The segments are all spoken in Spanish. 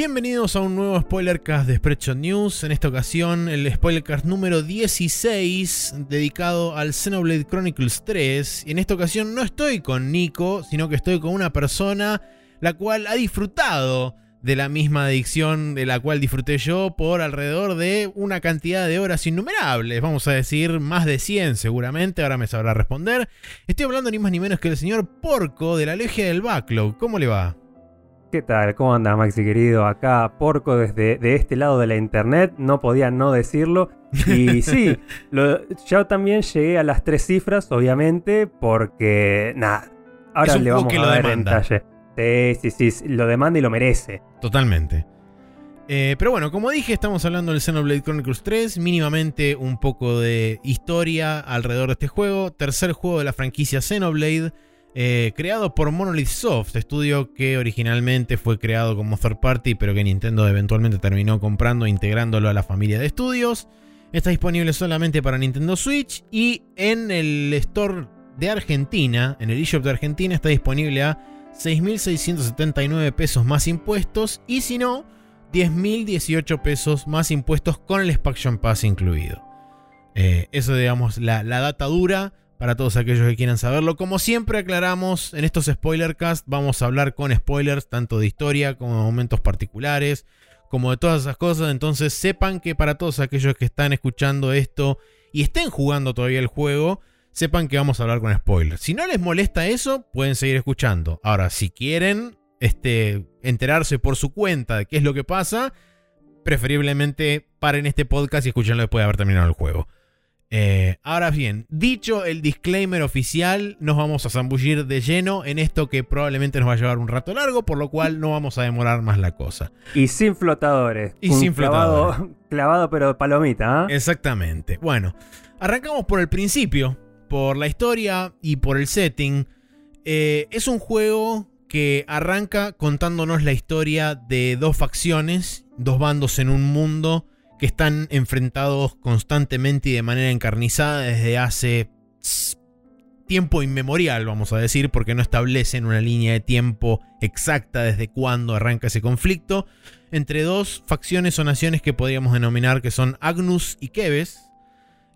Bienvenidos a un nuevo Spoilercast de Spreadshot News. En esta ocasión, el Spoilercast número 16, dedicado al Xenoblade Chronicles 3. Y en esta ocasión no estoy con Nico, sino que estoy con una persona la cual ha disfrutado de la misma adicción de la cual disfruté yo por alrededor de una cantidad de horas innumerables, vamos a decir más de 100 seguramente, ahora me sabrá responder. Estoy hablando ni más ni menos que del señor Porco de la Legia del Backlog, ¿cómo le va? ¿Qué tal? ¿Cómo andas, Maxi querido? Acá, Porco, desde de este lado de la internet, no podía no decirlo. Y sí, yo también llegué a las tres cifras, obviamente, porque, nada, ahora le vamos a ver en detalle. Sí, sí, sí, lo demanda y lo merece. Totalmente. Eh, pero bueno, como dije, estamos hablando del Xenoblade Chronicles 3, mínimamente un poco de historia alrededor de este juego, tercer juego de la franquicia Xenoblade. Eh, creado por Monolith Soft, estudio que originalmente fue creado como third party, pero que Nintendo eventualmente terminó comprando e integrándolo a la familia de estudios. Está disponible solamente para Nintendo Switch y en el store de Argentina, en el eShop de Argentina, está disponible a 6.679 pesos más impuestos y si no, 10.018 pesos más impuestos con el Expansion Pass incluido. Eh, eso digamos la, la data dura para todos aquellos que quieran saberlo. Como siempre aclaramos, en estos spoilercast vamos a hablar con spoilers tanto de historia como de momentos particulares, como de todas esas cosas. Entonces sepan que para todos aquellos que están escuchando esto y estén jugando todavía el juego, sepan que vamos a hablar con spoilers. Si no les molesta eso, pueden seguir escuchando. Ahora, si quieren este, enterarse por su cuenta de qué es lo que pasa, preferiblemente paren este podcast y escúchenlo después de haber terminado el juego. Eh, ahora bien, dicho el disclaimer oficial, nos vamos a zambullir de lleno en esto que probablemente nos va a llevar un rato largo, por lo cual no vamos a demorar más la cosa. Y sin flotadores. Y sin clavado, flotadores. Clavado pero palomita. ¿eh? Exactamente. Bueno, arrancamos por el principio, por la historia y por el setting. Eh, es un juego que arranca contándonos la historia de dos facciones, dos bandos en un mundo que están enfrentados constantemente y de manera encarnizada desde hace tiempo inmemorial, vamos a decir, porque no establecen una línea de tiempo exacta desde cuándo arranca ese conflicto, entre dos facciones o naciones que podríamos denominar que son Agnus y Keves.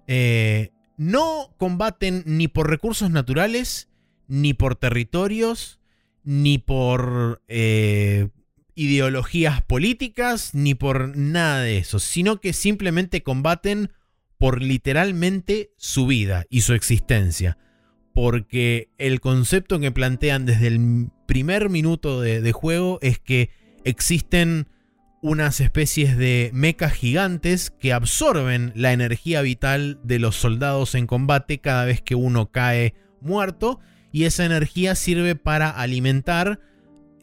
Eh, no combaten ni por recursos naturales, ni por territorios, ni por eh, ideologías políticas ni por nada de eso, sino que simplemente combaten por literalmente su vida y su existencia. Porque el concepto que plantean desde el primer minuto de, juego es que existen unas especies de mecas gigantes que absorben la energía vital de los soldados en combate cada vez que uno cae muerto y esa energía sirve para alimentar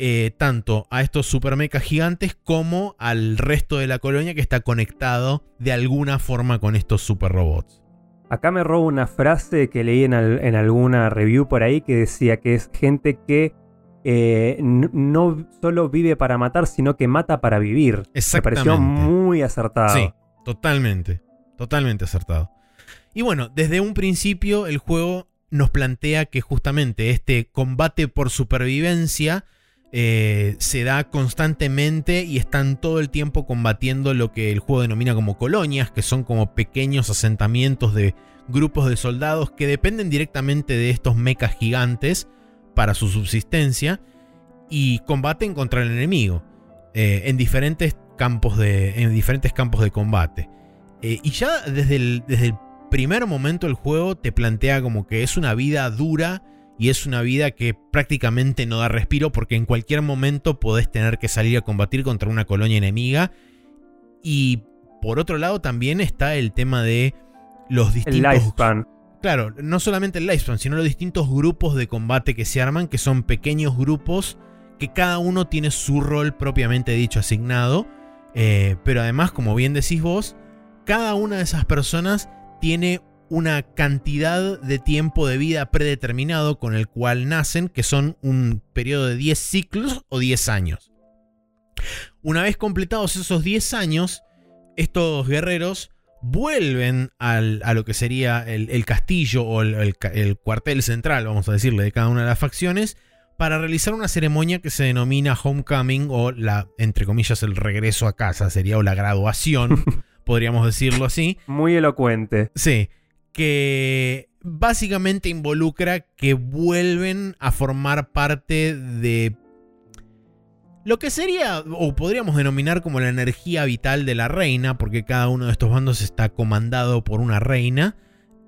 eh, tanto a estos super mechas gigantes como al resto de la colonia que está conectado de alguna forma con estos super robots. Acá me robo una frase que leí en, alguna review por ahí que decía que es gente que eh, no solo vive para matar, sino que mata para vivir. Me pareció muy acertado. Sí, totalmente. Totalmente acertado. Y bueno, desde un principio el juego nos plantea que justamente este combate por supervivencia eh, se da constantemente y están todo el tiempo combatiendo lo que el juego denomina como colonias, que son como pequeños asentamientos de grupos de soldados que dependen directamente de estos mechas gigantes para su subsistencia y combaten contra el enemigo eh, en, diferentes campos de, en diferentes campos de combate. Eh, y ya desde desde el primer momento el juego te plantea como que es una vida dura y es una vida que prácticamente no da respiro porque en cualquier momento podés tener que salir a combatir contra una colonia enemiga. Y por otro lado también está el tema de los distintos... El lifespan. Claro, no solamente el lifespan, sino los distintos grupos de combate que se arman, que son pequeños grupos que cada uno tiene su rol propiamente dicho asignado. Eh, pero además, como bien decís vos, cada una de esas personas tiene una cantidad de tiempo de vida predeterminado con el cual nacen, que son un periodo de 10 ciclos o 10 años. Una vez completados esos 10 años, estos guerreros vuelven a lo que sería el, castillo o el, cuartel central, vamos a decirle, de cada una de las facciones, para realizar una ceremonia que se denomina Homecoming o la, entre comillas, el regreso a casa, sería o la graduación, podríamos decirlo así. Muy elocuente. Sí, que básicamente involucra que vuelven a formar parte de lo que sería, o podríamos denominar como la energía vital de la reina, porque cada uno de estos bandos está comandado por una reina.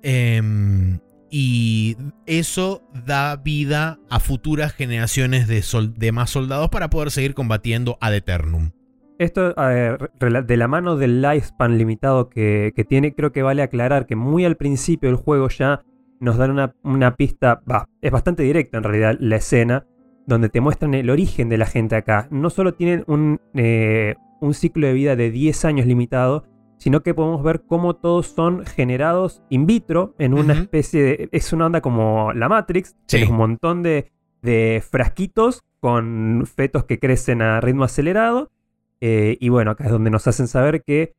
Em, y eso da vida a futuras generaciones de, de, más soldados para poder seguir combatiendo ad eternum. Esto, de la mano del lifespan limitado que, tiene, creo que vale aclarar que muy al principio del juego ya nos dan una, pista, es bastante directa en realidad la escena, donde te muestran el origen de la gente acá. No solo tienen un, eh, un ciclo de vida de 10 años limitado, sino que podemos ver cómo todos son generados in vitro en una especie de... Es una onda como la Matrix, sí. un montón de, de frasquitos con fetos que crecen a ritmo acelerado. Eh, y bueno, acá es donde nos hacen saber que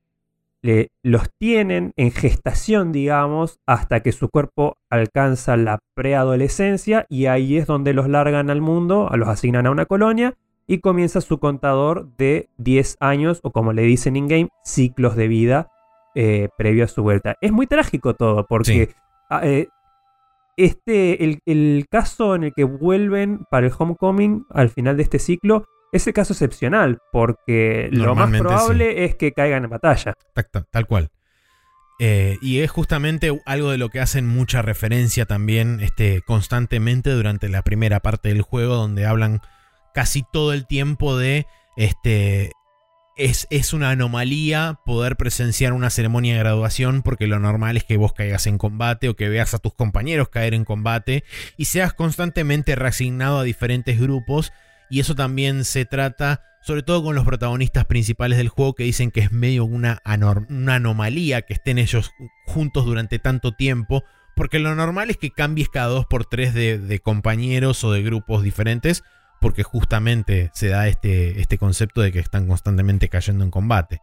los tienen en gestación, digamos, hasta que su cuerpo alcanza la preadolescencia y ahí es donde los largan al mundo, los asignan a una colonia y comienza su contador de 10 años o como le dicen in-game, ciclos de vida eh, previo a su vuelta. Es muy trágico todo porque ah, eh, este, el, el, caso en el que vuelven para el homecoming al final de este ciclo es el caso excepcional, porque lo más probable es que caigan en batalla. Tal, cual. Eh, y es justamente algo de lo que hacen mucha referencia también este, constantemente durante la primera parte del juego, donde hablan casi todo el tiempo de este. Es, es, una anomalía poder presenciar una ceremonia de graduación porque lo normal es que vos caigas en combate o que veas a tus compañeros caer en combate y seas constantemente reasignado a diferentes grupos y eso también se trata, sobre todo con los protagonistas principales del juego, que dicen que es medio una, anomalía que estén ellos juntos durante tanto tiempo. Porque lo normal es que cambies cada dos por tres de, compañeros o de grupos diferentes. Porque justamente se da este, este concepto de que están constantemente cayendo en combate.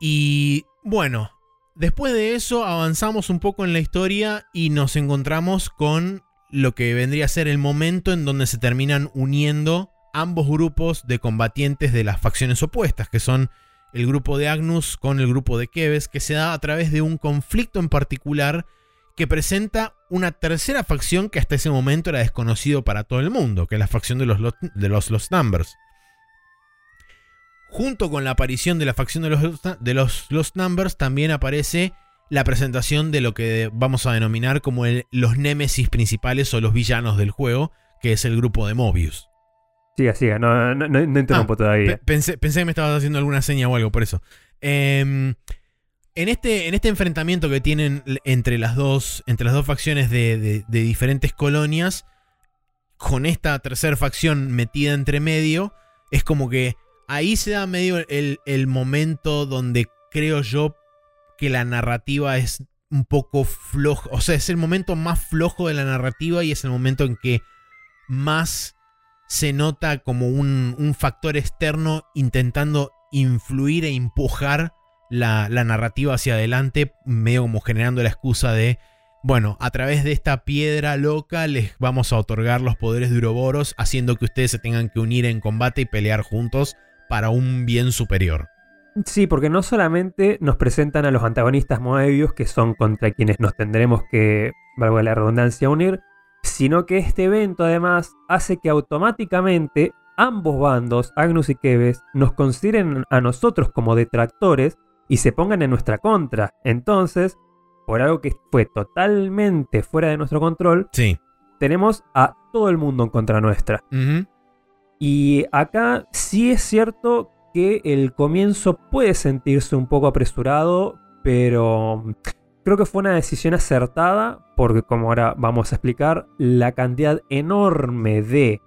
Y bueno, después de eso avanzamos un poco en la historia y nos encontramos con lo que vendría a ser el momento en donde se terminan uniendo ambos grupos de combatientes de las facciones opuestas, que son el grupo de Agnus con el grupo de Keves, que se da a través de un conflicto en particular que presenta una tercera facción que hasta ese momento era desconocido para todo el mundo, que es la facción de los, de los Lost Numbers. Junto con la aparición de la facción de los, de los Lost Numbers también aparece la presentación de lo que vamos a denominar como los némesis principales o los villanos del juego, que es el grupo de Mobius. Siga, siga, no, no, no, interrumpo ah, todavía. Pensé, pensé, que me estabas haciendo alguna seña o algo, por eso. Em, en, este, en este enfrentamiento que tienen entre las dos, entre las dos facciones de, diferentes colonias, con esta tercera facción metida entre medio, es como que ahí se da medio el, el momento donde creo yo que la narrativa es un poco flojo. O sea, es el momento más flojo de la narrativa y es el momento en que más se nota como un, factor externo intentando influir e empujar la, la, narrativa hacia adelante, medio como generando la excusa de, bueno, a través de esta piedra loca les vamos a otorgar los poderes de Uroboros, haciendo que ustedes se tengan que unir en combate y pelear juntos para un bien superior. Sí, porque no solamente nos presentan a los antagonistas Moebius, que son contra quienes nos tendremos que, valga la redundancia, unir, sino que este evento además hace que automáticamente ambos bandos, Agnus y Keves, nos consideren a nosotros como detractores y se pongan en nuestra contra. Entonces, por algo que fue totalmente fuera de nuestro control, sí. tenemos a todo el mundo en contra nuestra. Y acá sí es cierto que el comienzo puede sentirse un poco apresurado, pero creo que fue una decisión acertada, porque como ahora vamos a explicar, la cantidad enorme de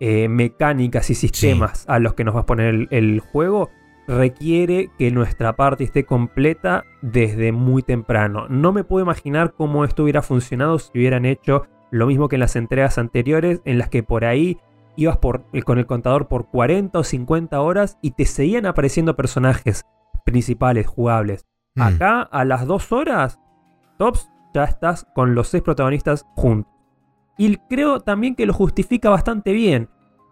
eh, mecánicas y sistemas a los que nos va a poner el, juego requiere que nuestra parte esté completa desde muy temprano. No me puedo imaginar cómo esto hubiera funcionado si hubieran hecho lo mismo que en las entregas anteriores, en las que por ahí ibas por, eh, con el contador por 40 o 50 horas y te seguían apareciendo personajes principales, jugables. Mm. Acá, a las 2 horas, tops, ya estás con los 6 protagonistas juntos. Y creo también que lo justifica bastante bien.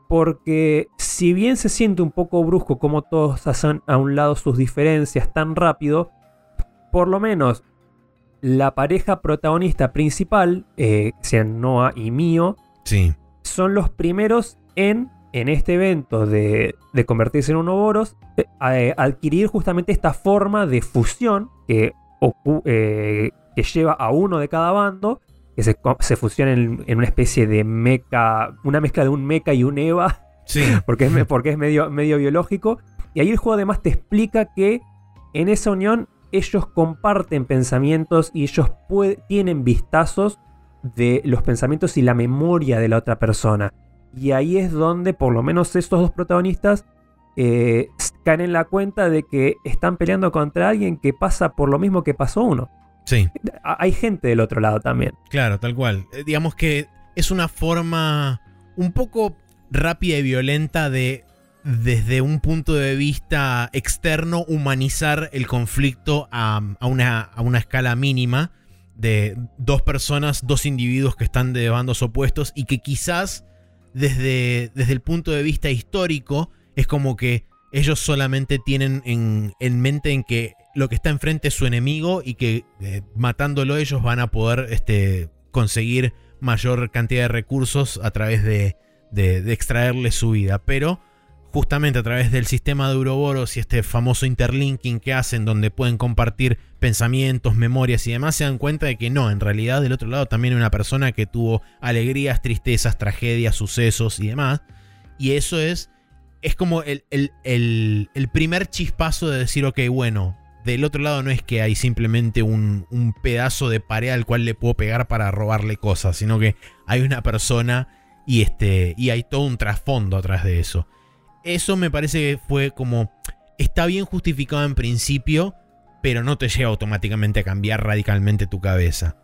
Porque si bien se siente un poco brusco como todos hacen a un lado sus diferencias tan rápido, por lo menos la pareja protagonista principal, eh, sean Noah y Mio, Sí. son los primeros en, en este evento de, de convertirse en un Ouroboros, eh, a- adquirir justamente esta forma de fusión que, eh, que lleva a uno de cada bando, que se, se fusiona en, en una especie de mecha, una mezcla de un mecha y un Eva, Sí. porque es, porque es medio, medio biológico. Y ahí el juego además te explica que en esa unión ellos comparten pensamientos y ellos tienen vistazos de los pensamientos y la memoria de la otra persona. Y ahí es donde por lo menos estos dos protagonistas eh, caen en la cuenta de que están peleando contra alguien que pasa por lo mismo que pasó uno. Sí. Hay gente del otro lado también. Claro, tal cual. Eh, digamos que es una forma un poco rápida y violenta de, desde un punto de vista externo, humanizar el conflicto a, a una, a una escala mínima de dos personas, dos individuos que están de bandos opuestos y que quizás desde, desde el punto de vista histórico es como que ellos solamente tienen en, en mente en que lo que está enfrente es su enemigo y que eh, matándolo ellos van a poder este, conseguir mayor cantidad de recursos a través de, de, de extraerle su vida. Pero justamente a través del sistema de Uroboros y este famoso interlinking que hacen donde pueden compartir pensamientos, memorias y demás, se dan cuenta de que no, en realidad del otro lado también hay una persona que tuvo alegrías, tristezas, tragedias, sucesos y demás. Y eso es, es como el, el- el- primer chispazo de decir, ok, bueno, del otro lado no es que hay simplemente un, un pedazo de pared al cual le puedo pegar para robarle cosas, sino que hay una persona y, este, y hay todo un trasfondo atrás de eso. Eso me parece que fue como, está bien justificado en principio, pero no te lleva automáticamente a cambiar radicalmente tu cabeza.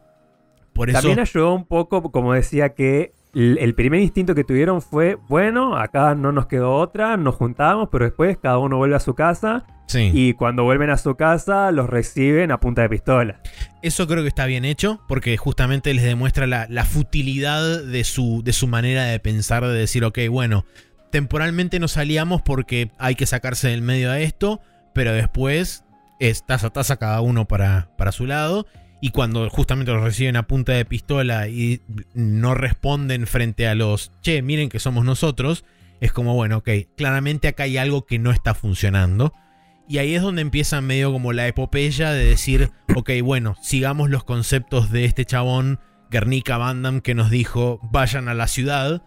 Por eso... También ayudó un poco, como decía, que el el primer instinto que tuvieron fue, bueno, acá no nos quedó otra, nos juntamos, pero después cada uno vuelve a su casa sí. y cuando vuelven a su casa los reciben a punta de pistola. Eso creo que está bien hecho, porque justamente les demuestra la, la futilidad de su, de su manera de pensar, de decir, ok, bueno, temporalmente nos aliamos porque hay que sacarse del medio a esto, pero después es taza a taza cada uno para, para su lado. Y cuando justamente los reciben a punta de pistola y no responden frente a los, che, miren que somos nosotros, es como, bueno, ok, claramente acá hay algo que no está funcionando. Y ahí es donde empieza medio como la epopeya de decir, ok, bueno, sigamos los conceptos de este chabón, Guernica Bandam, que nos dijo, vayan a la ciudad,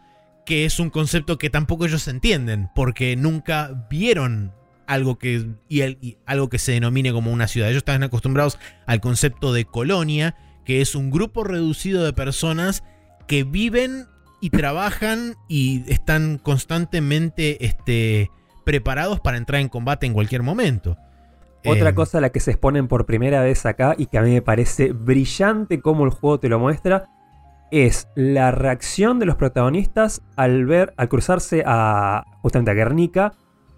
que es un concepto que tampoco ellos entienden, porque nunca vieron algo que, y el- y algo que se denomine como una ciudad. Ellos están acostumbrados al concepto de colonia, que es un grupo reducido de personas que viven y trabajan y están constantemente este, preparados para entrar en combate en cualquier momento. Otra Eh, cosa a la que se exponen por primera vez acá y que a mí me parece brillante como el juego te lo muestra es la reacción de los protagonistas al ver, al cruzarse a justamente a Guernica,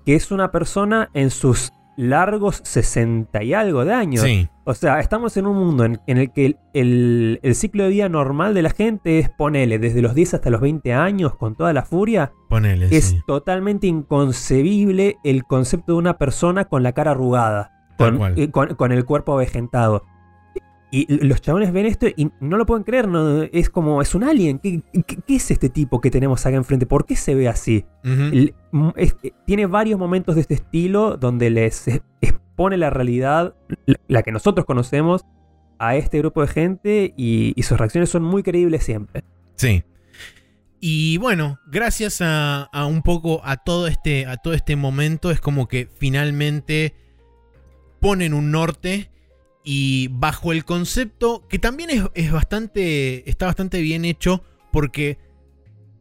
que es una persona en sus largos 60 y algo de años. Sí, O sea, estamos en un mundo en, en el que el, el- el ciclo de vida normal de la gente es, ponele, desde los 10 hasta los 20 años con toda la furia. ponele. Es sí. totalmente inconcebible el concepto de una persona con la cara arrugada, con, eh, con- con el cuerpo avejentado. Y los chabones ven esto y no lo pueden creer, no, es como, es un alien. ¿Qué, qué- qué es este tipo que tenemos acá enfrente? ¿Por qué se ve así? Es- eh, tiene varios momentos de este estilo donde les expone la realidad, la, la que nosotros conocemos, a este grupo de gente y, y sus reacciones son muy creíbles siempre. Sí. Y bueno, gracias a, a un poco a todo este a todo este momento es como que finalmente ponen un norte y bajo el concepto que también es, es bastante está bastante bien hecho porque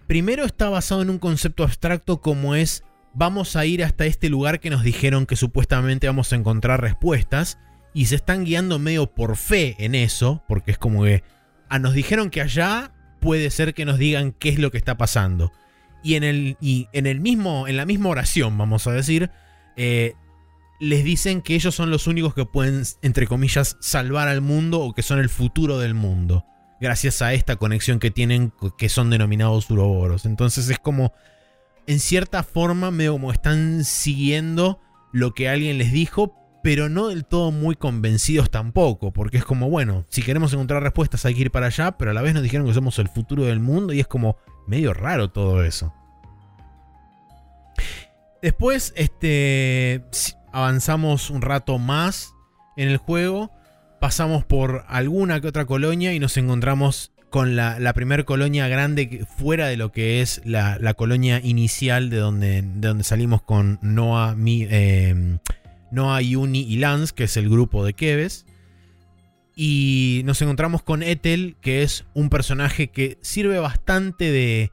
primero está basado en un concepto abstracto como es vamos a ir hasta este lugar que nos dijeron que supuestamente vamos a encontrar respuestas y se están guiando medio por fe en eso, porque es como que ah, nos dijeron que allá puede ser que nos digan qué es lo que está pasando. Y en el, y en el mismo, en la misma oración, vamos a decir, eh, les dicen que ellos son los únicos que pueden, entre comillas, salvar al mundo o que son el futuro del mundo. Gracias a esta conexión que tienen, que son denominados uroboros. Entonces es como, en cierta forma, medio como están siguiendo lo que alguien les dijo, pero no del todo muy convencidos tampoco, porque es como, bueno, si queremos encontrar respuestas hay que ir para allá, pero a la vez nos dijeron que somos el futuro del mundo y es como medio raro todo eso. Después, este, avanzamos un rato más en el juego, pasamos por alguna que otra colonia y nos encontramos con la, la primera colonia grande fuera de lo que es la, colonia inicial de donde, de donde salimos con Noah, mi, eh, Noah, Yuni y Lance, que es el grupo de Keves. Y nos encontramos con Ethel, que es un personaje que sirve bastante de,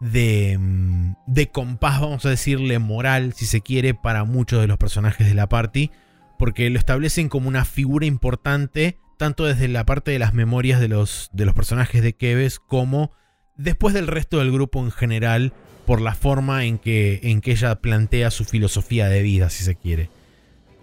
de, mm, de compás, vamos a decirle, moral, si se quiere, para muchos de los personajes de la party. Porque lo establecen como una figura importante, tanto desde la parte de las memorias de los, de los personajes de Keves, como después del resto del grupo en general, por la forma en que, en que ella plantea su filosofía de vida, si se quiere.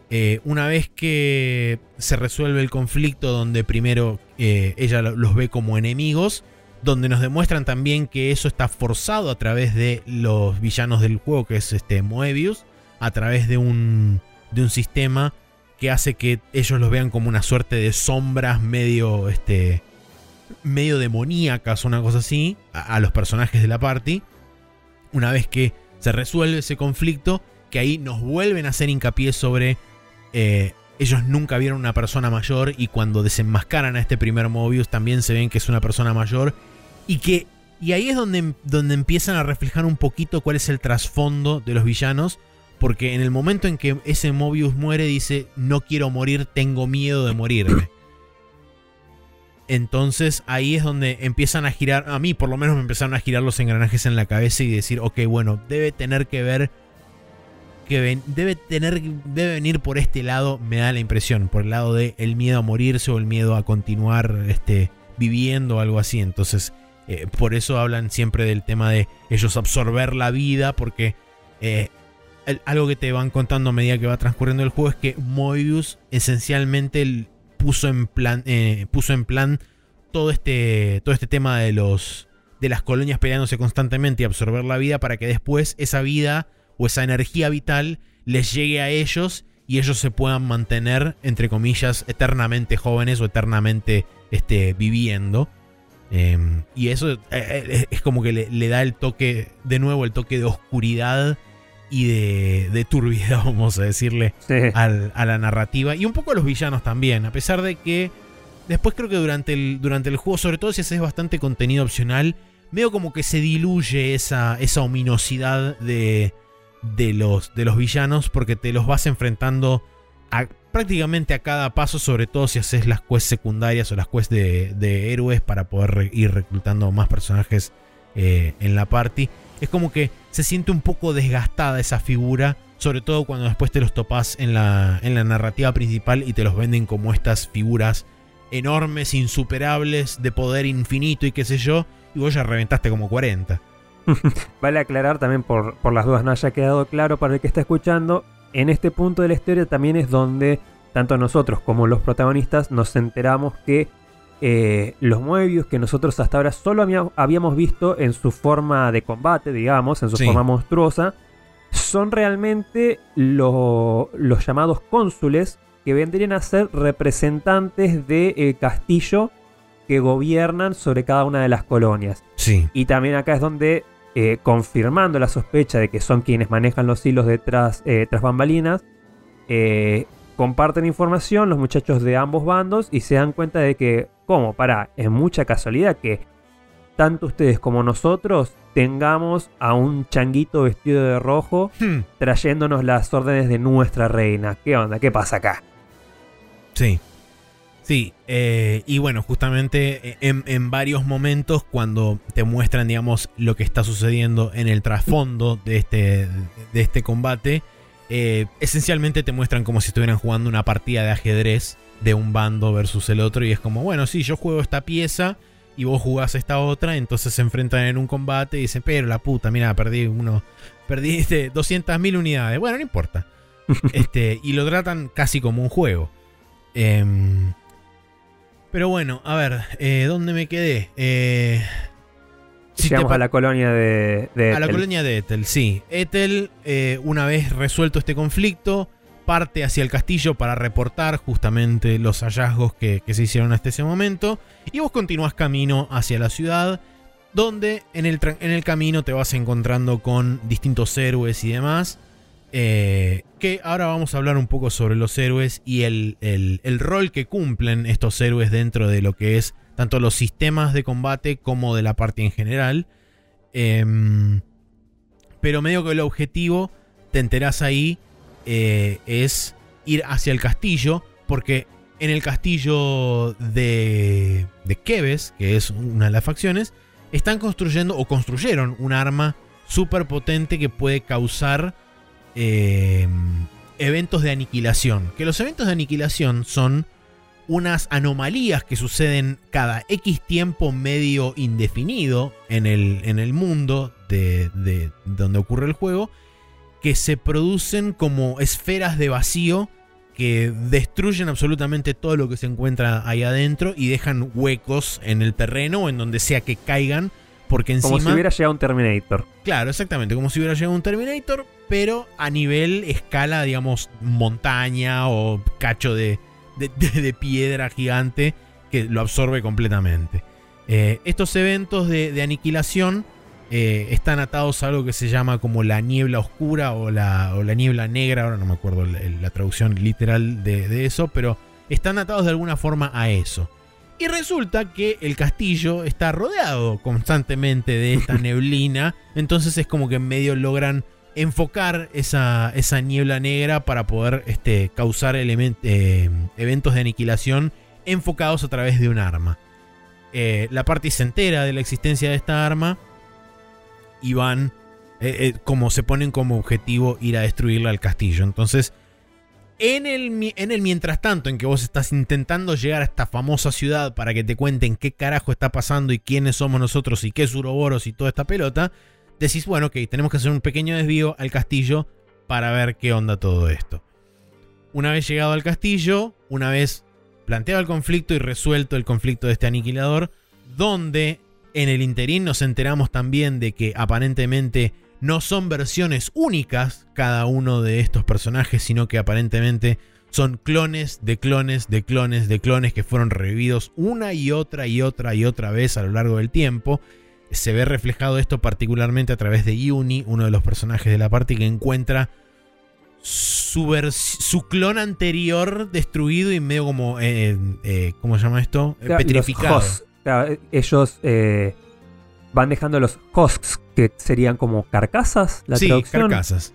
Eh, una vez que se resuelve el conflicto donde primero eh, ella los ve como enemigos, donde nos demuestran también que eso está forzado a través de los villanos del juego, que es este Moebius, a través de un, de un sistema que hace que ellos los vean como una suerte de sombras medio, este, medio demoníacas una cosa así, a los personajes de la party. Una vez que se resuelve ese conflicto, que ahí nos vuelven a hacer hincapié sobre eh, ellos nunca vieron una persona mayor y cuando desenmascaran a este primer Mobius también se ven que es una persona mayor y que y ahí es donde, donde empiezan a reflejar un poquito cuál es el trasfondo de los villanos porque en el momento en que ese Mobius muere dice no quiero morir, tengo miedo de morirme. Entonces ahí es donde empiezan a girar, a mí por lo menos me empezaron a girar los engranajes en la cabeza y decir, ok, bueno, debe tener que ver que debe tener debe venir por este lado, me da la impresión, por el lado de el miedo a morirse o el miedo a continuar este, viviendo o algo así. Entonces, eh, por eso hablan siempre del tema de ellos absorber la vida, porque eh, algo que te van contando a medida que va transcurriendo el juego es que Moebius esencialmente puso en plan, eh, puso en plan todo este, todo este tema de los de las colonias peleándose constantemente y absorber la vida para que después esa vida o esa energía vital les llegue a ellos y ellos se puedan mantener, entre comillas, eternamente jóvenes o eternamente este, viviendo. Em, y eso eh, eh, es como que le, da el toque, de nuevo, el toque de oscuridad y de, de turbidez, vamos a decirle, a la narrativa. Y un poco a los villanos también, a pesar de que después creo que durante el, durante el juego, sobre todo si haces bastante contenido opcional, veo como que se diluye esa, esa ominosidad de, de los, de los villanos porque te los vas enfrentando a, prácticamente a cada paso, sobre todo si haces las quests secundarias o las quests de, héroes para poder ir reclutando más personajes eh, en la party. Es como que se siente un poco desgastada esa figura, sobre todo cuando después te los topas en la, en la narrativa principal y te los venden como estas figuras enormes, insuperables, de poder infinito y qué sé yo, y vos ya reventaste como 40. vale aclarar también por, las dudas no haya quedado claro para el que está escuchando, en este punto de la historia también es donde tanto nosotros como los protagonistas nos enteramos que eh, los Moebius que nosotros hasta ahora solo habíamos visto en su forma de combate, digamos, en su forma monstruosa, son realmente los llamados cónsules que vendrían a ser representantes del eh, castillo que gobiernan sobre cada una de las colonias. Sí. Y también acá es donde eh, confirmando la sospecha de que son quienes manejan los hilos detrás eh, tras bambalinas, eh, comparten información los muchachos de ambos bandos y se dan cuenta de que, como, para, es mucha casualidad que tanto ustedes como nosotros tengamos a un changuito vestido de rojo hmm. trayéndonos las órdenes de nuestra reina. ¿Qué onda? ¿Qué pasa acá? Sí. Sí, eh, y bueno, justamente eh, en, en varios momentos cuando te muestran, digamos, lo que está sucediendo en el trasfondo de este, de este combate, eh, esencialmente te muestran como si estuvieran jugando una partida de ajedrez de un bando versus el otro y es como, bueno, sí, yo juego esta pieza y vos jugás esta otra, entonces se enfrentan en un combate y dicen, pero la puta, mira, perdí uno, perdí este, 200.000 unidades, bueno, no importa. este, y lo tratan casi como un juego. Em, pero bueno, a ver, eh, ¿dónde me quedé? Eh, si Llegamos a la colonia de, de a la colonia de Ethel, sí. Ethel, eh, una vez resuelto este conflicto, parte hacia el castillo para reportar justamente los hallazgos que, que se hicieron hasta ese momento. Y vos continúas camino hacia la ciudad, donde en el, en el camino te vas encontrando con distintos héroes y demás. Eh, que ahora vamos a hablar un poco sobre los héroes y el, el- el rol que cumplen estos héroes dentro de lo que es tanto los sistemas de combate como de la parte en general. Em, pero medio que el objetivo, te enterás ahí, eh, es ir hacia el castillo, porque en el castillo de, de Keves, que es una de las facciones, están construyendo o construyeron un arma súper potente que puede causar eh, eventos de aniquilación. Que los eventos de aniquilación son unas anomalías que suceden cada X tiempo medio indefinido en el, en el mundo de, de donde ocurre el juego, que se producen como esferas de vacío que destruyen absolutamente todo lo que se encuentra ahí adentro y dejan huecos en el terreno o en donde sea que caigan, porque encima... Como si hubiera llegado un Terminator. Claro, exactamente, como si hubiera llegado un Terminator, pero a nivel escala, digamos, montaña o cacho de, de, de- de piedra gigante que lo absorbe completamente. Eh, estos eventos de, aniquilación eh, están atados a algo que se llama como la niebla oscura o la, o la niebla negra, ahora no me acuerdo la, la traducción literal de, de eso, pero están atados de alguna forma a eso. Y resulta que el castillo está rodeado constantemente de esta neblina. Entonces es como que en medio logran enfocar esa, esa niebla negra para poder este, causar eh, eventos de aniquilación enfocados a través de un arma. Eh, la parte se entera de la existencia de esta arma y van, eh, como se ponen como objetivo ir a destruirla al castillo. Entonces, en el, en el mientras tanto, en que vos estás intentando llegar a esta famosa ciudad para que te cuenten qué carajo está pasando y quiénes somos nosotros y qué es Uroboros y toda esta pelota, decís, bueno, ok, tenemos que hacer un pequeño desvío al castillo para ver qué onda todo esto. Una vez llegado al castillo, una vez planteado el conflicto y resuelto el conflicto de este aniquilador, donde en el interín nos enteramos también de que aparentemente no son versiones únicas cada uno de estos personajes, sino que aparentemente son clones de clones de clones de clones que fueron revividos una y otra y otra y otra vez a lo largo del tiempo. Se ve reflejado esto particularmente a través de Yuni, uno de los personajes de la parte que encuentra su, su clon anterior destruido y medio como, eh, eh, ¿cómo se llama esto? Eh, Claro, Petrificado. husks. Claro, eh, ellos eh, van dejando los husks, que serían como carcasas, la sí, traducción. carcasas.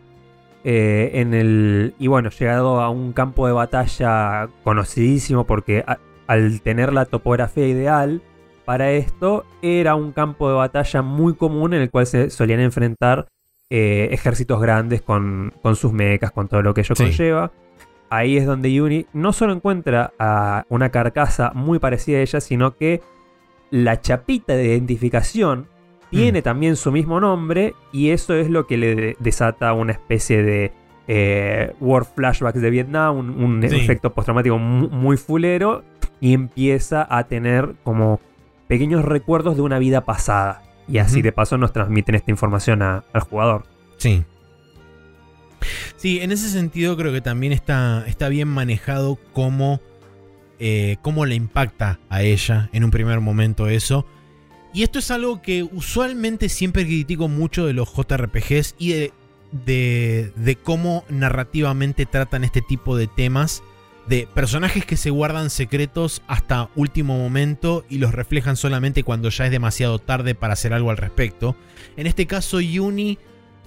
eh, en el y bueno llegado a un campo de batalla conocidísimo porque a- al tener la topografía ideal para esto era un campo de batalla muy común en el cual se solían enfrentar eh, ejércitos grandes con, con sus mechas con todo lo que ello Sí. conlleva ahí es donde Yuni no solo encuentra a una carcasa muy parecida a ella sino que la chapita de identificación tiene también su mismo nombre y eso es lo que le de- desata una especie de eh, War Flashbacks de Vietnam, un, un Sí. efecto postraumático mu- muy fulero y empieza a tener como pequeños recuerdos de una vida pasada. Y así de paso nos transmiten esta información a- al jugador. Sí. Sí, en ese sentido creo que también está, está bien manejado cómo, eh, cómo le impacta a ella en un primer momento eso. Y esto es algo que usualmente siempre critico mucho de los JRPGs y de, de, de cómo narrativamente tratan este tipo de temas. De personajes que se guardan secretos hasta último momento y los reflejan solamente cuando ya es demasiado tarde para hacer algo al respecto. En este caso, Yuni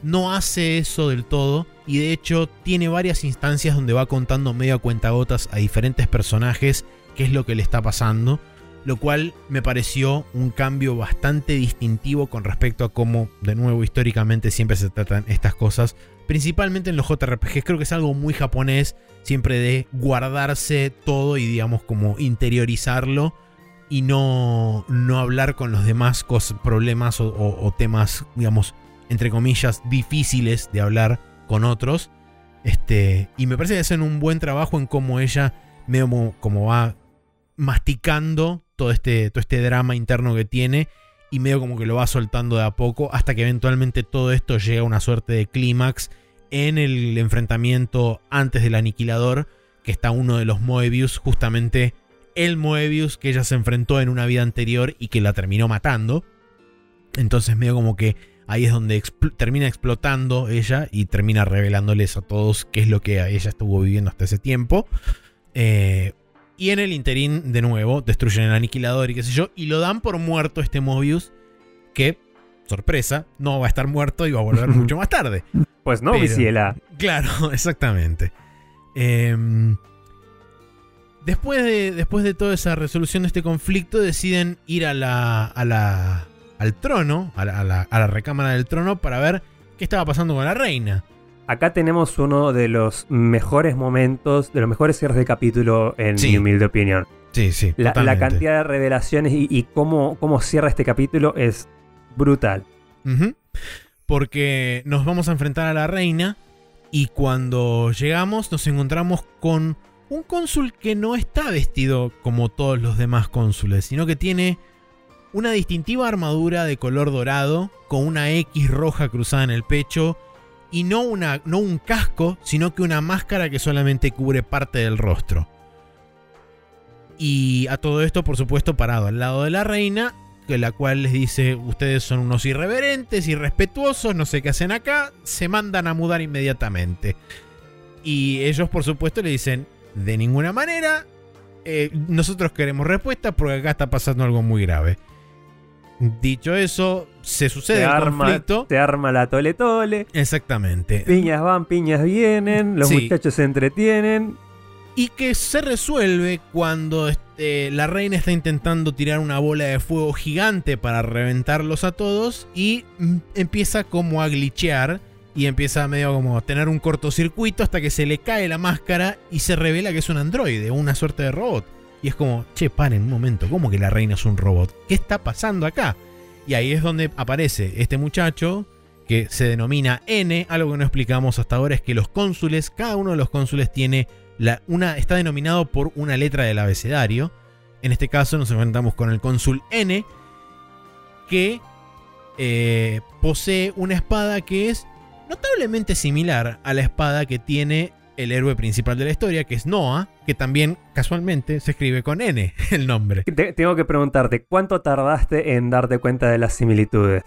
no hace eso del todo y de hecho tiene varias instancias donde va contando medio a cuentagotas a diferentes personajes qué es lo que le está pasando, lo cual me pareció un cambio bastante distintivo con respecto a cómo, de nuevo, históricamente siempre se tratan estas cosas, principalmente en los JRPGs, creo que es algo muy japonés, siempre de guardarse todo y digamos como interiorizarlo y no, no hablar con los demás problemas o, temas, digamos, entre comillas, difíciles de hablar con otros. Este, y me parece que hacen un buen trabajo en cómo ella, medio como, va masticando todo este, todo este drama interno que tiene y medio como que lo va soltando de a poco hasta que eventualmente todo esto llega a una suerte de clímax en el enfrentamiento antes del aniquilador, que está uno de los Moebius, justamente el Moebius que ella se enfrentó en una vida anterior y que la terminó matando. Entonces medio como que Ahí es donde termina explotando ella y termina revelándoles a todos qué es lo que ella estuvo viviendo hasta ese tiempo. Eh, y en el interín, de nuevo, destruyen el aniquilador y qué sé yo. Y lo dan por muerto este Mobius. Que, sorpresa, no va a estar muerto y va a volver mucho más tarde. Pues no, Visiela. Claro, exactamente. Em, después, de, después de toda esa resolución de este conflicto, deciden ir a la, a la al trono, a la, recámara del trono, para ver qué estaba pasando con la reina. Acá tenemos uno de los mejores momentos, de los mejores cierres de capítulo en mi humilde opinión. Sí, sí. La, cantidad de revelaciones y, cómo, cómo, cierra este capítulo es brutal. Porque nos vamos a enfrentar a la reina y cuando llegamos nos encontramos con un cónsul que no está vestido como todos los demás cónsules, sino que tiene una distintiva armadura de color dorado con una X roja cruzada en el pecho y no, una, no un casco, sino que una máscara que solamente cubre parte del rostro. Y a todo esto, por supuesto, parado al lado de la reina, que la cual les dice, ustedes son unos irreverentes, irrespetuosos, no sé qué hacen acá, se mandan a mudar inmediatamente. Y ellos, por supuesto, le dicen, de ninguna manera, eh, nosotros queremos respuesta porque acá está pasando algo muy grave. Dicho eso, se sucede el conflicto. Se arma la tole tole. Exactamente. Piñas van, piñas vienen, los muchachos se entretienen. Y que se resuelve cuando este, la reina está intentando tirar una bola de fuego gigante para reventarlos a todos y mm, empieza como a glitchear y empieza medio como a tener un cortocircuito hasta que se le cae la máscara y se revela que es un androide, una suerte de robot. Y es como, che, paren un momento, ¿cómo que la reina es un robot? ¿Qué está pasando acá? Y ahí es donde aparece este muchacho que se denomina N. Algo que no explicamos hasta ahora es que los cónsules, cada uno de los cónsules tiene la, una, está denominado por una letra del abecedario. En este caso nos enfrentamos con el cónsul N, que eh, posee una espada que es notablemente similar a la espada que tiene el héroe principal de la historia, que es Noah, que también casualmente se escribe con N el nombre. tengo que preguntarte, ¿cuánto tardaste en darte cuenta de las similitudes?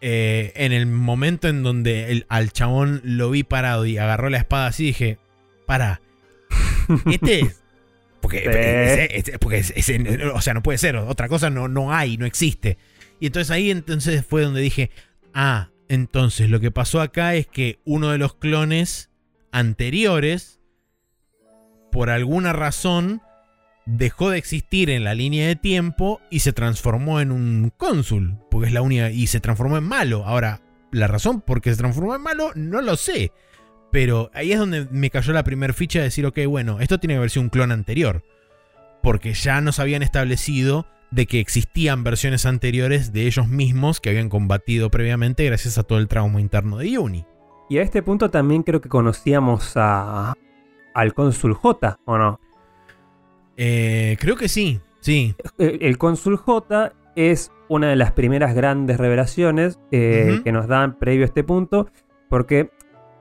Eh, en el momento en donde el, al chabón lo vi parado y agarró la espada así, dije, para, este es... Porque, o sea, no puede ser, otra cosa no, no hay, no existe. Y entonces ahí entonces fue donde dije, ah, entonces lo que pasó acá es que uno de los clones anteriores, por alguna razón, dejó de existir en la línea de tiempo y se transformó en un cónsul, porque es la única, y se transformó en malo. Ahora, la razón por qué se transformó en malo, no lo sé. Pero ahí es donde me cayó la primer ficha de decir, ok, bueno, esto tiene que haber sido un clon anterior. Porque ya nos habían establecido de que existían versiones anteriores de ellos mismos que habían combatido previamente gracias a todo el trauma interno de Yuni. Y a este punto también creo que conocíamos a, al cónsul J, ¿o no? Eh, creo que sí, sí. El, el, cónsul J es una de las primeras grandes revelaciones eh, que nos dan previo a este punto, porque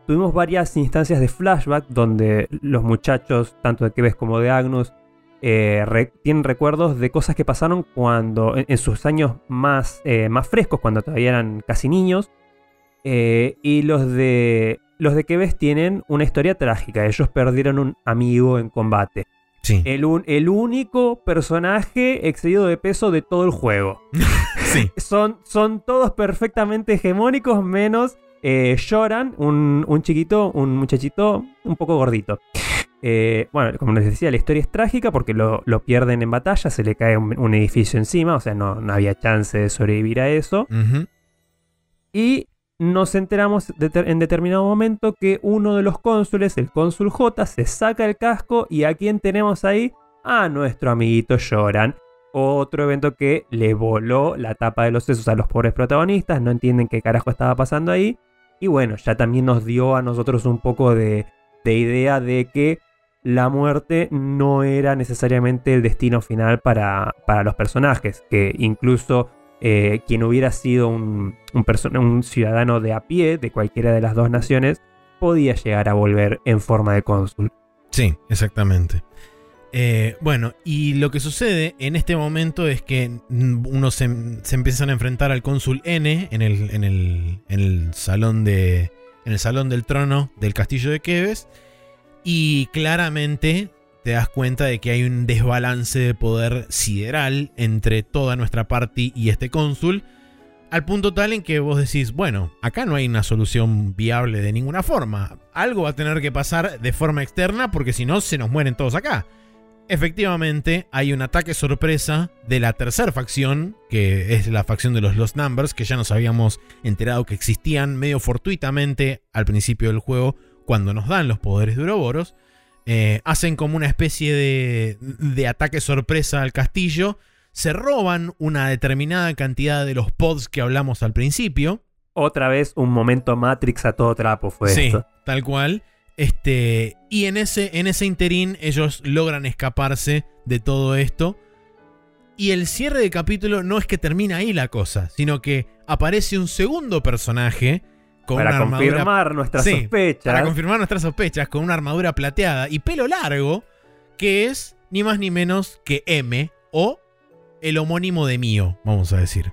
tuvimos varias instancias de flashback donde los muchachos, tanto de Keves como de Agnus, eh, tienen recuerdos de cosas que pasaron cuando, en, sus años más, más frescos, cuando todavía eran casi niños, eh, y los de los de Keves tienen una historia trágica. Ellos perdieron un amigo en combate. Sí. El, el único personaje excedido de peso de todo el juego. sí. Son, son todos perfectamente hegemónicos, menos eh, lloran, un, un chiquito, un muchachito un poco gordito. Eh, bueno, como les decía, la historia es trágica porque lo, lo pierden en batalla, se le cae un, un edificio encima, o sea, no, no había chance de sobrevivir a eso. Y nos enteramos en determinado momento que uno de los cónsules, el cónsul J, se saca el casco y a quién tenemos ahí? A nuestro amiguito Lloran. Otro evento que le voló la tapa de los sesos a los pobres protagonistas, no entienden qué carajo estaba pasando ahí. Y bueno, ya también nos dio a nosotros un poco de, de idea de que la muerte no era necesariamente el destino final para los personajes, que incluso eh, quien hubiera sido un, un, ciudadano de a pie de cualquiera de las dos naciones podía llegar a volver en forma de cónsul. Sí, exactamente. Eh, bueno, y lo que sucede en este momento es que mm, uno se, empiezan a enfrentar al cónsul N en el, en el, el salón de. En el salón del trono del castillo de Keves. Y claramente te das cuenta de que hay un desbalance de poder sideral entre toda nuestra party y este cónsul. Al punto tal en que vos decís, bueno, acá no hay una solución viable de ninguna forma. Algo va a tener que pasar de forma externa porque si no se nos mueren todos acá. Efectivamente, hay un ataque sorpresa de la tercera facción, que es la facción de los Lost Numbers, que ya nos habíamos enterado que existían medio fortuitamente al principio del juego cuando nos dan los poderes de Ouroboros. Eh, hacen como una especie de, de ataque sorpresa al castillo, se roban una determinada cantidad de los pods que hablamos al principio. Otra vez un momento Matrix a todo trapo fue sí, esto. tal cual. Este, y en ese, en ese interín ellos logran escaparse de todo esto. Y el cierre de capítulo no es que termina ahí la cosa, sino que aparece un segundo personaje con Para una armadura confirmar nuestras Sí, sospechas. para confirmar nuestras sospechas, con una armadura plateada y pelo largo, que es ni más ni menos que M o el homónimo de Mío, vamos a decir.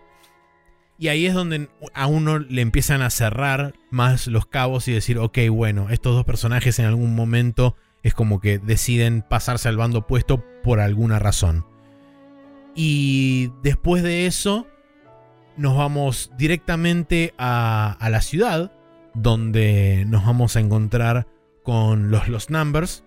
Y ahí es donde a uno le empiezan a cerrar más los cabos y decir, ok, bueno, estos dos personajes en algún momento es como que deciden pasarse al bando opuesto por alguna razón. Y después de eso, nos vamos directamente a, la ciudad, donde nos vamos a encontrar con los Los Numbers,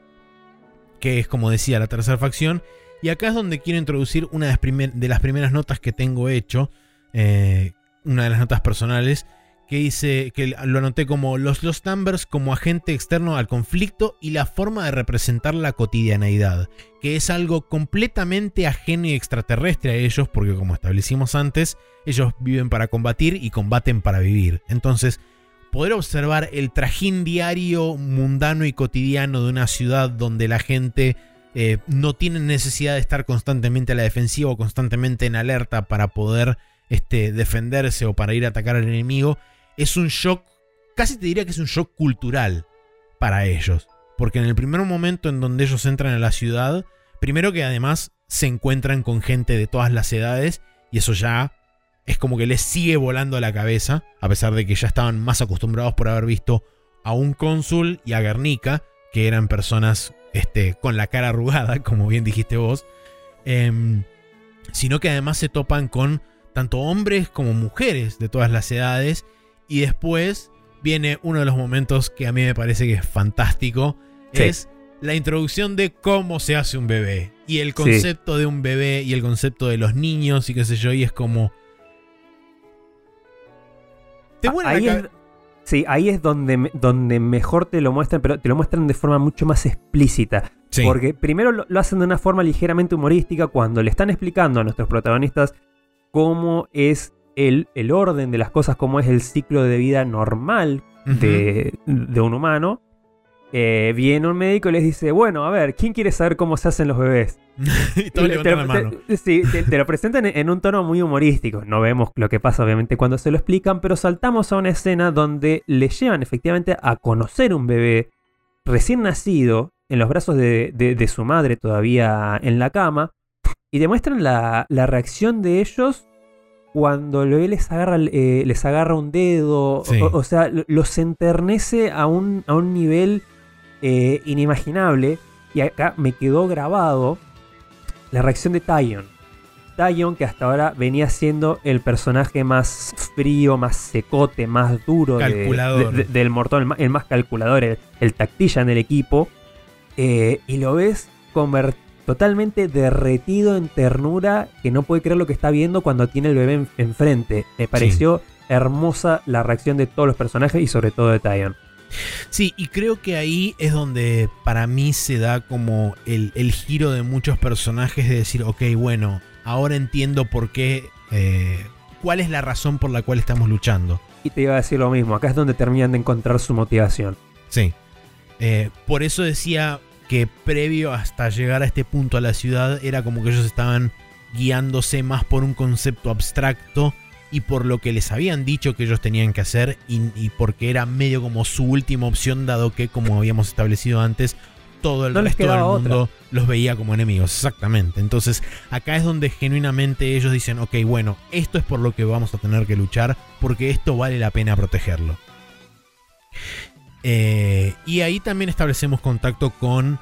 que es como decía la tercera facción. Y acá es donde quiero introducir una de las, primer- de las primeras notas que tengo hecho, eh, una de las notas personales, que dice que lo anoté como los Lost Numbers como agente externo al conflicto y la forma de representar la cotidianeidad, que es algo completamente ajeno y extraterrestre a ellos, porque como establecimos antes, ellos viven para combatir y combaten para vivir. Entonces, poder observar el trajín diario, mundano y cotidiano de una ciudad donde la gente eh, no tiene necesidad de estar constantemente a la defensiva o constantemente en alerta para poder este, defenderse o para ir a atacar al enemigo, es un shock, casi te diría que es un shock cultural para ellos. Porque en el primer momento en donde ellos entran a la ciudad, primero que además se encuentran con gente de todas las edades y eso ya es como que les sigue volando a la cabeza, a pesar de que ya estaban más acostumbrados por haber visto a un cónsul y a Guernica, que eran personas este, con la cara arrugada, como bien dijiste vos, em, sino que además se topan con tanto hombres como mujeres de todas las edades, y después viene uno de los momentos que a mí me parece que es fantástico, Sí. es la introducción de cómo se hace un bebé, y el concepto de un bebé, y el concepto de los niños, y qué sé yo, y es como... Te vuelve ahí es, sí, ahí es donde, donde mejor te lo muestran, pero te lo muestran de forma mucho más explícita. Sí. Porque primero lo, lo hacen de una forma ligeramente humorística cuando le están explicando a nuestros protagonistas cómo es el, el orden de las cosas, cómo es el ciclo de vida normal de, de un humano. Eh, viene un médico y les dice, bueno, a ver, ¿quién quiere saber cómo se hacen los bebés? y Y le- levantan la te- mano. te- sí, te, te lo presentan en, en un tono muy humorístico. No vemos lo que pasa, obviamente, cuando se lo explican, pero saltamos a una escena donde le llevan efectivamente a conocer un bebé recién nacido en los brazos de, de- de su madre todavía en la cama y demuestran la, la reacción de ellos cuando bebé les agarra, eh, les agarra un dedo. Sí. O, o sea, lo- los enternece a un, a un nivel eh, inimaginable. Y acá me quedó grabado la reacción de Tyon. Talion, que hasta ahora venía siendo el personaje más frío, más secote, más duro de- de- del mortal, el más, el más calculador, el, el tactilla en el equipo. eh, y lo ves conver- totalmente derretido en ternura, que no puede creer lo que está viendo cuando tiene el bebé en- enfrente. Me pareció hermosa la reacción de todos los personajes y sobre todo de Talion. Sí, y creo que ahí es donde para mí se da como el, el giro de muchos personajes de decir, ok, bueno, ahora entiendo por qué, eh, cuál es la razón por la cual estamos luchando. Y te iba a decir lo mismo, acá es donde terminan de encontrar su motivación. Sí. Eh, por eso decía que previo hasta llegar a este punto a la ciudad era como que ellos estaban guiándose más por un concepto abstracto y por lo que les habían dicho que ellos tenían que hacer y, y porque era medio como su última opción dado que como habíamos establecido antes todo el No resto del mundo los veía como enemigos exactamente. Entonces acá es donde genuinamente ellos dicen ok bueno esto es por lo que vamos a tener que luchar porque esto vale la pena protegerlo eh, y ahí también establecemos contacto con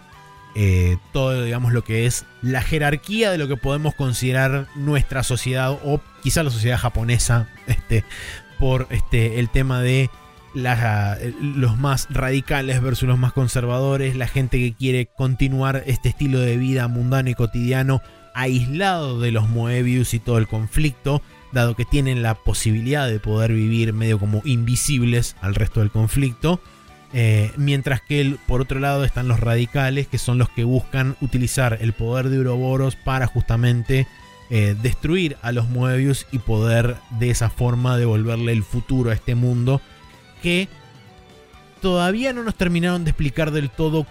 eh, todo, digamos, lo que es la jerarquía de lo que podemos considerar nuestra sociedad o quizá la sociedad japonesa, este, por este, el tema de los más radicales versus los más conservadores, la gente que quiere continuar este estilo de vida mundano y cotidiano aislado de los Moebius y todo el conflicto, dado que tienen la posibilidad de poder vivir medio como invisibles al resto del conflicto. Eh, mientras que por otro lado están los radicales, que son los que buscan utilizar el poder de Uroboros para justamente eh, destruir a los Moebius y poder de esa forma devolverle el futuro a este mundo que todavía no nos terminaron de explicar del todo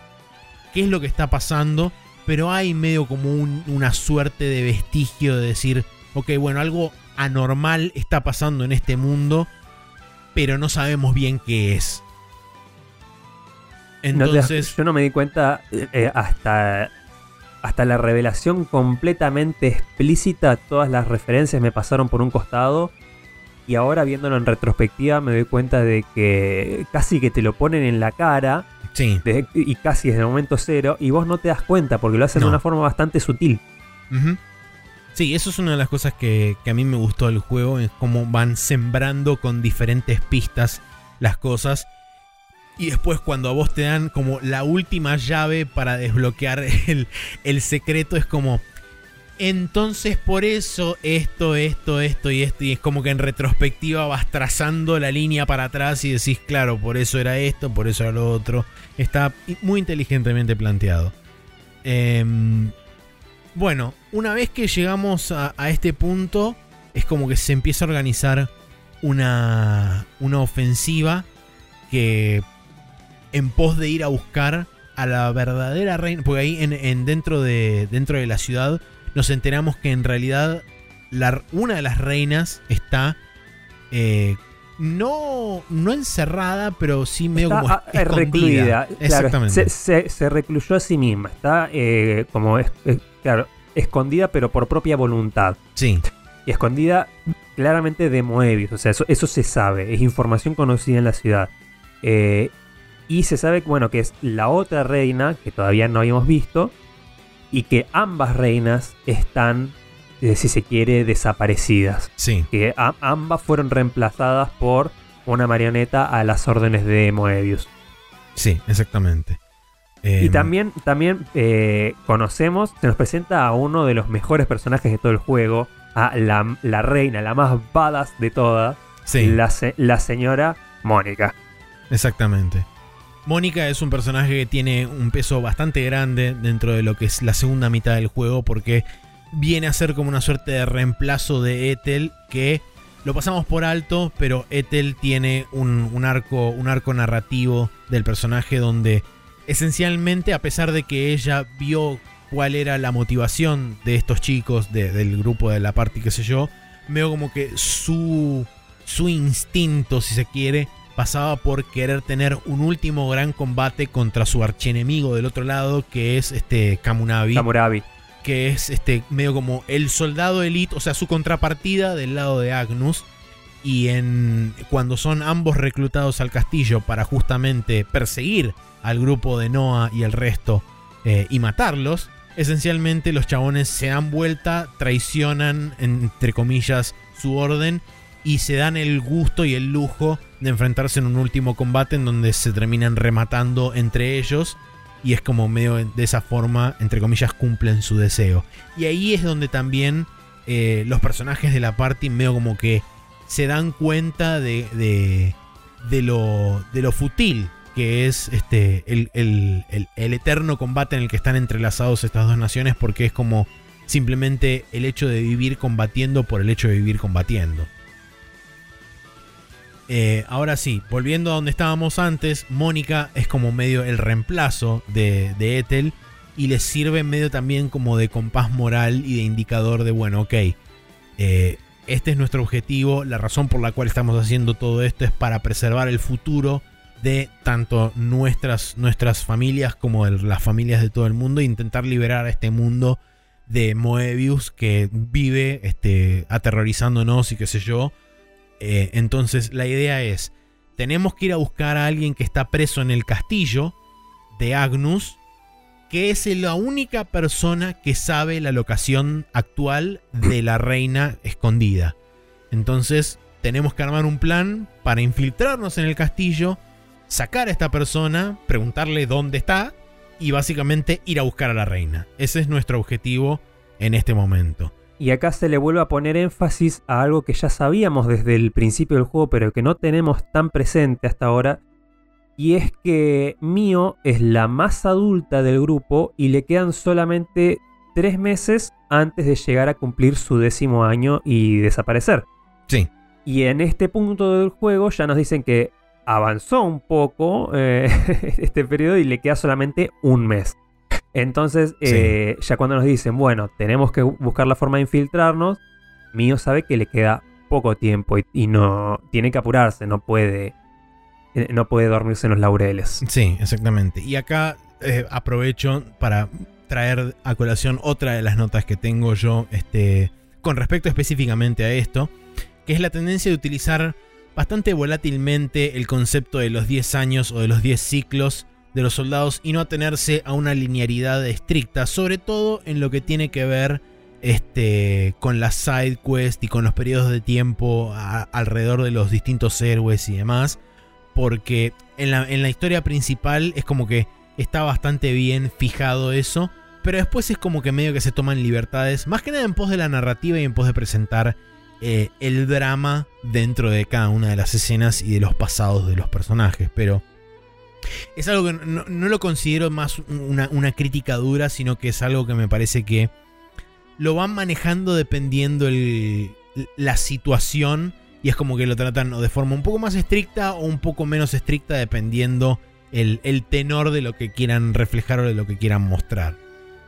qué es lo que está pasando, pero hay medio como un- una suerte de vestigio de decir, ok, bueno, algo anormal está pasando en este mundo, pero no sabemos bien qué es. No te das- Entonces, yo no me di cuenta eh, eh, hasta, hasta la revelación completamente explícita. Todas las referencias me pasaron por un costado. Y ahora viéndolo en retrospectiva me doy cuenta de que casi que te lo ponen en la cara. sí. y casi desde el momento cero. Y vos no te das cuenta porque lo hacen No. de una forma bastante sutil. Sí, eso es una de las cosas que, que a mí me gustó del juego, es cómo van sembrando con diferentes pistas las cosas. Y después cuando a vos te dan como la última llave para desbloquear el, el secreto, es como... Entonces por eso esto, esto, esto y esto. Y es como que en retrospectiva vas trazando la línea para atrás y decís, claro, por eso era esto, por eso era lo otro. Está muy inteligentemente planteado. Em, bueno, una vez que llegamos a, a este punto, es como que se empieza a organizar una, una ofensiva que en pos de ir a buscar a la verdadera reina, porque ahí en, en dentro, de, dentro de la ciudad nos enteramos que en realidad la- una de las reinas está eh, no, no encerrada, pero sí medio Está como ah, eh, escondida. recluida. Claro, Exactamente. se, se- se recluyó a sí misma. Está eh, como es, es- claro, escondida, pero por propia voluntad. Sí, Y escondida claramente de Moebius. O sea, eso, eso se sabe. Es información conocida en la ciudad. Eh, y se sabe, bueno, que es la otra reina que todavía no habíamos visto. Y que ambas reinas están, eh, si se quiere, desaparecidas. sí. Que a- ambas fueron reemplazadas por una marioneta a las órdenes de Moebius. Sí, exactamente. Y Em, también, también eh, conocemos, se nos presenta a uno de los mejores personajes de todo el juego, a la, la reina, la más badass de todas, sí, la, la señora Mónica. exactamente. Mónica es un personaje que tiene un peso bastante grande dentro de lo que es la segunda mitad del juego porque viene a ser como una suerte de reemplazo de Ethel que lo pasamos por alto, pero Ethel tiene un, un arco, un arco narrativo del personaje donde esencialmente a pesar de que ella vio cuál era la motivación de estos chicos de- del grupo de la party, qué sé yo, veo como que su, su instinto, si se quiere, pasaba por querer tener un último gran combate contra su archienemigo del otro lado, que es este Kamunabi, que es este medio como el soldado elite, o sea, su contrapartida del lado de Agnus. Y en cuando son ambos reclutados al castillo para justamente perseguir al grupo de Noah y el resto eh, y matarlos, esencialmente los chabones se dan vuelta, traicionan, entre comillas, su orden y se dan el gusto y el lujo de enfrentarse en un último combate en donde se terminan rematando entre ellos y es como medio de esa forma, entre comillas, cumplen su deseo. Y ahí es donde también eh, los personajes de la party medio como que se dan cuenta de, de, de, lo, de lo futil que es este, el, el, el, eterno combate en el que están entrelazados estas dos naciones porque es como simplemente el hecho de vivir combatiendo por el hecho de vivir combatiendo. Eh, ahora sí, volviendo a donde estábamos antes, Mónica es como medio el reemplazo de, de Ethel y le sirve medio también como de compás moral y de indicador de, bueno, ok, eh, este es nuestro objetivo, la razón por la cual estamos haciendo todo esto es para preservar el futuro de tanto nuestras, nuestras familias como de las familias de todo el mundo e intentar liberar a este mundo de Moebius que vive este, aterrorizándonos y qué sé yo eh, entonces la idea es, tenemos que ir a buscar a alguien que está preso en el castillo de Agnus, que es la única persona que sabe la locación actual de la reina escondida. Entonces tenemos que armar un plan para infiltrarnos en el castillo, sacar a esta persona, preguntarle dónde está y básicamente ir a buscar a la reina. Ese es nuestro objetivo en este momento. Y acá se le vuelve a poner énfasis a algo que ya sabíamos desde el principio del juego, pero que no tenemos tan presente hasta ahora. Y es que Mio es la más adulta del grupo y le quedan solamente tres meses antes de llegar a cumplir su décimo año y desaparecer. Sí. Y en este punto del juego ya nos dicen que avanzó un poco eh, este periodo y le queda solamente un mes. Entonces, eh, ya cuando nos dicen, bueno, tenemos que buscar la forma de infiltrarnos, Mío sabe que le queda poco tiempo y, no tiene que apurarse, no puede, eh, no puede dormirse en los laureles. Sí, exactamente. Y acá eh, aprovecho para traer a colación otra de las notas que tengo yo este, con respecto específicamente a esto, que es la tendencia de utilizar bastante volátilmente el concepto de los 10 años o de los 10 ciclos de los soldados y no atenerse a una linealidad estricta, sobre todo en lo que tiene que ver este, con las side quests y con los periodos de tiempo alrededor de los distintos héroes y demás, porque en la, en la historia principal es como que está bastante bien fijado eso, pero después es como que medio que se toman libertades, más que nada en pos de la narrativa y en pos de presentar eh, el drama dentro de cada una de las escenas y de los pasados de los personajes, pero es algo que no, lo considero más una, crítica dura, sino que es algo que me parece que lo van manejando dependiendo la situación y es como que lo tratan de forma un poco más estricta o un poco menos estricta dependiendo el, tenor de lo que quieran reflejar o de lo que quieran mostrar.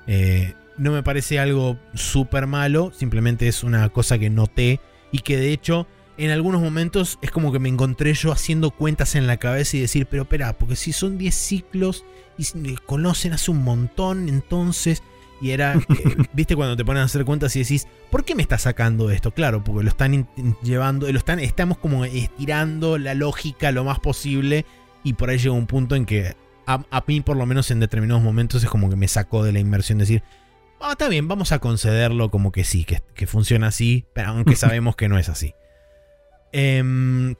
Eh, no me parece algo súper malo, simplemente es una cosa que noté y que de hecho en algunos momentos es como que me encontré yo haciendo cuentas en la cabeza y decir, pero espera, porque si son 10 ciclos y conocen hace un montón, entonces... Y era, eh, viste, cuando te ponen a hacer cuentas y decís, ¿por qué me está sacando esto? Claro, porque lo están llevando, lo están, estamos como estirando la lógica lo más posible y por ahí llega un punto en que a, mí por lo menos en determinados momentos es como que me sacó de la inversión decir, ah, está bien, vamos a concederlo como que sí, que, que funciona así, pero aunque sabemos que no es así. Em,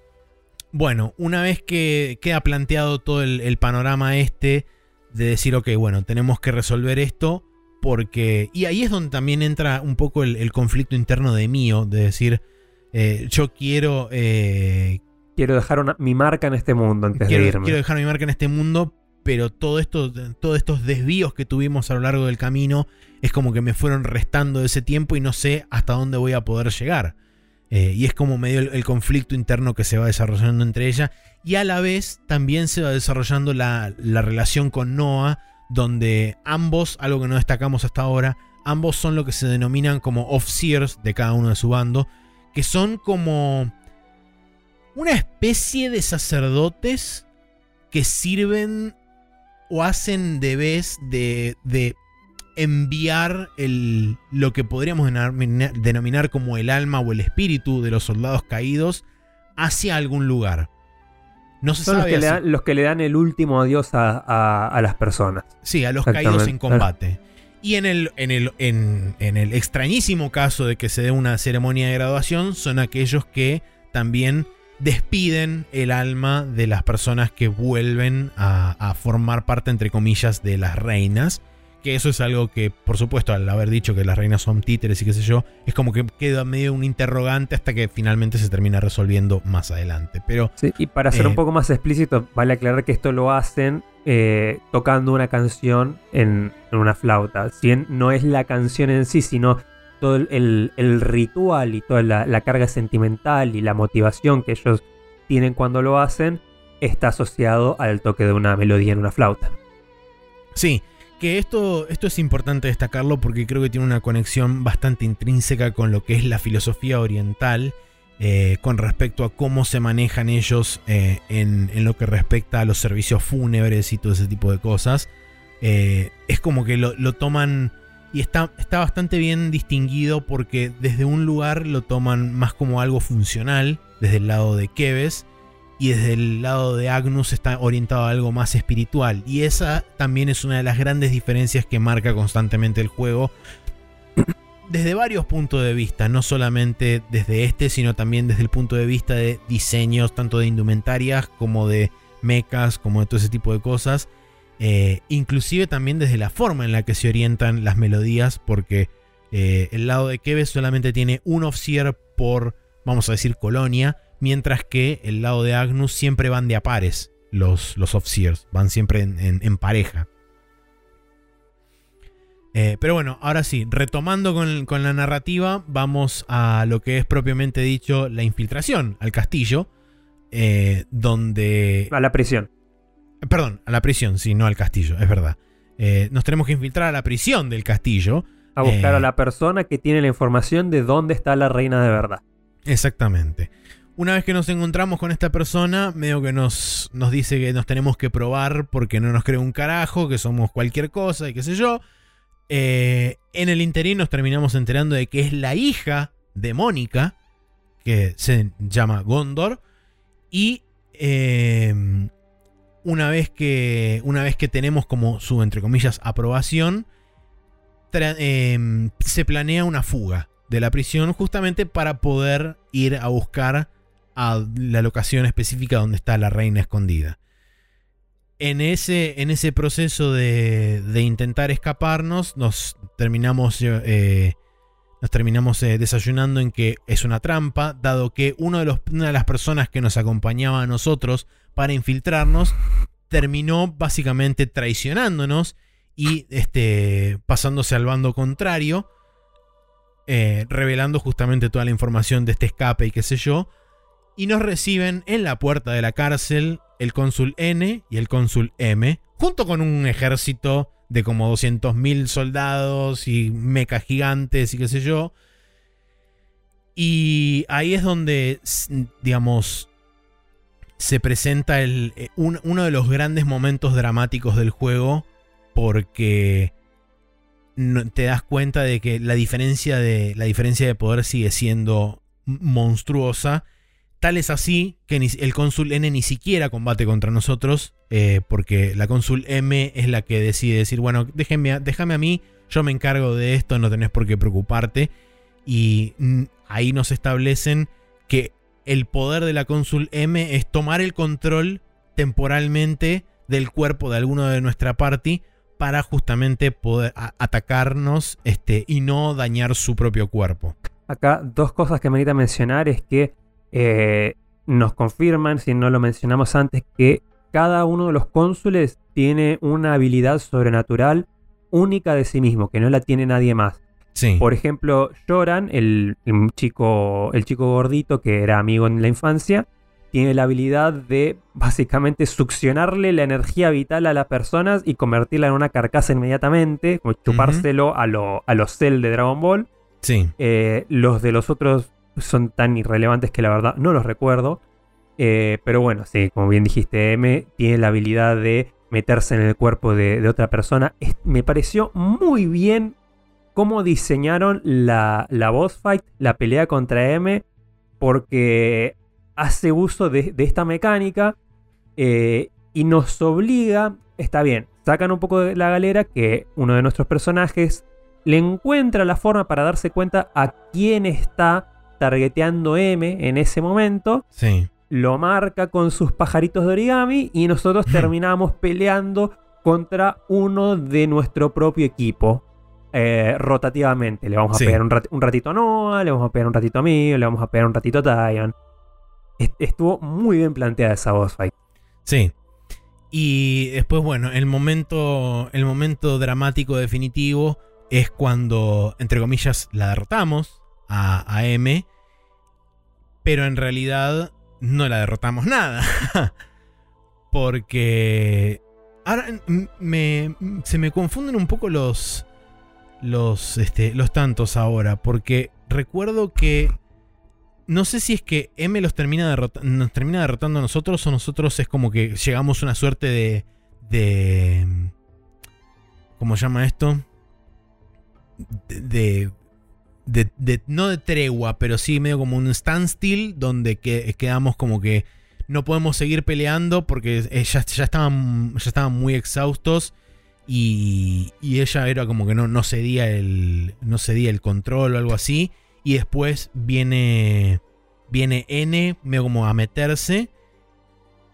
bueno, una vez que queda planteado todo el, panorama este de decir, ok, bueno, tenemos que resolver esto porque... Y ahí es donde también entra un poco el, conflicto interno de mío, de decir, eh, yo quiero... Eh, quiero dejar mi marca en este mundo antes quiero, de irme. Quiero dejar mi marca en este mundo, pero todo esto, todos estos desvíos que tuvimos a lo largo del camino es como que me fueron restando ese tiempo y no sé hasta dónde voy a poder llegar. Eh, y es como medio el, conflicto interno que se va desarrollando entre ella. Y a la vez también se va desarrollando la, relación con Noah, donde ambos, algo que no destacamos hasta ahora, ambos son lo que se denominan como off-seers de cada uno de su bando, que son como una especie de sacerdotes que sirven o hacen de vez de enviar el, lo que podríamos denominar como el alma o el espíritu de los soldados caídos hacia algún lugar. No se Son los, que le dan, los que le dan el último adiós a, las personas. Sí, a los caídos en combate. Y en el, en, el, en, en el extrañísimo caso de que se dé una ceremonia de graduación, son aquellos que también despiden el alma de las personas que vuelven a, a, formar parte, entre comillas, de las reinas. Que eso es algo que, por supuesto, al haber dicho que las reinas son títeres y qué sé yo, es como que queda medio un interrogante hasta que finalmente se termina resolviendo más adelante. Pero. Sí, y para ser eh, un poco más explícito, vale aclarar que esto lo hacen eh, tocando una canción en, en, una flauta. Si no es la canción en sí, sino todo el, el, el ritual y toda la, la, carga sentimental y la motivación que ellos tienen cuando lo hacen está asociado al toque de una melodía en una flauta. Sí, que esto, esto es importante destacarlo porque creo que tiene una conexión bastante intrínseca con lo que es la filosofía oriental. Eh, con respecto a cómo se manejan ellos eh, en, en, lo que respecta a los servicios fúnebres y todo ese tipo de cosas. Eh, es como que lo, lo toman y está, está, bastante bien distinguido porque desde un lugar lo toman más como algo funcional, desde el lado de Keves, y desde el lado de Agnus está orientado a algo más espiritual. Y esa también es una de las grandes diferencias que marca constantemente el juego desde varios puntos de vista, no solamente desde este, sino también desde el punto de vista de diseños, tanto de indumentarias como de mechas, como de todo ese tipo de cosas. Eh, inclusive también desde la forma en la que se orientan las melodías, porque eh, el lado de Keves solamente tiene un Officer por, vamos a decir, colonia, mientras que el lado de Agnus siempre van de a pares los, los Officers, van siempre en, en, en pareja. Eh, pero bueno, ahora sí, retomando con, con, la narrativa, vamos a lo que es propiamente dicho la infiltración al castillo, eh, donde... A la prisión. Perdón, a la prisión, sí, no al castillo, es verdad. Eh, nos tenemos que infiltrar a la prisión del castillo. A buscar a la persona que tiene la información de dónde está la reina de verdad. Exactamente. Una vez que nos encontramos con esta persona, medio que nos, nos dice que nos tenemos que probar porque no nos cree un carajo, que somos cualquier cosa y qué sé yo. Eh, en el interín nos terminamos enterando de que es la hija de Mónica, que se llama Gondor. Y eh, una, vez que, una vez que tenemos como su, entre comillas, aprobación, eh, se planea una fuga de la prisión justamente para poder ir a buscar a la locación específica donde está la reina escondida en ese, en ese proceso de, de intentar escaparnos, nos terminamos, eh, nos terminamos eh, desayunando en que es una trampa, dado que uno de los, una de las personas que nos acompañaba a nosotros para infiltrarnos terminó básicamente traicionándonos y este, pasándose al bando contrario, eh, revelando justamente toda la información de este escape y qué sé yo. Y nos reciben en la puerta de la cárcel el cónsul N y el cónsul M, junto con un ejército de como 200.000 soldados y mecas gigantes y qué sé yo. Y ahí es donde, digamos, se presenta el, un, uno de los grandes momentos dramáticos del juego porque te das cuenta de que la diferencia de, la diferencia de poder sigue siendo monstruosa Tal es así que el cónsul N ni siquiera combate contra nosotros, eh, porque la cónsul M es la que decide decir, bueno, déjame, déjame a mí, yo me encargo de esto, no tenés por qué preocuparte. Y ahí nos establecen que el poder de la cónsul M es tomar el control temporalmente del cuerpo de alguno de nuestra party para justamente poder atacarnos este, y no dañar su propio cuerpo. Acá dos cosas que me necesita mencionar es que eh, nos confirman, si no lo mencionamos antes, que cada uno de los cónsules tiene una habilidad sobrenatural única de sí mismo, que no la tiene nadie más. Sí. Por ejemplo, Joran, el, el, chico, el chico gordito que era amigo en la infancia, tiene la habilidad de básicamente succionarle la energía vital a las personas y convertirla en una carcasa inmediatamente, como chupárselo uh -huh. a los a lo Cell de Dragon Ball. Sí. Eh, los de los otros son tan irrelevantes que la verdad no los recuerdo. Eh, pero bueno, sí, como bien dijiste, M tiene la habilidad de meterse en el cuerpo de, otra persona. Me pareció muy bien cómo diseñaron la, la boss fight, la pelea contra M, porque hace uso de, de esta mecánica eh, y nos obliga, está bien, sacan un poco de la galera que uno de nuestros personajes le encuentra la forma para darse cuenta a quién está targeteando M en ese momento. Sí. Lo marca con sus pajaritos de origami y nosotros terminamos peleando contra uno de nuestro propio equipo. eh, rotativamente. Le vamos a Sí. pegar un, rat- un ratito a Noah, le vamos a pegar un ratito a mí, le vamos a pegar un ratito a. Est- Estuvo muy bien planteada esa boss fight. Sí. Y después, bueno, el momento, el momento dramático definitivo es cuando, entre comillas, la derrotamos a, a M, pero en realidad no la derrotamos nada. Porque ahora me, se me confunden un poco los, los, este, los tantos ahora, porque recuerdo que no sé si es que M los termina nos termina derrotando a nosotros o nosotros es como que llegamos a una suerte de. de. ¿Cómo se llama esto? De- de- de- no de tregua, pero sí medio como un standstill donde que- quedamos como que no podemos seguir peleando porque eh, ya, ya estaban, ya estaban muy exhaustos y, y ella era como que no, no, cedía el, no cedía el control o algo así. Y después viene. Viene N, medio como a meterse.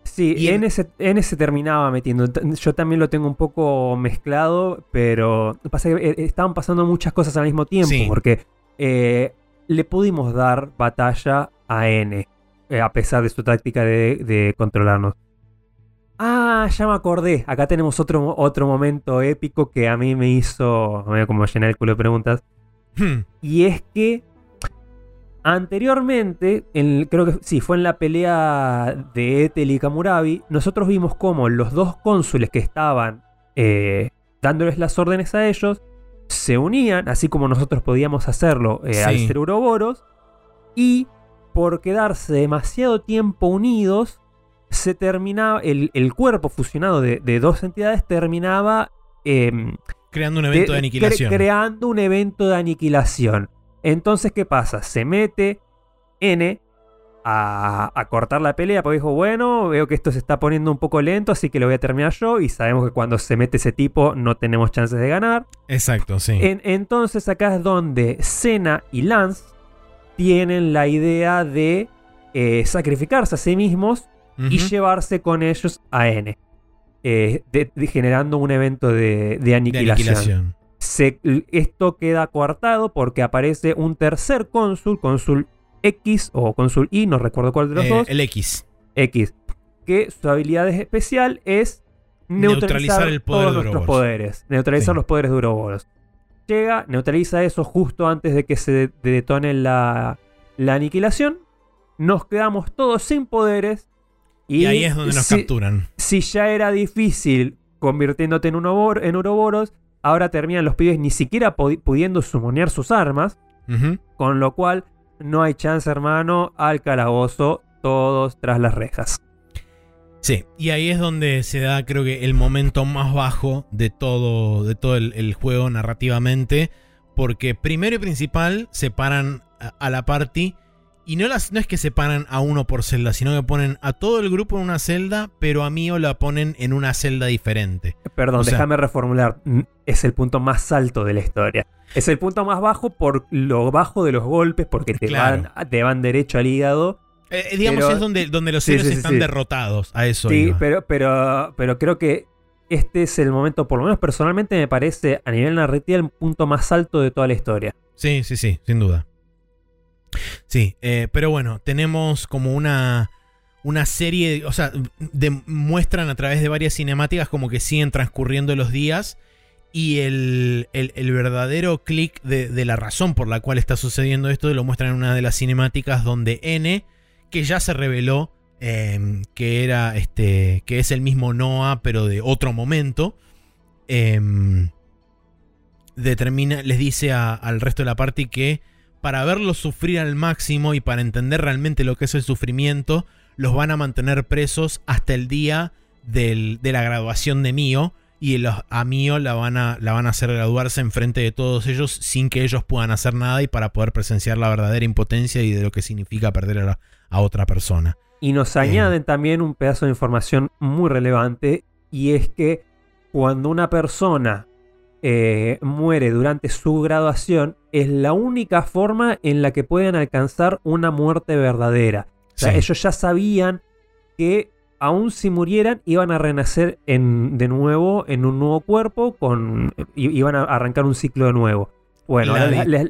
Sí, Y N, se, N se terminaba metiendo. Yo también lo tengo un poco mezclado, pero pasa que eh, estaban pasando muchas cosas al mismo tiempo, Sí. porque eh, le pudimos dar batalla a N, eh, a pesar de su táctica de, de controlarnos. Ah, ya me acordé. Acá tenemos otro, otro momento épico que a mí me hizo, me como llenar el culo de preguntas. Hmm, Y es que anteriormente, en- creo que sí, fue en la pelea de Ethel y Kamurabi, nosotros vimos cómo los dos cónsules que estaban eh, dándoles las órdenes a ellos se unían, así como nosotros podíamos hacerlo eh, Sí. al ser Uroboros, y por quedarse demasiado tiempo unidos, se terminaba, el, el cuerpo fusionado de, de dos entidades terminaba em, creando un evento de, de- aniquilación. cre- creando un evento de aniquilación. Entonces, ¿qué pasa? Se mete N a, a cortar la pelea porque dijo, bueno, veo que esto se está poniendo un poco lento, así que lo voy a terminar yo. Y sabemos que cuando se mete ese tipo no tenemos chances de ganar. Exacto, sí. En- entonces acá es donde Senna y Lance tienen la idea de eh, sacrificarse a sí mismos y llevarse con ellos a N. eh, de- de- generando un evento de, de de aniquilación. aniquilación. Se- esto queda coartado porque aparece un tercer cónsul, cónsul X o cónsul Y, no recuerdo cuál de los Eh, dos, el X. X, que su habilidad especial es neutralizar, Neutralizar el poder todos de nuestros poderes, neutralizar Sí. los poderes de Uroboros. Llega, neutraliza eso justo antes de que se detone la, la aniquilación. Nos quedamos todos sin poderes. Y, Y, ahí es donde nos capturan. si ya era difícil convirtiéndote en, un obor- en Uroboros, ahora terminan los pibes ni siquiera pudiendo sumonear sus armas, con lo cual no hay chance, hermano, al calabozo, todos tras las rejas. Sí, y ahí es donde se da, creo que, el momento más bajo de todo, de todo el, juego narrativamente. Porque primero y principal separan a, a la party. Y no, las, no es que separan a uno por celda, sino que ponen a todo el grupo en una celda, pero a Mio la ponen en una celda diferente. Perdón, O sea- déjame reformular. Es el punto más alto de la historia. Es el punto más bajo por lo bajo de los golpes, porque te, Claro. van, te van derecho al hígado. Eh, eh, digamos, Pero- es donde, donde los Sí, héroes sí, sí, están derrotados. A eso Sí, iba. pero, pero, pero creo que este es el momento, por lo menos personalmente me parece a nivel narrativo, el punto más alto de toda la historia. Sí, sí, sí, sin duda. Sí, eh, pero bueno, tenemos como una, una serie, o sea, demuestran a través de varias cinemáticas como que siguen transcurriendo los días y el, el- verdadero clic de, la razón por la cual está sucediendo esto lo muestran en una de las cinemáticas donde N, que ya se reveló eh, que era este, que es el mismo Noah pero de otro momento, em, determina, les dice al resto de la party que para verlos sufrir al máximo y para entender realmente lo que es el sufrimiento, los van a mantener presos hasta el día del- de la graduación de Mio. Y los- a Mio la van, a, la van a hacer graduarse enfrente de todos ellos sin que ellos puedan hacer nada y para poder presenciar la verdadera impotencia y de lo que significa perder a, la- a otra persona. Y nos añaden también un pedazo de información muy relevante y es que cuando una persona eh, muere durante su graduación, es la única forma en la que pueden alcanzar una muerte verdadera. O sea, Sí. ellos ya sabían que aun si murieran, iban a renacer en, de nuevo en un nuevo cuerpo, con, iban a arrancar un ciclo de nuevo. Bueno, La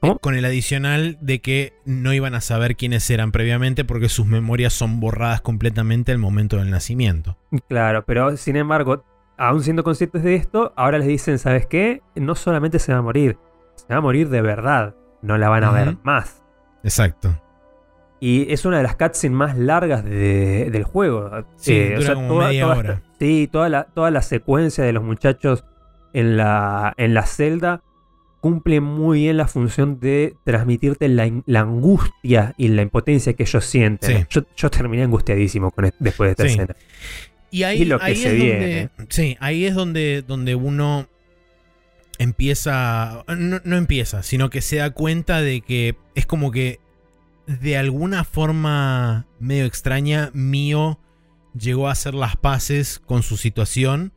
¿Cómo? Con el adicional de que no iban a saber quiénes eran previamente porque sus memorias son borradas completamente al momento del nacimiento. Claro, pero sin embargo, aún siendo conscientes de esto, ahora les dicen, ¿sabes qué? No solamente se va a morir, se va a morir de verdad. No la van a ver más. Exacto. Y es una de las cutscenes más largas de- del juego. Sí, dura como media hora. esta- sí, toda la, toda la secuencia de los muchachos en la, en la celda cumple muy bien la función de transmitirte la, angustia y la impotencia que ellos sienten. Sí. Yo, yo terminé angustiadísimo con est- después de esta Sí. escena. Y ahí, Y lo que ahí se es viene. donde. Sí, ahí es donde, donde uno empieza. No, no empieza, sino que se da cuenta de que es como que de alguna forma medio extraña, Mío llegó a hacer las paces con su situación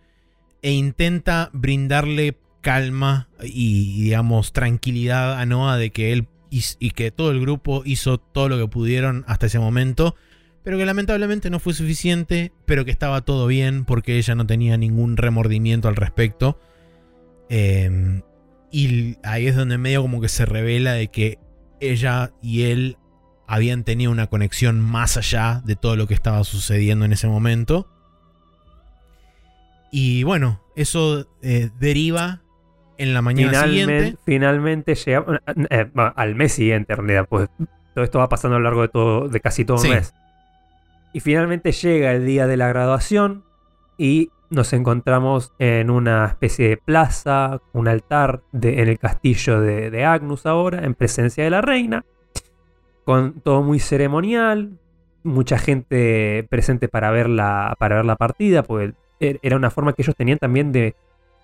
e intenta brindarle calma y, digamos, tranquilidad a Noah de que él hiz- y que todo el grupo hizo todo lo que pudieron hasta ese momento pero que lamentablemente no fue suficiente, pero que estaba todo bien porque ella no tenía ningún remordimiento al respecto. Eh, y ahí es donde medio como que se revela de que ella y él habían tenido una conexión más allá de todo lo que estaba sucediendo en ese momento. Y bueno, eso eh, deriva en la mañana Finalmente, siguiente. finalmente llega eh, bueno, al mes siguiente, en realidad, pues todo esto va pasando a lo largo de todo, de casi todo un Sí. mes. Y finalmente llega el día de la graduación y nos encontramos en una especie de plaza, un altar en el castillo de, Agnus ahora, en presencia de la reina, con todo muy ceremonial, mucha gente presente para ver la, para ver la partida, porque er- era una forma que ellos tenían también de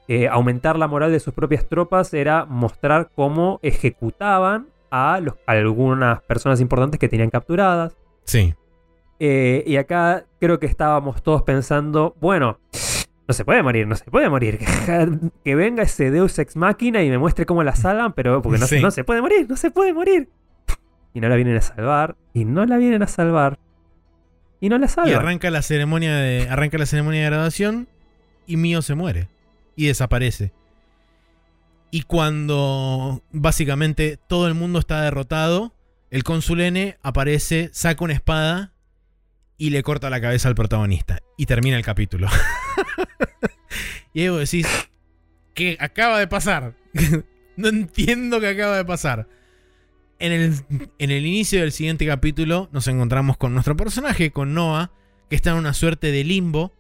eh, aumentar la moral de sus propias tropas, era mostrar cómo ejecutaban a algunas personas importantes que tenían capturadas. Sí, Eh, y acá creo que estábamos todos pensando, bueno, no se puede morir, no se puede morir. Que venga ese Deus Ex Máquina y me muestre cómo la salvan, pero porque no, se- Sí. no se puede morir, no se puede morir. Y no la vienen a salvar, y no la vienen a salvar. Y no la Y salvan. arranca la ceremonia de. Arranca la ceremonia de graduación. Y Mío se muere. Y desaparece. Y cuando básicamente todo el mundo está derrotado. El cónsul N aparece, saca una espada y le corta la cabeza al protagonista. Y termina el capítulo. y ahí vos decís. ¿Qué acaba de pasar? no entiendo qué acaba de pasar. En el, en el inicio del siguiente capítulo nos encontramos con nuestro personaje, con Noah, que está en una suerte de limbo,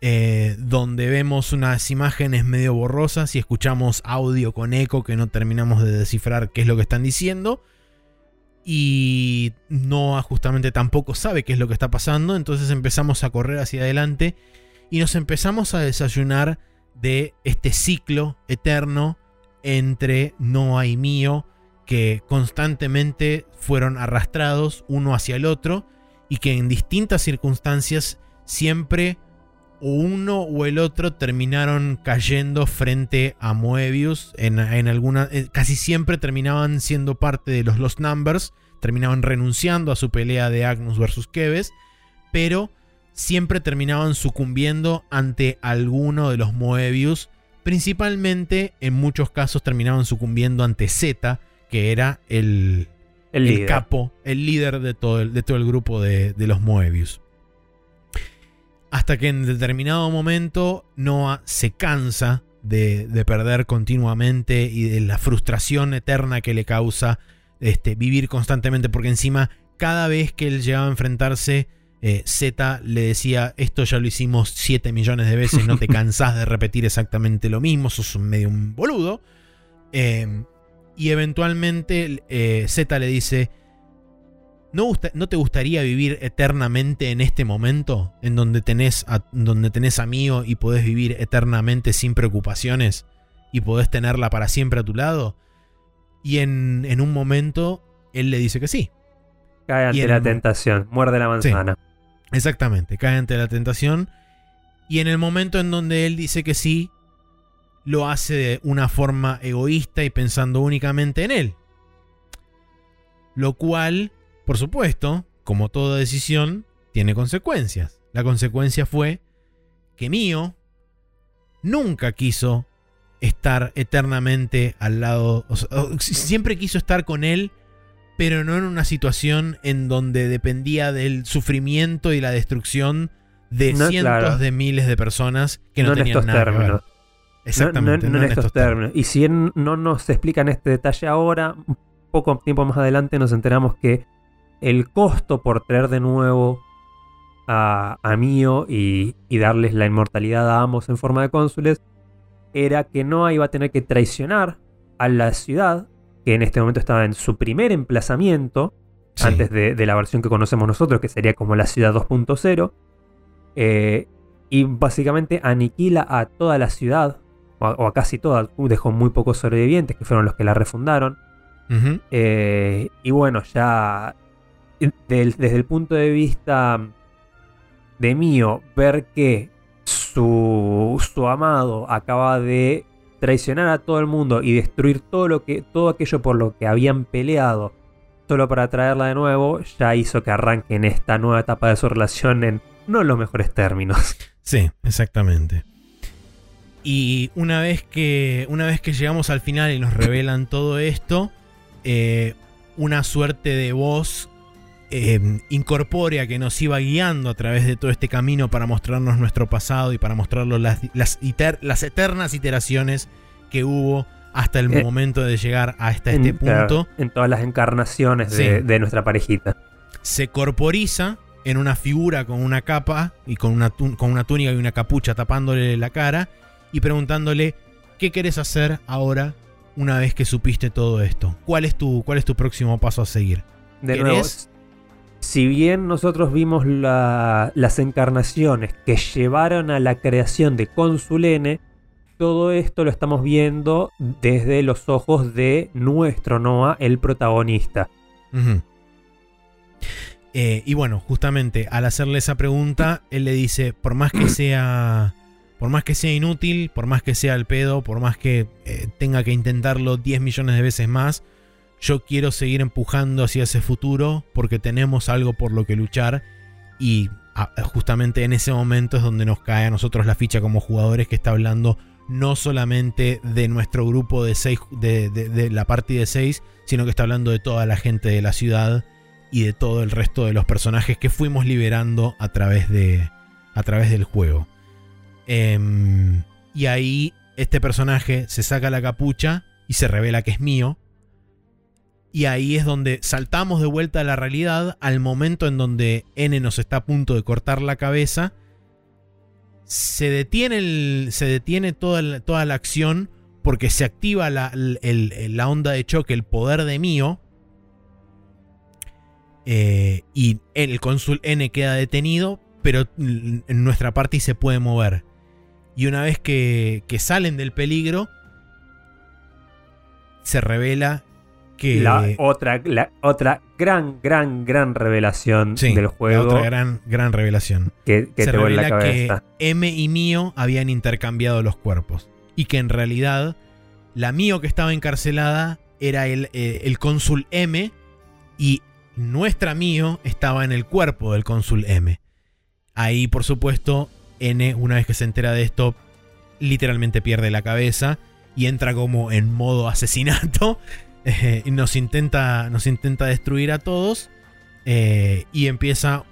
eh, donde vemos unas imágenes medio borrosas y escuchamos audio con eco que no terminamos de descifrar qué es lo que están diciendo. Y Noah justamente tampoco sabe qué es lo que está pasando, entonces empezamos a correr hacia adelante y nos empezamos a desayunar de este ciclo eterno entre Noah y Mío, que constantemente fueron arrastrados uno hacia el otro y que en distintas circunstancias siempre o uno o el otro terminaron cayendo frente a Moebius en, en alguna eh, casi siempre terminaban siendo parte de los Lost Numbers terminaban renunciando a su pelea de Agnus versus Keves pero siempre terminaban sucumbiendo ante alguno de los Moebius principalmente en muchos casos terminaban sucumbiendo ante Z que era el, el el capo, el líder de todo el, de todo el grupo de, de los Moebius. Hasta que en determinado momento Noah se cansa de, de perder continuamente y de la frustración eterna que le causa este, vivir constantemente, porque encima cada vez que él llegaba a enfrentarse, eh, Z le decía, esto ya lo hicimos 7 millones de veces, no te cansás de repetir exactamente lo mismo, sos medio un boludo. Eh, y eventualmente eh, Z le dice, ¿no, gusta- ¿no te gustaría vivir eternamente en este momento? En donde tenés, a, donde tenés a Mío y podés vivir eternamente sin preocupaciones y podés tenerla para siempre a tu lado. Y en, en un momento él le dice que sí. Cae ante la tentación, muerde la manzana. Exactamente, cae ante la tentación Y en el momento en donde él dice que sí, lo hace de una forma egoísta y pensando únicamente en él. Lo cual, por supuesto, como toda decisión, tiene consecuencias. La consecuencia fue que Mío nunca quiso estar eternamente al lado, siempre quiso estar con él, pero no en una situación en donde dependía del sufrimiento y la destrucción de cientos de miles de personas que no, tenían nada términos. Exactamente. No, en, estos términos. Y si no nos explican este detalle ahora, un poco tiempo más adelante nos enteramos que el costo por traer de nuevo a, a Mio y, darles la inmortalidad a ambos en forma de cónsules era que Noah iba a tener que traicionar a la ciudad, que en este momento estaba en su primer emplazamiento, antes de, la versión que conocemos nosotros, que sería como la ciudad 2.0, eh, y básicamente aniquila a toda la ciudad o a, casi toda, dejó muy pocos sobrevivientes, que fueron los que la refundaron. Eh, y bueno, ya desde el punto de vista de mío, ver que su, su amado acaba de traicionar a todo el mundo y destruir todo, lo que, todo aquello por lo que habían peleado solo para traerla de nuevo, ya hizo que arranque en esta nueva etapa de su relación en no los mejores términos. Sí, exactamente. Y una vez que, una vez que llegamos al final y nos revelan todo esto, eh, una suerte de voz eh, incorpórea que nos iba guiando a través de todo este camino para mostrarnos nuestro pasado y para mostrarnos las, las, eternas iteraciones que hubo hasta el eh, momento de llegar hasta este punto. En todas las encarnaciones de, nuestra parejita. Se corporiza en una figura con una capa y con una, con una túnica y una capucha tapándole la cara y preguntándole qué querés hacer ahora una vez que supiste todo esto. ¿Cuál es tu, cuál es tu próximo paso a seguir? De nuevo, si bien nosotros vimos las encarnaciones que llevaron a la creación de Consul todo esto lo estamos viendo desde los ojos de nuestro Noah, el protagonista. Eh, y bueno, justamente al hacerle esa pregunta, él le dice, por más que sea por más que sea inútil, por más que sea el pedo, por más que eh, tenga que intentarlo 10 millones de veces más, yo quiero seguir empujando hacia ese futuro porque tenemos algo por lo que luchar y ah, justamente en ese momento es donde nos cae a nosotros la ficha como jugadores que está hablando no solamente de nuestro grupo de seis, de, la party de 6, sino que está hablando de toda la gente de la ciudad y de todo el resto de los personajes que fuimos liberando a través, de, a través del juego. Em, y ahí este personaje se saca la capucha y se revela que es mío. Y ahí es donde saltamos de vuelta a la realidad al momento en donde N nos está a punto de cortar la cabeza. Se detiene, se detiene toda, la, toda la acción porque se activa la, onda de choque, el poder de mío. Eh, y el cónsul N queda detenido, pero en nuestra parte se puede mover. Y una vez que, salen del peligro, se revela que. La otra, la otra gran, gran, gran revelación del juego. La otra gran, gran revelación. Que, se te revela la que M y Mio habían intercambiado los cuerpos. Y que en realidad la Mio que estaba encarcelada era el, eh, el cónsul M. Y nuestra Mio estaba en el cuerpo del cónsul M. Ahí, por supuesto, N, una vez que se entera de esto, literalmente pierde la cabeza y entra como en modo asesinato. Nos intenta, nos intenta destruir a todos. Eh, y empieza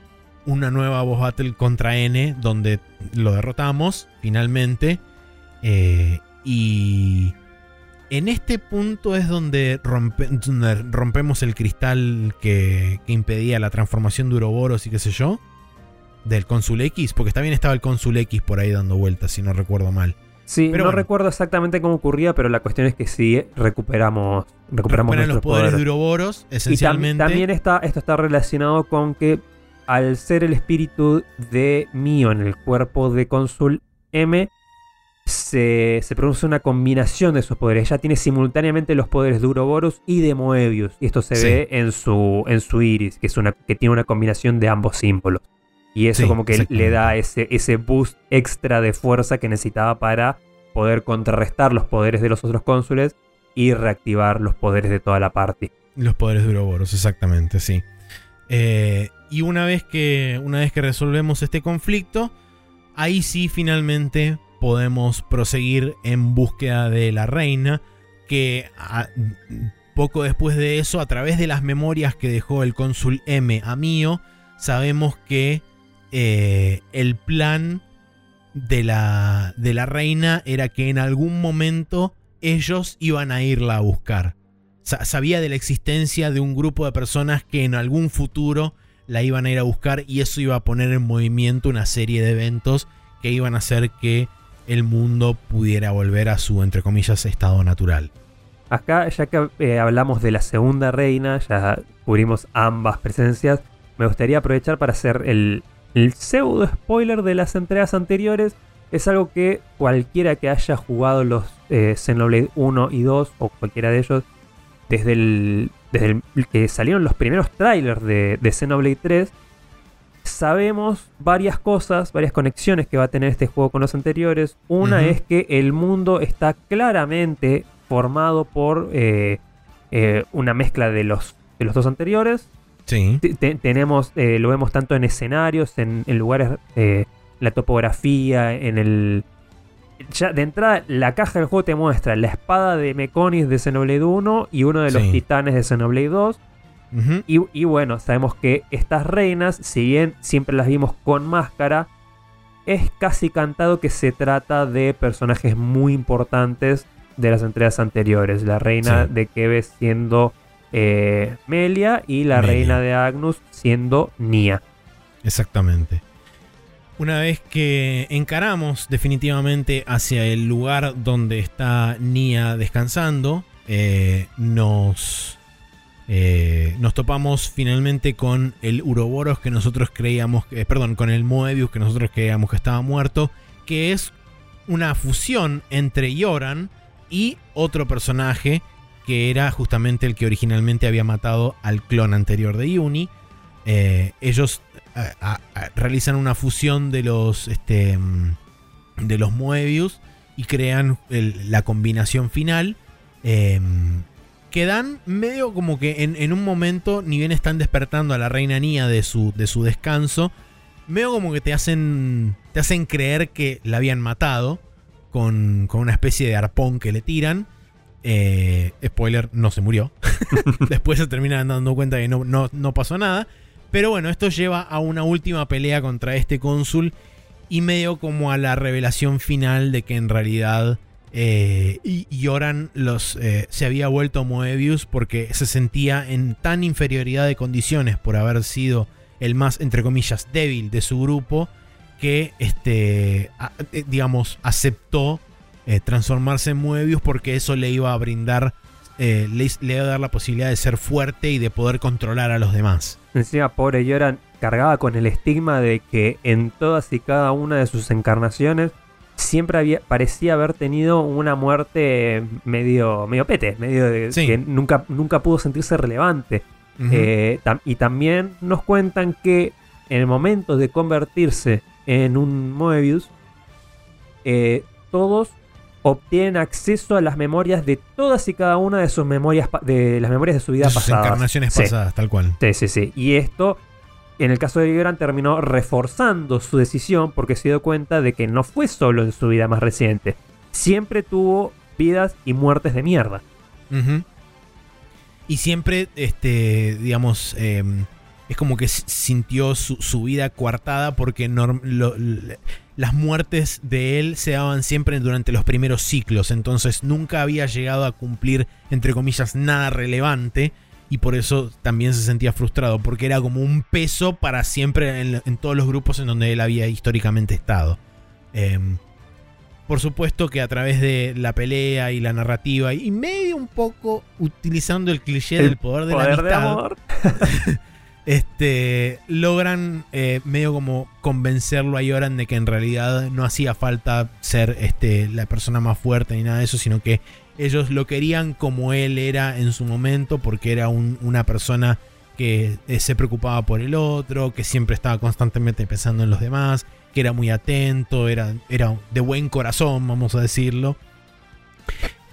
una nueva boss battle contra N, donde lo derrotamos finalmente. Eh, y en este punto es donde, rompemos el cristal que, impedía la transformación de Uroboros y qué sé yo del Cónsul X, porque también estaba el Cónsul X por ahí dando vueltas, si no recuerdo mal. Sí, no recuerdo exactamente cómo ocurría, pero la cuestión es que sí recuperamos, recuperamos los poderes de Uroboros, esencialmente. Y también está, esto está relacionado con que al ser el espíritu de Mio en el cuerpo de Cónsul M, se, se, produce una combinación de esos poderes. Ella tiene simultáneamente los poderes de Uroboros y de Moebius. Y esto se ve en su, en su iris, que, es una, que tiene una combinación de ambos símbolos. Y eso Sí, como que le da ese, ese boost extra de fuerza que necesitaba para poder contrarrestar los poderes de los otros cónsules y reactivar los poderes de toda la party. Los poderes de Uroboros, exactamente, sí. Eh, y una vez, que, una vez que resolvemos este conflicto, ahí sí finalmente podemos proseguir en búsqueda de la reina, que a- poco después de eso, a través de las memorias que dejó el cónsul M a Mío, sabemos que eh, el plan de la, de la reina era que en algún momento ellos iban a irla a buscar. Sa- sabía de la existencia de un grupo de personas que en algún futuro la iban a ir a buscar y eso iba a poner en movimiento una serie de eventos que iban a hacer que el mundo pudiera volver a su, entre comillas, estado natural. Acá, ya que eh, hablamos de la segunda reina, ya cubrimos ambas presencias, me gustaría aprovechar para hacer el, el pseudo spoiler de las entregas anteriores. Es algo que cualquiera que haya jugado los eh, Xenoblade 1 y 2, o cualquiera de ellos, desde el, desde el que salieron los primeros trailers de, de Xenoblade 3, sabemos varias cosas, varias conexiones que va a tener este juego con los anteriores. Una es que el mundo está claramente formado por eh, eh, una mezcla de los, de los dos anteriores. Sí. Te- te- tenemos, eh, lo vemos tanto en escenarios, en, en lugares, eh, la topografía, en el... Ya de entrada, la caja del juego te muestra la espada de Meconis de Xenoblade 1 y uno de los Sí. titanes de Xenoblade 2. Ujú. Y, y bueno, sabemos que estas reinas, si bien siempre las vimos con máscara, es casi cantado que se trata de personajes muy importantes de las entregas anteriores. La reina Sí. de Keve siendo eh, Melia y la Melia. reina de Agnus siendo Nia. Exactamente. Una vez que encaramos definitivamente hacia el lugar donde está Nia descansando, eh, nos, eh, nos topamos finalmente con el Uroboros que nosotros creíamos, que- eh, perdón, con el Moebius que nosotros creíamos que estaba muerto, que es una fusión entre Yoran y otro personaje que era justamente el que originalmente había matado al clon anterior de Yuni. Eh, ellos a- realizan una fusión de los este, mm, de los Moebius y crean la combinación final eh, que dan medio como que en, en un momento ni bien están despertando a la reina Nia de su, de su descanso medio como que te hacen te hacen creer que la habían matado con, con una especie de arpón que le tiran eh, spoiler, no se murió. Después se terminan dando cuenta que no, no, no pasó nada. Pero bueno, esto lleva a una última pelea contra este cónsul y medio como a la revelación final de que en realidad eh, Yoran los, eh, se había vuelto Moebius porque se sentía en tan inferioridad de condiciones por haber sido el más, entre comillas, débil de su grupo que, este, eh, digamos, aceptó eh, transformarse en Moebius porque eso le iba a brindar, eh, le, le iba a dar la posibilidad de ser fuerte y de poder controlar a los demás. Encima, pobre Yoran cargaba con el estigma de que en todas y cada una de sus encarnaciones siempre había, parecía haber tenido una muerte medio, medio pete, medio de, Sí. que nunca, nunca pudo sentirse relevante. Eh, tam- y también nos cuentan que en el momento de convertirse en un Moebius, eh, todos obtienen acceso a las memorias de todas y cada una de sus memorias, de las memorias de su vida De sus pasada. encarnaciones Sí. pasadas, tal cual. Sí, sí, sí. Y esto, en el caso de Libran, terminó reforzando su decisión porque se dio cuenta de que no fue solo en su vida más reciente. Siempre tuvo vidas y muertes de mierda. Y siempre, este, digamos, eh, es como que sintió su, su vida coartada porque lo- las muertes de él se daban siempre durante los primeros ciclos, entonces nunca había llegado a cumplir, entre comillas, nada relevante y por eso también se sentía frustrado, porque era como un peso para siempre en, en todos los grupos en donde él había históricamente estado. Em, por supuesto que a través de la pelea y la narrativa y medio un poco utilizando el cliché El del poder de la Poder de amistad, amor. este, logran eh, medio como convencerlo a Yoran de que en realidad no hacía falta ser este, la persona más fuerte ni nada de eso, sino que ellos lo querían como él era en su momento, porque era un- una persona que eh, se preocupaba por el otro, que siempre estaba constantemente pensando en los demás, que era muy atento, era, era de buen corazón, vamos a decirlo.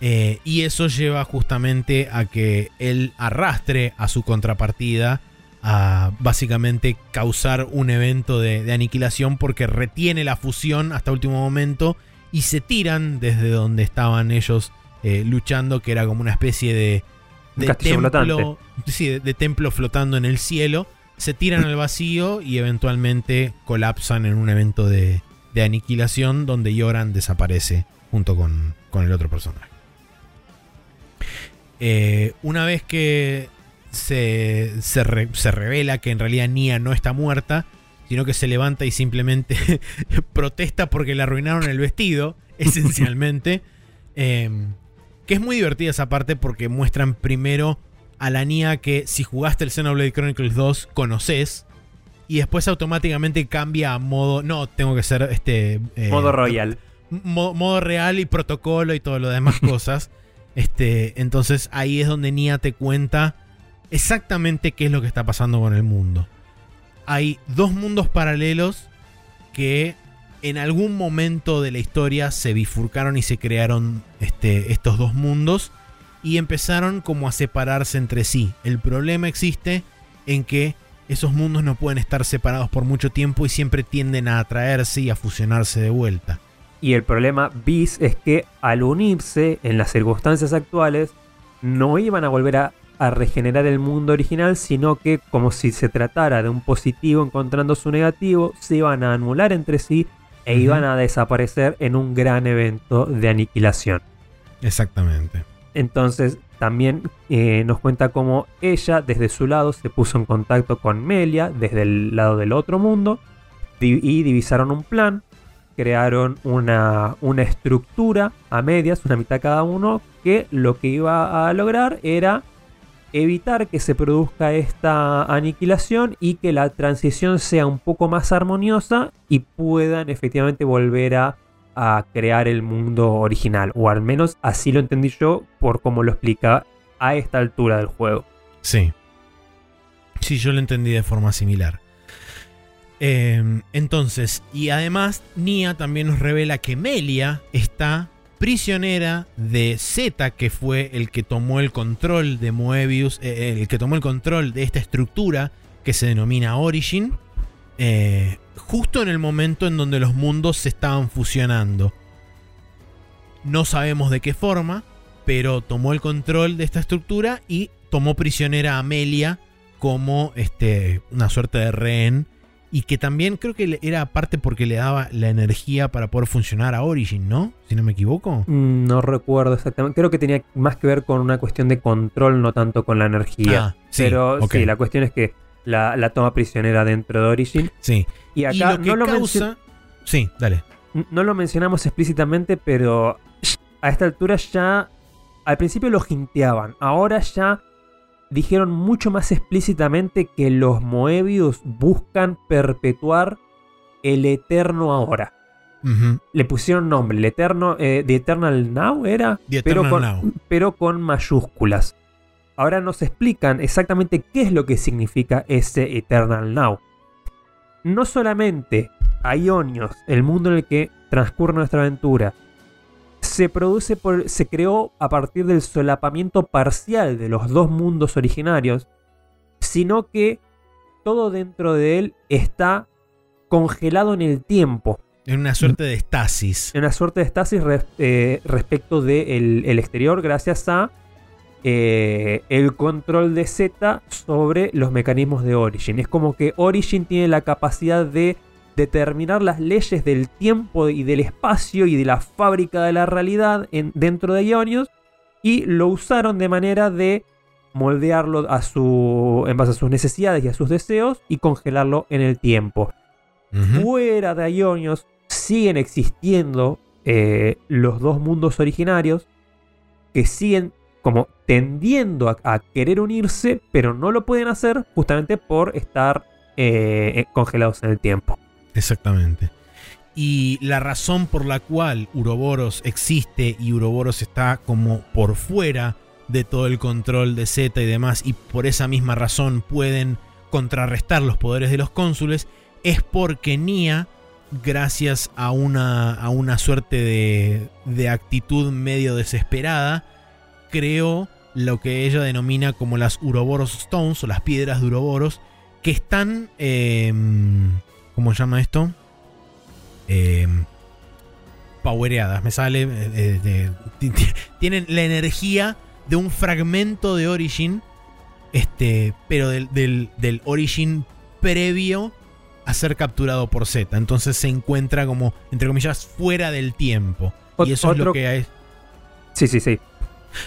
Eh, y eso lleva justamente a que él arrastre a su contrapartida a básicamente causar un evento de, aniquilación porque retiene la fusión hasta último momento y se tiran desde donde estaban ellos eh, luchando, que era como una especie de, templo, de, templo flotando en el cielo. Se tiran al vacío y eventualmente colapsan en un evento de, aniquilación donde Yoran desaparece junto con, el otro personaje. Eh, una vez que se, se, revela que en realidad Nia no está muerta, sino que se levanta y simplemente protesta porque le arruinaron el vestido, esencialmente. Em, que es muy divertida esa parte porque muestran primero a la Nia que si jugaste el Xenoblade Chronicles 2 conoces. Y después automáticamente cambia a modo. No, tengo que ser este. Eh, modo royal. modo real y protocolo y todo lo demás cosas. Este, entonces ahí es donde Nia te cuenta exactamente qué es lo que está pasando con el mundo. Hay dos mundos paralelos que en algún momento de la historia se bifurcaron y se crearon este, estos dos mundos y empezaron como a separarse entre sí. El problema existe en que esos mundos no pueden estar separados por mucho tiempo y siempre tienden a atraerse y a fusionarse de vuelta. Y el problema bis es que al unirse en las circunstancias actuales no iban a volver a a regenerar el mundo original, sino que como si se tratara de un positivo encontrando su negativo, se iban a anular entre sí e iban a desaparecer en un gran evento de aniquilación. Exactamente. Entonces también eh, nos cuenta cómo ella desde su lado se puso en contacto con Melia desde el lado del otro mundo y divisaron un plan, crearon una, una estructura a medias, una mitad cada uno, que lo que iba a lograr era evitar que se produzca esta aniquilación y que la transición sea un poco más armoniosa y puedan efectivamente volver a, crear el mundo original. O al menos así lo entendí yo por cómo lo explica a esta altura del juego. Sí. Sí, yo lo entendí de forma similar. Em, entonces, y además, Nia también nos revela que Melia está prisionera de Z, que fue el que tomó el control de Moebius, eh, el que tomó el control de esta estructura que se denomina Origin, eh, justo en el momento en donde los mundos se estaban fusionando. No sabemos de qué forma, pero tomó el control de esta estructura y tomó prisionera a Amelia como este, una suerte de rehén y que también creo que era aparte porque le daba la energía para poder funcionar a Origin, ¿no? Si no me equivoco. Mm, no recuerdo exactamente. Creo que tenía más que ver con una cuestión de control, no tanto con la energía. Ah, sí, Pero sí, la cuestión es que la, toma prisionera dentro de Origin. Sí. Y acá no lo causa... Sí, dale. No lo mencionamos explícitamente, pero a esta altura ya... Al principio lo jinteaban. Ahora ya dijeron mucho más explícitamente que los Moebius buscan perpetuar el eterno ahora. Le pusieron nombre, el eterno, eh, The Eternal Now era, pero, con, pero con mayúsculas. Ahora nos explican exactamente qué es lo que significa ese Eternal Now. No solamente a Ionios, el mundo en el que transcurre nuestra aventura, se produce por, se creó a partir del solapamiento parcial de los dos mundos originarios, sino que todo dentro de él está congelado en el tiempo. En una suerte de estasis. En una suerte de estasis eh, respecto del el exterior, gracias a eh, el control de Z sobre los mecanismos de Origin. Es como que Origin tiene la capacidad de determinar las leyes del tiempo y del espacio y de la fábrica de la realidad en, dentro de Ionios y lo usaron de manera de moldearlo a su, en base a sus necesidades y a sus deseos y congelarlo en el tiempo. Fuera de Ionios siguen existiendo eh, los dos mundos originarios que siguen como tendiendo a, querer unirse, pero no lo pueden hacer justamente por estar eh, congelados en el tiempo. Exactamente. Y la razón por la cual Uroboros existe y Uroboros está como por fuera de todo el control de Z y demás, y por esa misma razón pueden contrarrestar los poderes de los cónsules, es porque Nia, gracias a una, a una suerte de, de actitud medio desesperada, creó lo que ella denomina como las Uroboros Stones o las piedras de Uroboros, que están, eh, ¿cómo se llama esto? Eh, powereadas, me sale, eh, ti- tienen la energía de un fragmento de Origin, este, pero del, del, del Origin previo a ser capturado por Z. Entonces se encuentra como, entre comillas, fuera del tiempo. Ot- y eso es lo que hay- Sí, sí, sí.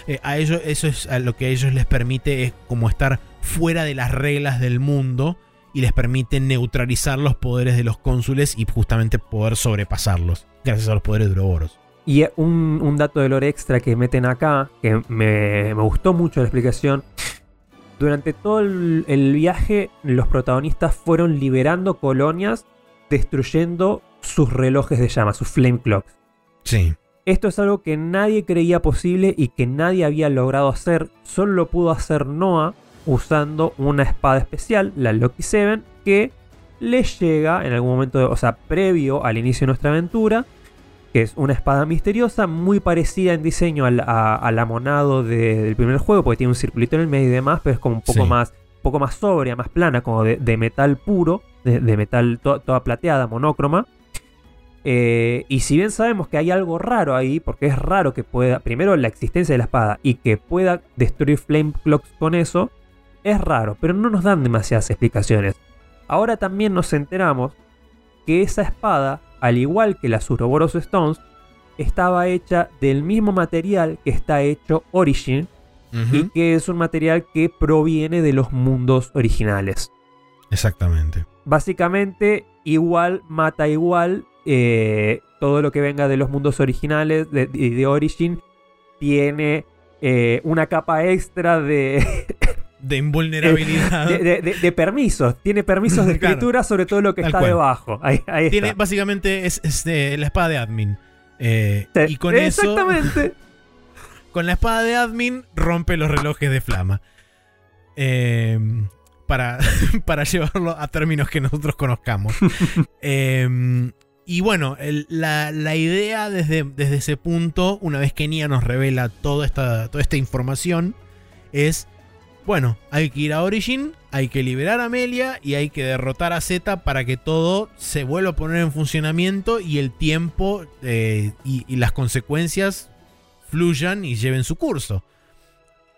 eh, a ellos, eso es a lo que a ellos les permite es como estar fuera de las reglas del mundo y les permite neutralizar los poderes de los cónsules y justamente poder sobrepasarlos gracias a los poderes de Uroboros. Y un, un dato de lore extra que meten acá, que me, me gustó mucho la explicación. Durante todo el, el viaje, los protagonistas fueron liberando colonias, destruyendo sus relojes de llama, sus flame clocks. Sí. Esto es algo que nadie creía posible y que nadie había logrado hacer. Solo lo pudo hacer Noah usando una espada especial, la Loki 7, que le llega en algún momento, o sea, previo al inicio de nuestra aventura, que es una espada misteriosa, muy parecida en diseño al, a- al amonado de- del primer juego, porque tiene un circulito en el medio y demás, pero es como un poco, Sí. más, un poco más sobria, más plana, como de, de metal puro, de, de metal to- toda plateada, monócroma. Eh, y si bien sabemos que hay algo raro ahí, porque es raro que pueda, primero la existencia de la espada y que pueda destruir Flame Clocks con eso, es raro, pero no nos dan demasiadas explicaciones. Ahora también nos enteramos que esa espada, al igual que las Uroboros Stones, estaba hecha del mismo material que está hecho Origin y que es un material que proviene de los mundos originales. Exactamente. Básicamente, igual mata igual. eh, todo lo que venga de los mundos originales de, de- de Origin tiene eh, una capa extra de, De invulnerabilidad. de, de- de- de permisos. Tiene permisos de Claro. escritura sobre todo lo que está cual. debajo. Ahí, ahí Tiene, está. básicamente es, es, eh, la espada de admin. Eh, Sí, y con eso, Exactamente. con la espada de admin, rompe los relojes de flama. Eh, para, para llevarlo a términos que nosotros conozcamos. Eh, y bueno, el- la, la idea desde, desde ese punto, una vez que Nia nos revela toda esta, toda esta información, es, bueno, hay que ir a Origin, hay que liberar a Amelia y hay que derrotar a Z para que todo se vuelva a poner en funcionamiento y el tiempo eh, y, y las consecuencias fluyan y lleven su curso.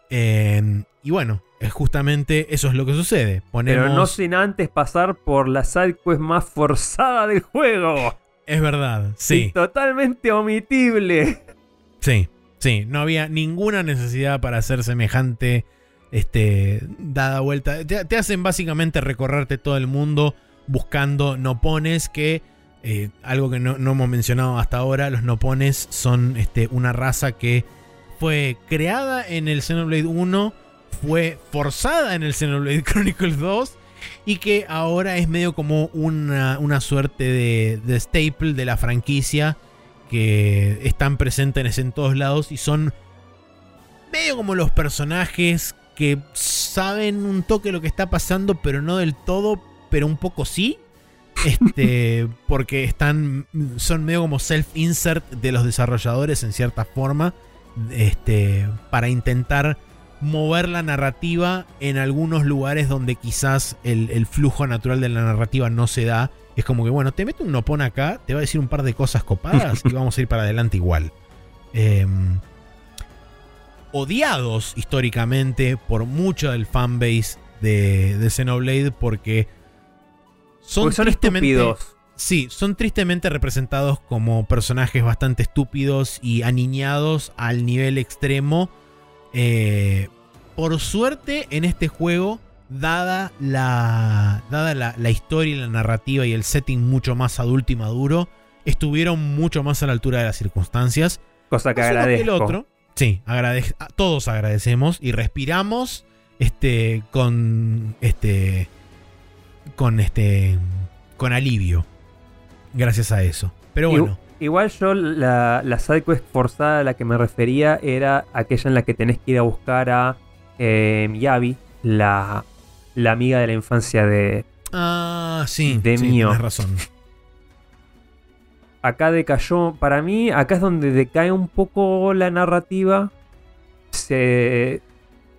Eh, y bueno, es justamente eso es lo que sucede. Ponemos, Pero no sin antes pasar por la sidequest más forzada del juego. Es verdad, sí. Y totalmente omitible. Sí, sí, no había ninguna necesidad para hacer semejante este dada vuelta. Te, hacen básicamente recorrerte todo el mundo buscando nopones que eh, algo que no, no hemos mencionado hasta ahora, los nopones son este, una raza que fue creada en el Xenoblade 1, fue forzada en el Xenoblade Chronicles 2 y que ahora es medio como una, una suerte de staple de la franquicia que están presentes en todos lados y son medio como los personajes que saben un toque lo que está pasando, pero no del todo, pero un poco sí. Este, porque están son medio como self-insert de los desarrolladores en cierta forma, este, para intentar mover la narrativa en algunos lugares donde quizás el, el flujo natural de la narrativa no se da. Es como que, bueno, te meto un nopón acá, te va a decir un par de cosas copadas y vamos a ir para adelante igual. Em, odiados históricamente por mucho del fanbase de, de Xenoblade porque son, Porque son tristemente- estúpidos. Sí, son tristemente representados como personajes bastante estúpidos y aniñados al nivel extremo. Eh, por suerte, en este juego, dada, la, dada la, la historia y la narrativa y el setting mucho más adulto y maduro, estuvieron mucho más a la altura de las circunstancias. Cosa que agradezco. el otro. Sí, agradec- todos agradecemos y respiramos este con este con este con alivio gracias a eso. Pero bueno, igual yo la, la sidequest forzada a la que me refería era aquella en la que tenés que ir a buscar a eh, Miyabi, la, la amiga de la infancia de, Ah, sí. De sí, mío. tenés razón. Acá decayó, para mí, acá es donde decae un poco la narrativa. Se,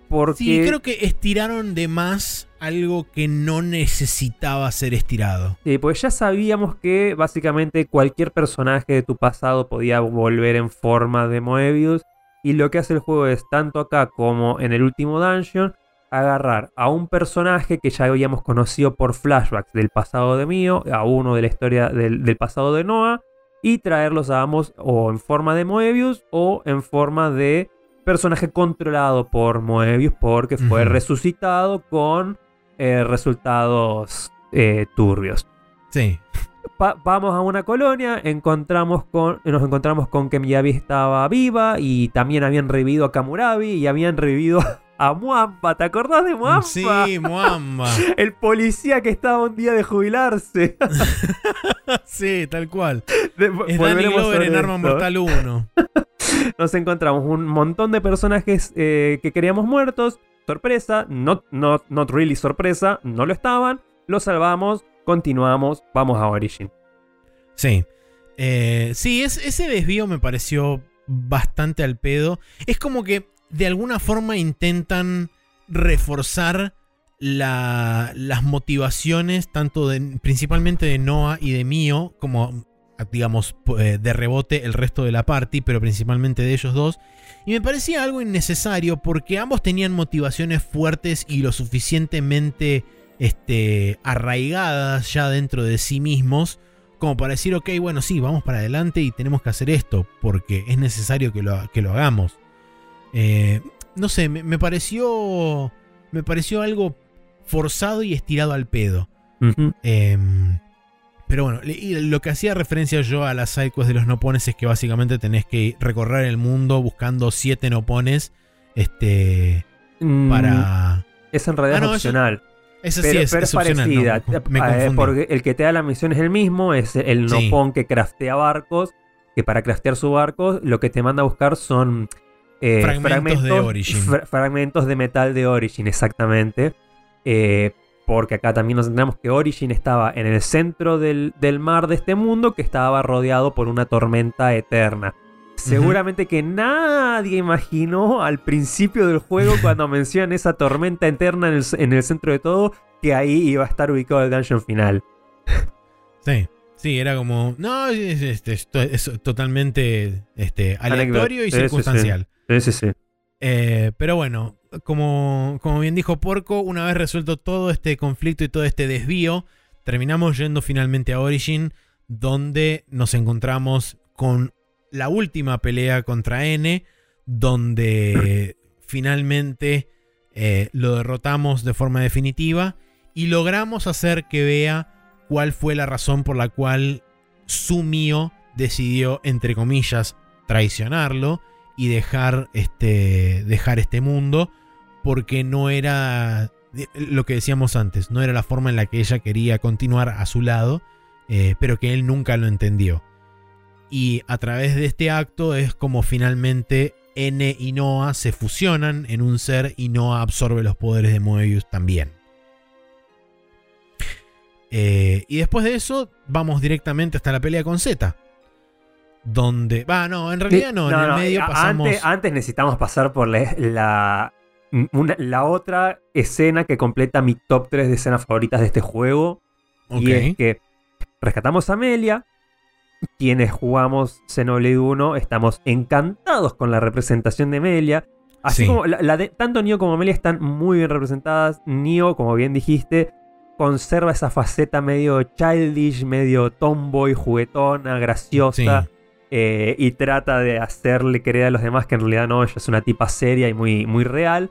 porque Sí, creo que estiraron de más algo que no necesitaba ser estirado. Sí, pues ya sabíamos que básicamente cualquier personaje de tu pasado podía volver en forma de Moebius. Y lo que hace el juego es, tanto acá como en el último dungeon, agarrar a un personaje que ya habíamos conocido por flashbacks del pasado de Mio, a uno de la historia del, del pasado de Noah, y traerlos a ambos o en forma de Moebius o en forma de personaje controlado por Moebius porque fue resucitado con eh, resultados eh, turbios. Sí. Pa- vamos a una colonia, encontramos con, nos encontramos con que Miyabi estaba viva y también habían revivido a Kamurabi y habían revivido a Muamba. ¿Te acordás de Muamba? Sí, Muamba. El policía que estaba un día de jubilarse. sí, tal cual. De- Es Danny Glover en Arma. Mortal 1. Nos encontramos un montón de personajes eh, que queríamos muertos. Sorpresa, not, not, not really sorpresa, no lo estaban. Los salvamos, continuamos, vamos a Origin. Sí. Eh, sí, es, ese desvío me pareció bastante al pedo. Es como que de alguna forma intentan reforzar la- las motivaciones, tanto de, principalmente de Noah y de Mio, como digamos eh, de rebote el resto de la party, pero principalmente de ellos dos. Y me parecía algo innecesario porque ambos tenían motivaciones fuertes y lo suficientemente este, arraigadas ya dentro de sí mismos como para decir, ok, bueno, sí, vamos para adelante y tenemos que hacer esto, porque es necesario que lo, que lo hagamos. Eh, no sé, me, me pareció. Me pareció algo forzado y estirado al pedo. Em, pero bueno, lo que hacía referencia yo a las sidequests de los nopones es que básicamente tenés que recorrer el mundo buscando siete nopones. Este. Mm, Para. Es en realidad Ah, no, opcional. Esa pero sí es, pero es parecida. no, me Eh, confundí. porque el que te da la misión es el mismo, es el Sí. nopón que craftea barcos. Que para craftear su barco, lo que te manda a buscar son eh, Fragmentos de Origin. fra- fragmentos de metal de Origin, exactamente. Eh, porque acá también nos enteramos que Origin estaba en el centro del, del mar de este mundo, que estaba rodeado por una tormenta eterna. Seguramente que nadie imaginó al principio del juego cuando mencionan esa tormenta eterna en el, en el centro de todo que ahí iba a estar ubicado el dungeon final. Sí, sí, era como. No, es, es- es- es totalmente este, aleatorio y sí, sí. Sí, sí, sí. Eh, pero bueno, como, como bien dijo Porco, una vez resuelto todo este conflicto y todo este desvío, terminamos yendo finalmente a Origin, donde nos encontramos con la última pelea contra N, donde finalmente eh, lo derrotamos de forma definitiva y logramos hacer que vea cuál fue la razón por la cual Sumio decidió, entre comillas, traicionarlo y dejar este, dejar este mundo porque no era eh, lo que decíamos antes, no era la forma en la que ella quería continuar a su lado, eh, pero que él nunca lo entendió. Y a través de este acto es como finalmente N y Noah se fusionan en un ser y Noah absorbe los poderes de Moebius también. Eh, y después de eso vamos directamente hasta la pelea con Z. Donde... Va, no, en realidad no, en el medio pasamos... Antes, antes necesitamos pasar por la, la, una- la otra escena que completa mi top 3 de escenas favoritas de este juego. Ok. Y es que rescatamos a Amelia. Quienes jugamos Xenoblade 1 estamos encantados con la representación de Amelia. Así Sí. como la, la de, tanto Nio como Amelia están muy bien representadas. Nio, como bien dijiste, conserva esa faceta medio childish, medio tomboy, juguetona, graciosa. Sí. Eh, y trata de hacerle creer a los demás que en realidad no, ella es una tipa seria y muy, muy real.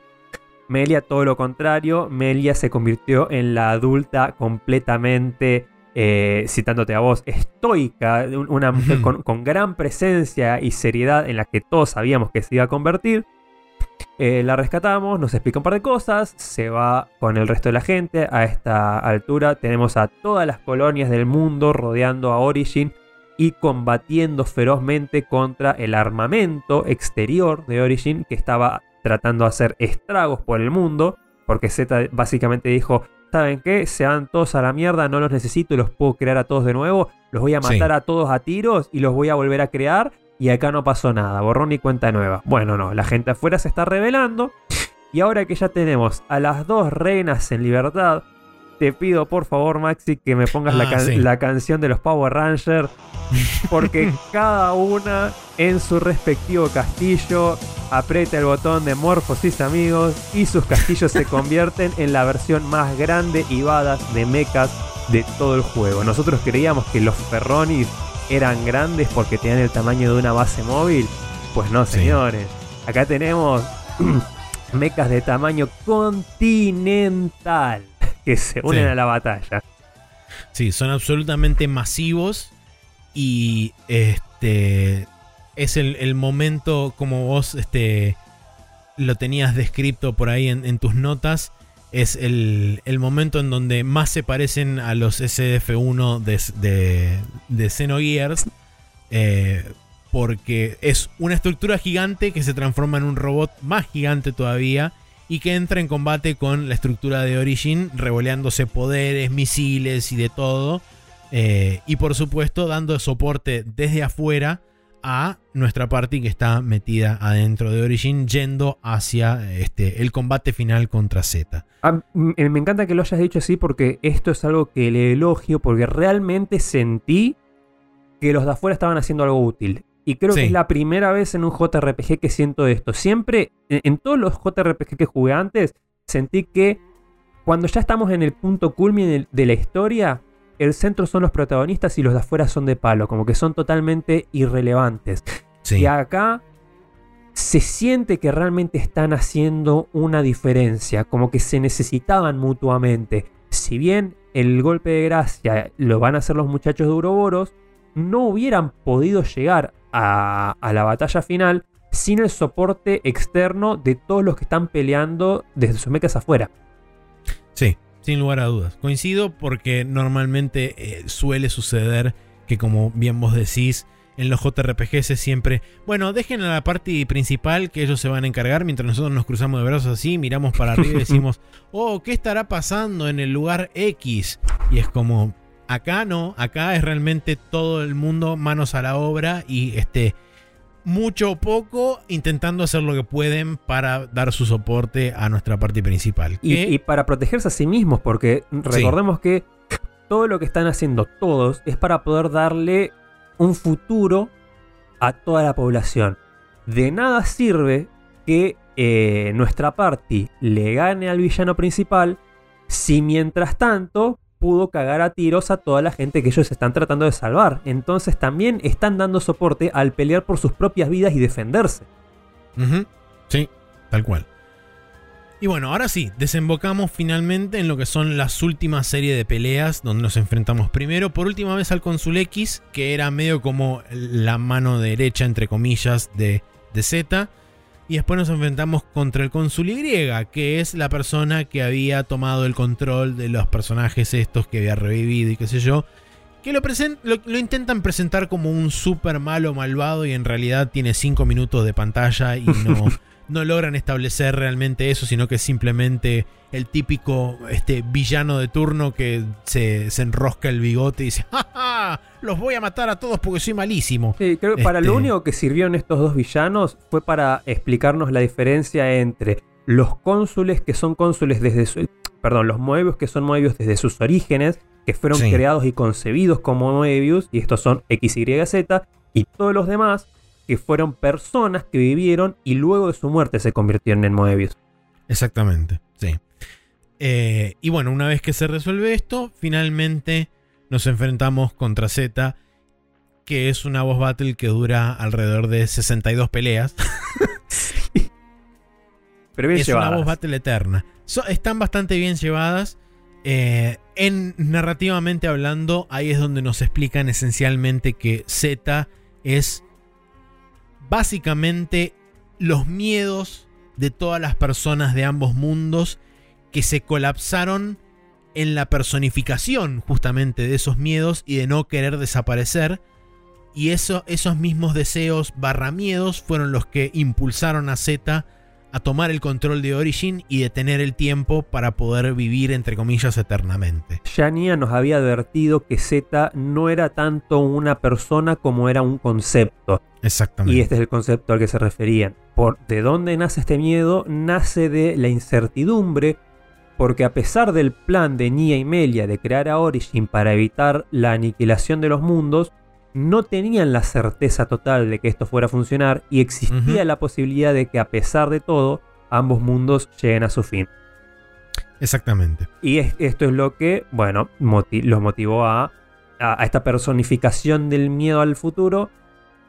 Melia, todo lo contrario, Melia se convirtió en la adulta completamente, eh, citándote a vos, estoica, un- una mujer con gran presencia y seriedad en la que todos sabíamos que se iba a convertir. Eh, la rescatamos, nos explica un par de cosas, se va con el resto de la gente. A esta altura tenemos a todas las colonias del mundo rodeando a Origin y combatiendo ferozmente contra el armamento exterior de Origin que estaba tratando de hacer estragos por el mundo, porque Z básicamente dijo, ¿saben qué? Se van todos a la mierda, no los necesito y los puedo crear a todos de nuevo, los voy a matar a todos a tiros y los voy a volver a crear y acá no pasó nada, borrón ni cuenta nueva. Bueno, no, la gente afuera se está revelando y ahora que ya tenemos a las dos reinas en libertad, te pido por favor, Maxi, que me pongas la, Ah, sí. la canción de los Power Rangers. Porque cada una en su respectivo castillo aprieta el botón de Morphosis amigos y sus castillos se convierten en la versión más grande y badass de mechas de todo el juego. Nosotros creíamos que los Ferronis eran grandes porque tenían el tamaño de una base móvil. Pues no, Sí. señores. Acá tenemos mechas de tamaño continental que se unen Sí. a la batalla. Sí, son absolutamente masivos y este es el, el momento como vos este, lo tenías descrito por ahí en, en tus notas. Es el, el momento en donde más se parecen a los SDF1 de, de, de Xenogears. eh, porque es una estructura gigante que se transforma en un robot más gigante todavía y que entra en combate con la estructura de Origin, revoleándose poderes, misiles y de todo. Eh, y por supuesto dando soporte desde afuera a nuestra party que está metida adentro de Origin, yendo hacia este, el combate final contra Z. Ah, m- me encanta que lo hayas dicho así porque esto es algo que le elogio porque realmente sentí que los de afuera estaban haciendo algo útil. Y creo Sí. que es la primera vez en un JRPG que siento esto. Siempre, en, todos los JRPG que jugué antes, sentí que cuando ya estamos en el punto culmine de la historia, el centro son los protagonistas y los de afuera son de palo, como que son totalmente irrelevantes. Sí. Y acá se siente que realmente están haciendo una diferencia, como que se necesitaban mutuamente. Si bien el golpe de gracia lo van a hacer los muchachos de Uroboros, no hubieran podido llegar a, a la batalla final sin el soporte externo de todos los que están peleando desde sus mechas afuera. Sí, sin lugar a dudas. Coincido porque normalmente eh, suele suceder que como bien vos decís, en los JRPGs es siempre, bueno, dejen a la parte principal que ellos se van a encargar mientras nosotros nos cruzamos de brazos así, miramos para arriba y decimos, oh, ¿qué estará pasando en el lugar X? Y es como, acá no, acá es realmente todo el mundo manos a la obra y este mucho o poco intentando hacer lo que pueden para dar su soporte a nuestra parte principal. Y, para protegerse a sí mismos, porque recordemos que todo lo que están haciendo todos es para poder darle un futuro a toda la población. De nada sirve que eh, nuestra party le gane al villano principal si mientras tanto pudo cagar a tiros a toda la gente que ellos están tratando de salvar. Entonces también están dando soporte al pelear por sus propias vidas y defenderse. Sí, tal cual. Y bueno, ahora sí, desembocamos finalmente en lo que son las últimas series de peleas donde nos enfrentamos primero por última vez al Cónsul X, que era medio como la mano derecha, entre comillas, de, de Z. Y después nos enfrentamos contra el Cónsul Y, que es la persona que había tomado el control de los personajes estos que había revivido y qué sé yo. Que lo, lo intentan presentar como un super malo malvado y en realidad tiene 5 minutos de pantalla y no, no logran establecer realmente eso, sino que es simplemente el típico este, villano de turno que se, se enrosca el bigote y dice, ¡Ja, ja! Los voy a matar a todos porque soy malísimo. Sí, creo que para Este- lo único que sirvieron estos dos villanos fue para explicarnos la diferencia entre los cónsules que son cónsules desde su, perdón, los Moebius que son Moebius desde sus orígenes, que fueron Sí. creados y concebidos como Moebius, y estos son XYZ, y todos los demás que fueron personas que vivieron y luego de su muerte se convirtieron en Moebius. Exactamente, sí. Eh, y bueno, una vez que se resuelve esto, finalmente nos enfrentamos contra Z, que es una boss battle que dura alrededor de 62 peleas. Pero bien es llevadas. una voz battle eterna. So- están bastante bien llevadas. Eh, en narrativamente hablando, ahí es donde nos explican esencialmente que Z es básicamente los miedos de todas las personas de ambos mundos que se colapsaron en la personificación justamente de esos miedos y de no querer desaparecer. Y eso, esos mismos deseos barra miedos fueron los que impulsaron a Z a tomar el control de Origin y detener el tiempo para poder vivir, entre comillas, eternamente. Ya Nia nos había advertido que Z no era tanto una persona como era un concepto. Exactamente. Y este es el concepto al que se referían. Por, ¿De dónde nace este miedo? Nace de la incertidumbre, porque a pesar del plan de Nia y Melia de crear a Origin para evitar la aniquilación de los mundos, no tenían la certeza total de que esto fuera a funcionar y existía la posibilidad de que a pesar de todo, ambos mundos lleguen a su fin. Exactamente. Y es- esto es lo que, bueno, los motivó a, a, a esta personificación del miedo al futuro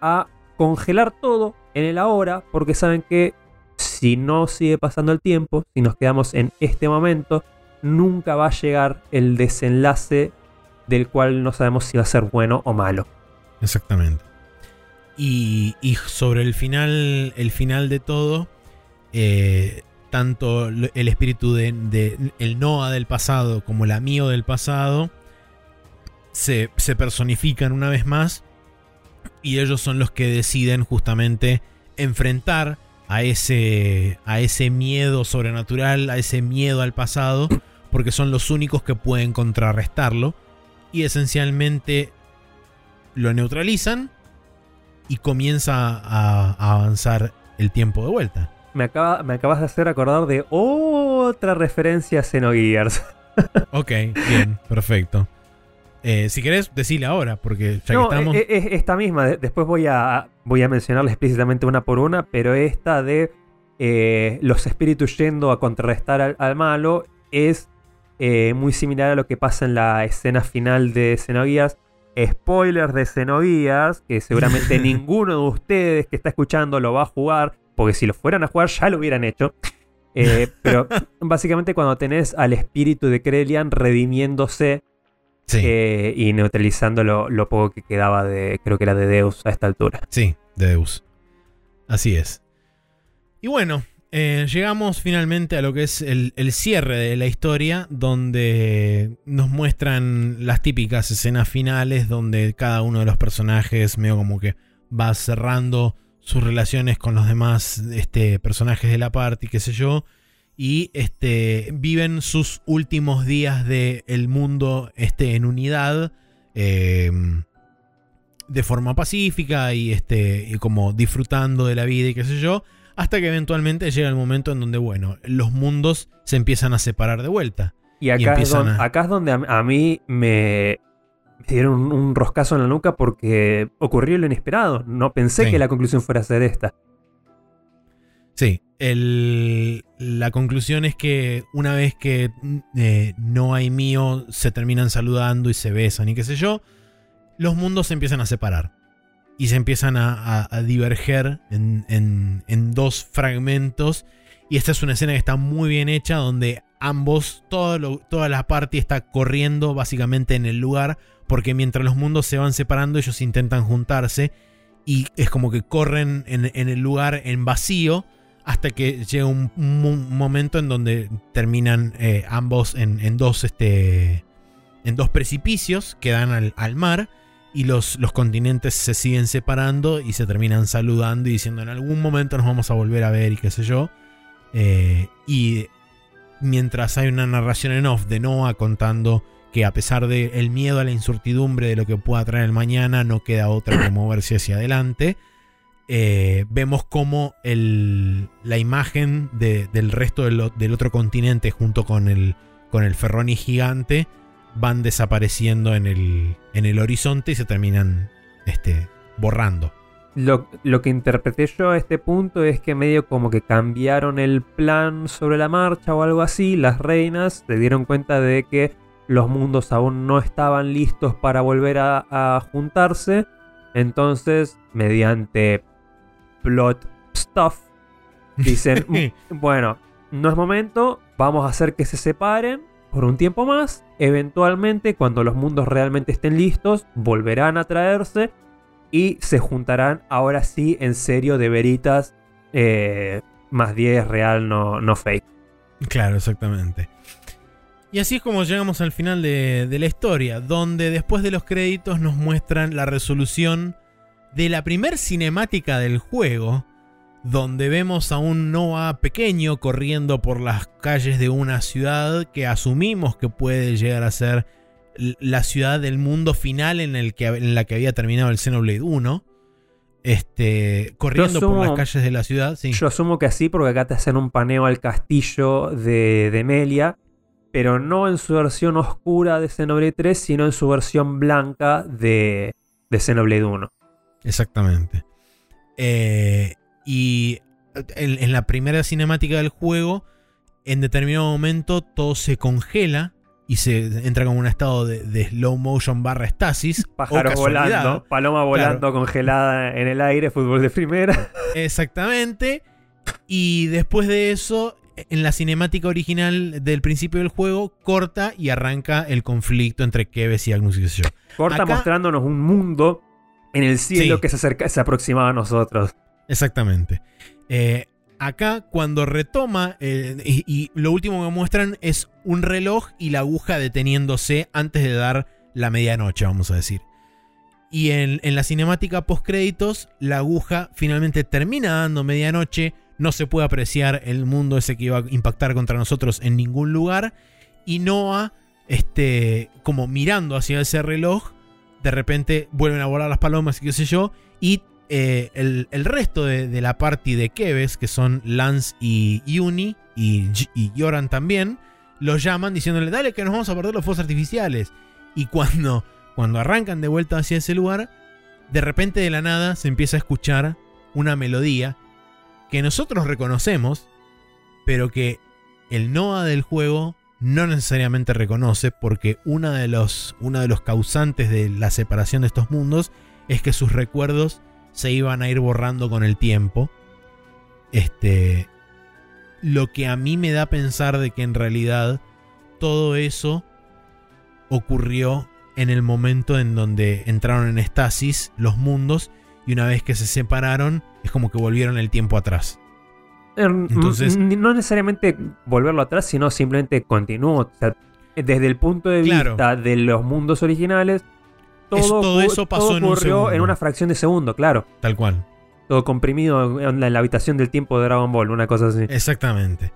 a congelar todo en el ahora, porque saben que si no sigue pasando el tiempo, si nos quedamos en este momento, nunca va a llegar el desenlace del cual no sabemos si va a ser bueno o malo. Exactamente. Y, sobre el final, el final de todo, eh, tanto el espíritu de, de- el Noah del pasado como el Amio del pasado se, se personifican una vez más y ellos son los que deciden justamente enfrentar a ese, a ese miedo sobrenatural, a ese miedo al pasado, porque son los únicos que pueden contrarrestarlo y esencialmente lo neutralizan y comienza a, a avanzar el tiempo de vuelta. Me, acaba, me acabas de hacer acordar de otra referencia a Xenogears. Ok, bien, perfecto. Eh, si querés, decile ahora, porque ya no, que estamos. e- e- es esta misma. de- Después voy a, voy a mencionarla explícitamente una por una, pero esta de eh, los espíritus yendo a contrarrestar al, al malo es eh, muy similar a lo que pasa en la escena final de Xenogears. Spoilers de Xenogears, que seguramente ninguno de ustedes que está escuchando lo va a jugar, porque si lo fueran a jugar ya lo hubieran hecho. Eh, pero básicamente cuando tenés al espíritu de Krelian redimiéndose sí, eh, y neutralizando lo, lo poco que quedaba de, creo que era de Deus a esta altura. sí, de Deus. Así es. Y bueno, eh, llegamos finalmente a lo que es el, el cierre de la historia, donde nos muestran las típicas escenas finales, donde cada uno de los personajes medio como que va cerrando sus relaciones con los demás este, personajes de la party, qué sé yo, y este, viven sus últimos días del mundo este, en unidad. eh, de forma pacífica y este y como disfrutando de la vida y qué sé yo, hasta que eventualmente llega el momento en donde, bueno, los mundos se empiezan a separar de vuelta. Y acá, es, empiezan don- a- acá es donde a, a mí me, me dieron un, un roscazo en la nuca porque ocurrió lo inesperado. No pensé Sí. que la conclusión fuera a ser esta. Sí, el- la conclusión es que una vez que eh, no hay mío, se terminan saludando y se besan y qué sé yo, los mundos se empiezan a separar. Y se empiezan a, diverger en, dos fragmentos. Y esta es una escena que está muy bien hecha, donde ambos, toda la party está corriendo básicamente en el lugar, porque mientras los mundos se van separando, ellos intentan juntarse. Y es como que corren en, el lugar en vacío hasta que llega un, momento en donde terminan eh, ambos en, dos este en dos precipicios que dan al mar y los, los continentes se siguen separando y se terminan saludando y diciendo en algún momento nos vamos a volver a ver y qué sé yo Eh, y mientras hay una narración en off de Noah contando que a pesar del miedo a la incertidumbre de lo que pueda traer el mañana no queda otra que moverse hacia adelante eh, vemos como el- la imagen de- del resto del, del otro continente junto con el, con el Ferroni gigante van desapareciendo en el, en el horizonte y se terminan este, borrando. Lo, lo que interpreté yo a este punto es que medio como que cambiaron el plan sobre la marcha o algo así. Las reinas se dieron cuenta de que los mundos aún no estaban listos para volver a, a juntarse. Entonces, mediante plot stuff, dicen, "Mm, bueno, no es momento, vamos a hacer que se separen por un tiempo más. Eventualmente, cuando los mundos realmente estén listos, volverán a traerse y se juntarán ahora sí en serio de veritas eh, más 10 real, no, no fake. Claro, exactamente. Y así es como llegamos al final de, de la historia, donde después de los créditos nos muestran la resolución de la primer cinemática del juego, donde vemos a un Noah pequeño corriendo por las calles de una ciudad que asumimos que puede llegar a ser la ciudad del mundo final en, el que, en la que había terminado el Xenoblade 1. Este, corriendo por las calles de la ciudad. Yo asumo que así, porque acá te hacen un paneo al castillo de, de Melia, pero no en su versión oscura de Xenoblade 3, sino en su versión blanca de, de Xenoblade 1. Exactamente. Eh, y en, la primera cinemática del juego, en determinado momento todo se congela y se entra como un estado de, slow motion barra estasis. Pájaros volando, paloma volando congelada en el aire, fútbol de primera. Exactamente. Y después de eso, en la cinemática original del principio del juego, corta y arranca el conflicto entre Keves y Agnus y Corta mostrándonos un mundo en el cielo que se, acerca, se aproximaba a nosotros. Exactamente. Eh, acá, cuando retoma, eh, y, lo último que muestran es un reloj y la aguja deteniéndose antes de dar la medianoche, vamos a decir. Y en, en la cinemática post créditos, la aguja finalmente termina dando medianoche. No se puede apreciar el mundo ese que iba a impactar contra nosotros en ningún lugar. Y Noah, este, como mirando hacia ese reloj, de repente vuelven a volar las palomas y qué sé yo, y eh, el, resto de, la party de Keves, que son Lance y Uni, y, y Yoran también, los llaman diciéndole, dale que nos vamos a perder los fuegos artificiales. Y cuando, cuando arrancan de vuelta hacia ese lugar, de repente de la nada se empieza a escuchar una melodía que nosotros reconocemos, pero que el Noah del juego no necesariamente reconoce porque una de los, uno de los causantes de la separación de estos mundos es que sus recuerdos se iban a ir borrando con el tiempo. Este, lo que a mí me da a pensar de que en realidad todo eso ocurrió en el momento en donde entraron en estasis los mundos y una vez que se separaron es como que volvieron el tiempo atrás. Entonces, no necesariamente volverlo atrás, sino simplemente continuó. desde el punto de vista de los mundos originales, todo, eso pasó ocurrió en, una fracción de segundo, claro. Tal cual. Todo comprimido en la, habitación del tiempo de Dragon Ball, una cosa así. Exactamente.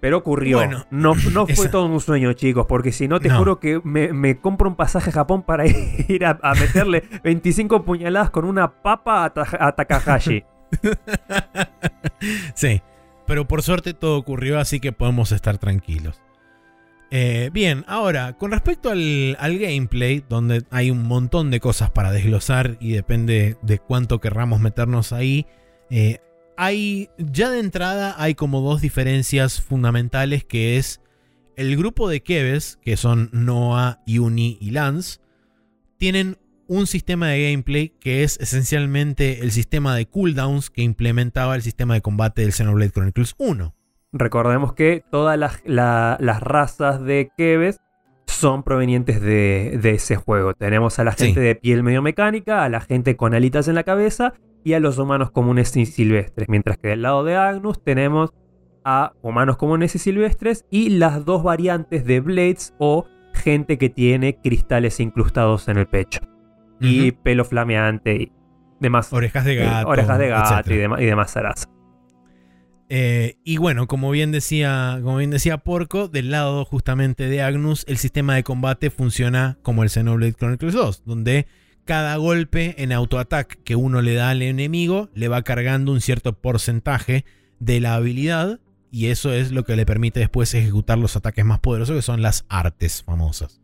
Pero ocurrió. Bueno, no, no fue todo un sueño, chicos, porque si no, te juro que me, compro un pasaje a Japón para ir a, meterle 25 puñaladas con una papa a Takahashi. sí, pero por suerte todo ocurrió, así que podemos estar tranquilos. Eh, bien, ahora, con respecto al, gameplay, donde hay un montón de cosas para desglosar y depende de cuánto querramos meternos ahí, eh, hay, ya de entrada hay como dos diferencias fundamentales que es el grupo de Keves, que son Noah, Uni y Lance, tienen un sistema de gameplay que es esencialmente el sistema de cooldowns que implementaba el sistema de combate del Xenoblade Chronicles 1. Recordemos que todas las, razas de Keves son provenientes de, ese juego. Tenemos a la gente de piel medio mecánica, a la gente con alitas en la cabeza y a los humanos comunes y silvestres. Mientras que del lado de Agnus tenemos a humanos comunes y silvestres y las dos variantes de Blades o gente que tiene cristales incrustados en el pecho y pelo flameante y demás. Orejas de gato. orejas de gato y, demás, y demás eh, y bueno, como bien, decía, como bien decía Porco, del lado justamente de Agnus, el sistema de combate funciona como el Xenoblade Chronicles 2, donde cada golpe en autoataque que uno le da al enemigo le va cargando un cierto porcentaje de la habilidad y eso es lo que le permite después ejecutar los ataques más poderosos que son las artes famosas.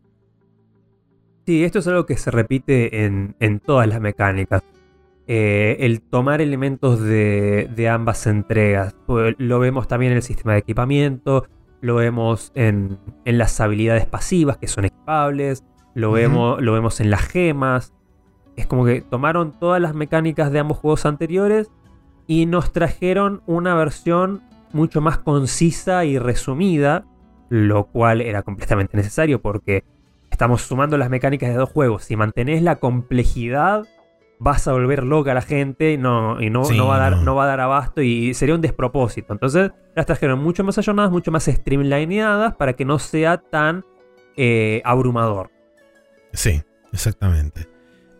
Sí, esto es algo que se repite en, todas las mecánicas. Eh, el tomar elementos de, ambas entregas. Pues, lo vemos también en el sistema de equipamiento, lo vemos en, las habilidades pasivas que son equipables, lo, vemos, lo vemos en las gemas. Es como que tomaron todas las mecánicas de ambos juegos anteriores y nos trajeron una versión mucho más concisa y resumida, lo cual era completamente necesario porque Estamos sumando las mecánicas de dos juegos. Si mantenés la complejidad, vas a volver loca a la gente no, y no, no, va a dar, no. va a dar abasto y sería un despropósito. Entonces las trajeron mucho más ayornadas, mucho más streamlineadas para que no sea tan eh, abrumador. Sí, exactamente.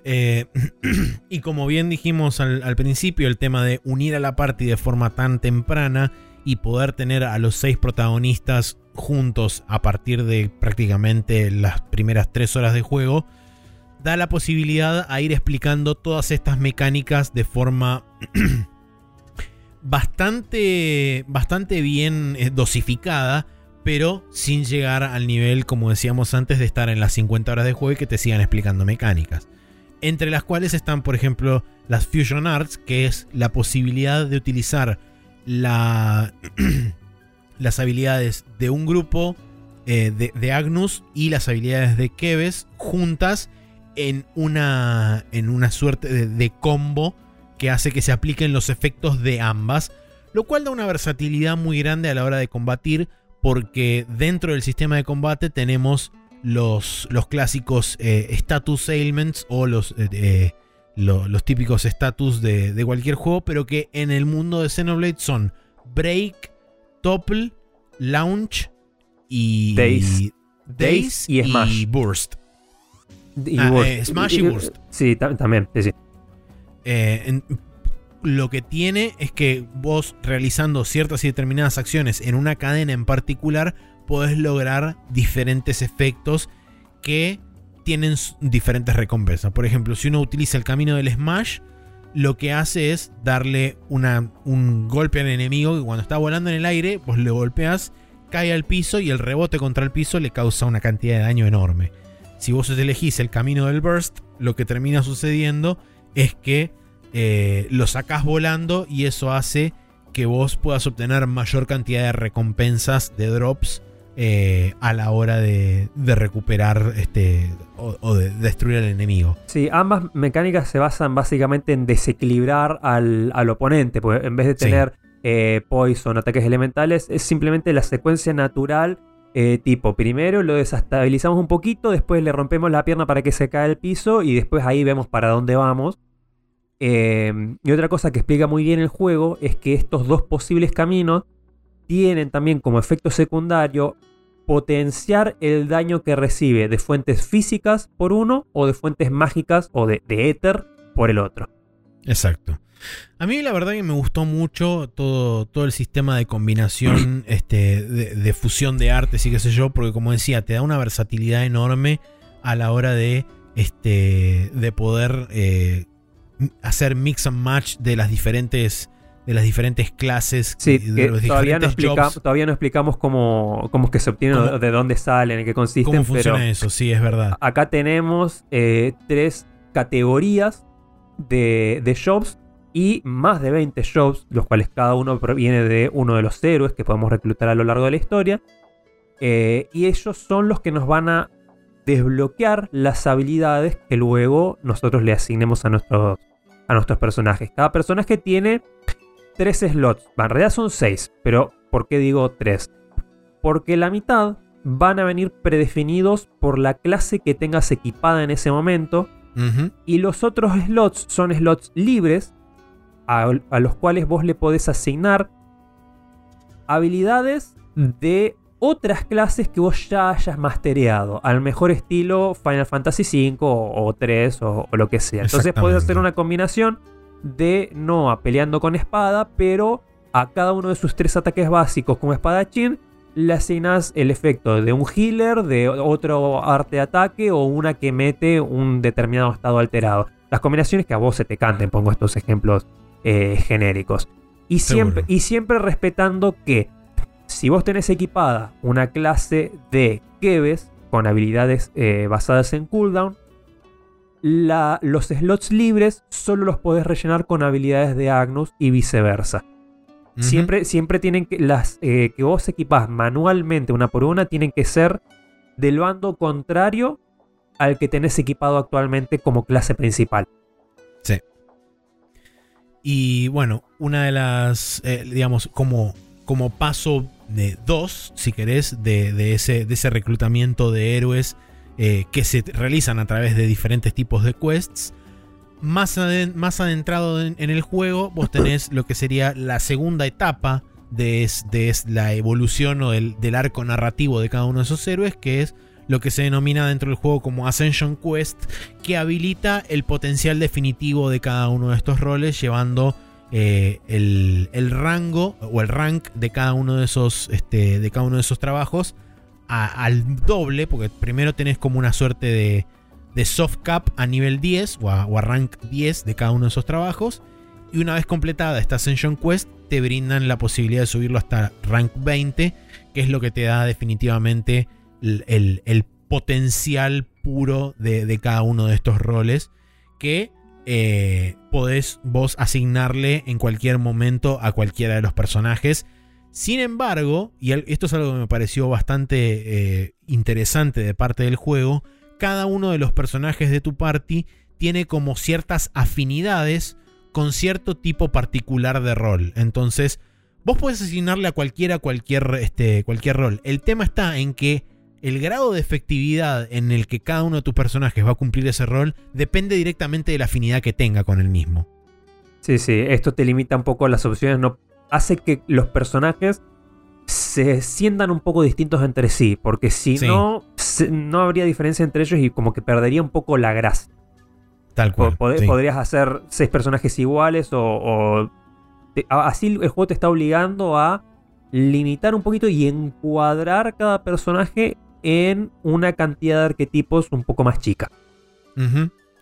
Eh, y como bien dijimos al, al, principio, el tema de unir a la party de forma tan temprana y poder tener a los seis protagonistas juntos a partir de prácticamente las primeras tres horas de juego, da la posibilidad a ir explicando todas estas mecánicas de forma bastante, bastante bien eh, dosificada, pero sin llegar al nivel, como decíamos antes, de estar en las 50 horas de juego y que te sigan explicando mecánicas. Entre las cuales están, por ejemplo, las Fusion Arts, que es la posibilidad de utilizar la, las habilidades de un grupo eh, de, Agnus y las habilidades de Keves juntas en una, en una suerte de combo que hace que se apliquen los efectos de ambas, lo cual da una versatilidad muy grande a la hora de combatir, porque dentro del sistema de combate tenemos los, los clásicos eh, status ailments o los, eh, los típicos status de, cualquier juego, pero que en el mundo de Xenoblade son Break, Topple, Launch y Days, y, Smash. Burst. Ah, Smash y, Burst. Sí, también, sí, sí. Eh, lo que tiene es que vos realizando ciertas y determinadas acciones en una cadena en particular, podés lograr diferentes efectos que tienen diferentes recompensas. Por ejemplo, si uno utiliza el camino del Smash, lo que hace es darle una, un golpe al enemigo que cuando está volando en el aire, vos le golpeas, cae al piso y el rebote contra el piso le causa una cantidad de daño enorme. Si vos elegís el camino del Burst, lo que termina sucediendo es que eh, lo sacas volando y eso hace que vos puedas obtener mayor cantidad de recompensas de drops eh, a la hora de, recuperar este o, de destruir al enemigo. Sí, ambas mecánicas se basan básicamente en desequilibrar al, oponente, porque en vez de tener eh, poison, ataques elementales, es simplemente la secuencia natural. Tipo, primero lo desestabilizamos un poquito, después le rompemos la pierna para que se caiga el piso y después ahí vemos para dónde vamos. Em, y otra cosa que explica muy bien el juego es que estos dos posibles caminos tienen también como efecto secundario potenciar el daño que recibe de fuentes físicas por uno o de fuentes mágicas o de, éter por el otro. Exacto. A mí la verdad que me gustó mucho todo, todo el sistema de combinación, este, de, fusión de artes y qué sé yo, porque como decía, te da una versatilidad enorme a la hora de, este, de poder eh, hacer mix and match de las diferentes de las diferentes clases sí, todavía, no todavía no explicamos cómo, cómo es que se obtienen, de dónde salen, en qué consisten. ¿Cómo funciona eso? Sí, es verdad. Acá tenemos eh, tres categorías de, de jobs y más de 20 jobs, los cuales cada uno proviene de uno de los héroes que podemos reclutar a lo largo de la historia. Eh, y ellos son los que nos van a desbloquear las habilidades que luego nosotros le asignemos a nuestros, a nuestros personajes. Cada personaje tiene tres slots. En realidad son seis, pero ¿por qué digo tres? Porque la mitad van a venir predefinidos por la clase que tengas equipada en ese momento. Y los otros slots son slots libres a, a los cuales vos le podés asignar habilidades de otras clases que vos ya hayas mastereado, al mejor estilo Final Fantasy V o, 3 o, lo que sea. Entonces puedes hacer una combinación de Noah peleando con espada, pero a cada uno de sus tres ataques básicos como espadachín le asignas el efecto de un healer, de otro arte de ataque o una que mete un determinado estado alterado. Las combinaciones que a vos se te canten, pongo estos ejemplos eh, genéricos. Y siempre, y siempre respetando que si vos tenés equipada una clase de Keves con habilidades eh, basadas en cooldown, los slots libres solo los podés rellenar con habilidades de Agnus y viceversa. siempre, siempre tienen que. Las eh, que vos equipás manualmente una por una tienen que ser del bando contrario al que tenés equipado actualmente como clase principal. Y bueno, una de las. Eh, digamos, como, como paso de dos, si querés, de, ese, de ese reclutamiento de héroes eh, que se realizan a través de diferentes tipos de quests. Más, más adentrado en, el juego, vos tenés lo que sería la segunda etapa de, la evolución o del, del, arco narrativo de cada uno de esos héroes, que es lo que se denomina dentro del juego como Ascension Quest, que habilita el potencial definitivo de cada uno de estos roles, llevando eh, el, rango o el rank de cada uno de esos, este, de cada uno de esos trabajos al doble, porque primero tenés como una suerte de, de soft cap a nivel 10 o a, rank 10 de cada uno de esos trabajos. Y una vez completada esta Ascension Quest, te brindan la posibilidad de subirlo hasta rank 20, que es lo que te da definitivamente el, potencial puro de, cada uno de estos roles. Que eh, podés vos asignarle en cualquier momento a cualquiera de los personajes. Sin embargo, y esto es algo que me pareció bastante eh, interesante de parte del juego, cada uno de los personajes de tu party tiene como ciertas afinidades con cierto tipo particular de rol. Entonces, vos podés asignarle a cualquiera cualquier, este, cualquier rol. El tema está en que el grado de efectividad en el que cada uno de tus personajes va a cumplir ese rol depende directamente de la afinidad que tenga con el mismo. Sí, sí, esto te limita un poco las opciones, no hace que los personajes se sientan un poco distintos entre sí, porque si no, no habría diferencia entre ellos y como que perdería un poco la gracia. Tal cual. Podrías hacer seis personajes iguales o, así el juego te está obligando a limitar un poquito y encuadrar cada personaje en una cantidad de arquetipos un poco más chica.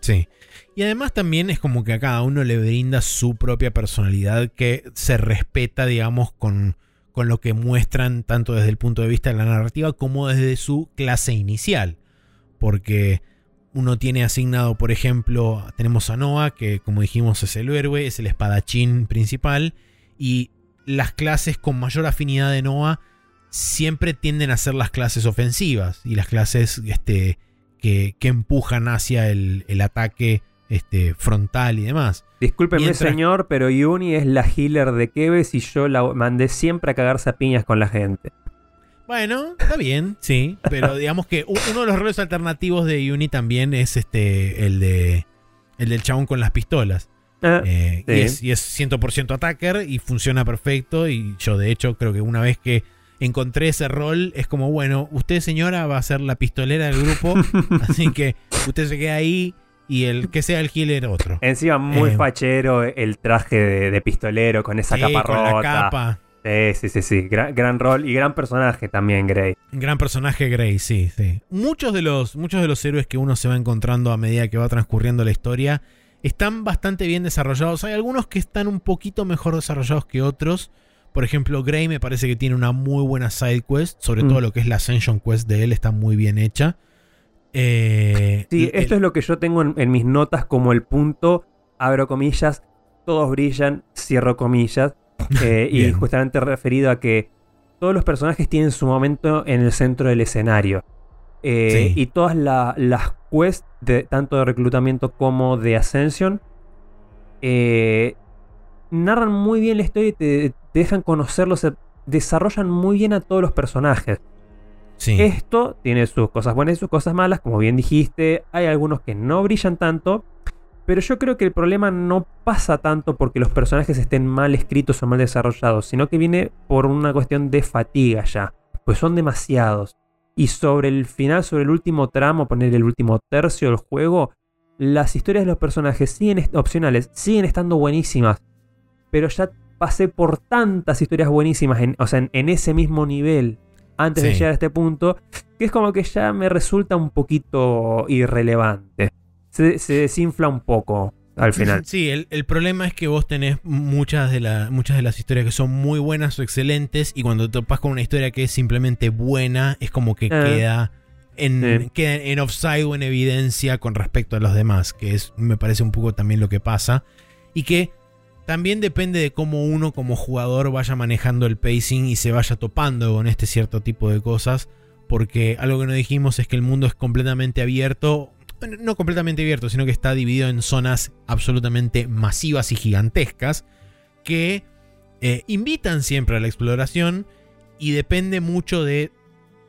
Sí. Y además también es como que a cada uno le brinda su propia personalidad que se respeta, digamos, con, con lo que muestran tanto desde el punto de vista de la narrativa como desde su clase inicial. Porque uno tiene asignado, por ejemplo, tenemos a Noah, que como dijimos es el héroe, es el espadachín principal, y las clases con mayor afinidad de Noah siempre tienden a ser las clases ofensivas y las clases este, que, empujan hacia el, ataque este, frontal y demás. Discúlpeme, señor, pero Yuni es la healer de Keves y yo la mandé siempre a cagarse a piñas con la gente. Bueno, está bien, sí, pero digamos que uno de los roles alternativos de Yuni también es este el de el del chabón con las pistolas. Ah, eh, y, es, y es 100% attacker y funciona perfecto y yo de hecho creo que una vez que encontré ese rol, es como, bueno, usted señora va a ser la pistolera del grupo, así que usted se queda ahí y el que sea el healer otro. Encima muy eh, fachero el traje de, pistolero con esa capa con La capa. Sí, sí, sí, sí. Gran, rol y gran personaje también, Grey. Gran personaje, Grey, sí, sí. Muchos de, los, muchos de los héroes que uno se va encontrando a medida que va transcurriendo la historia están bastante bien desarrollados. Hay algunos que están un poquito mejor desarrollados que otros. Por ejemplo, Grey me parece que tiene una muy buena side quest. Sobre todo mm. lo que es la Ascension Quest de él está muy bien hecha. Eh, sí, esto es lo que yo tengo en, mis notas como el punto, abro comillas, todos brillan, cierro comillas. Eh, y justamente referido a que todos los personajes tienen su momento en el centro del escenario. Eh, y todas las quests, de, tanto de reclutamiento como de Ascension, narran muy bien la historia y te, dejan conocerlos, se desarrollan muy bien a todos los personajes. Esto tiene sus cosas buenas y sus cosas malas, como bien dijiste, hay algunos que no brillan tanto, pero yo creo que el problema no pasa tanto porque los personajes estén mal escritos o mal desarrollados, sino que viene por una cuestión de fatiga ya, pues son demasiados. Y sobre el final, sobre el último tramo, poner el último tercio del juego, las historias de los personajes siguen opcionales, siguen estando buenísimas, pero ya pasé por tantas historias buenísimas, en, o sea, en, ese mismo nivel antes de llegar a este punto, que es como que ya me resulta un poquito irrelevante. Se, desinfla un poco al final. Sí, el, problema es que vos tenés muchas de, muchas de las historias que son muy buenas o excelentes y cuando topas con una historia que es simplemente buena, es como que ah. queda... En, queda en offside o en evidencia con respecto a los demás, que es, me parece un poco también lo que pasa. Y que también depende de cómo uno como jugador vaya manejando el pacing y se vaya topando con este cierto tipo de cosas. Porque algo que no dijimos es que el mundo es completamente abierto. No completamente abierto, sino que está dividido en zonas absolutamente masivas y gigantescas. Que eh, invitan siempre a la exploración. Y depende mucho de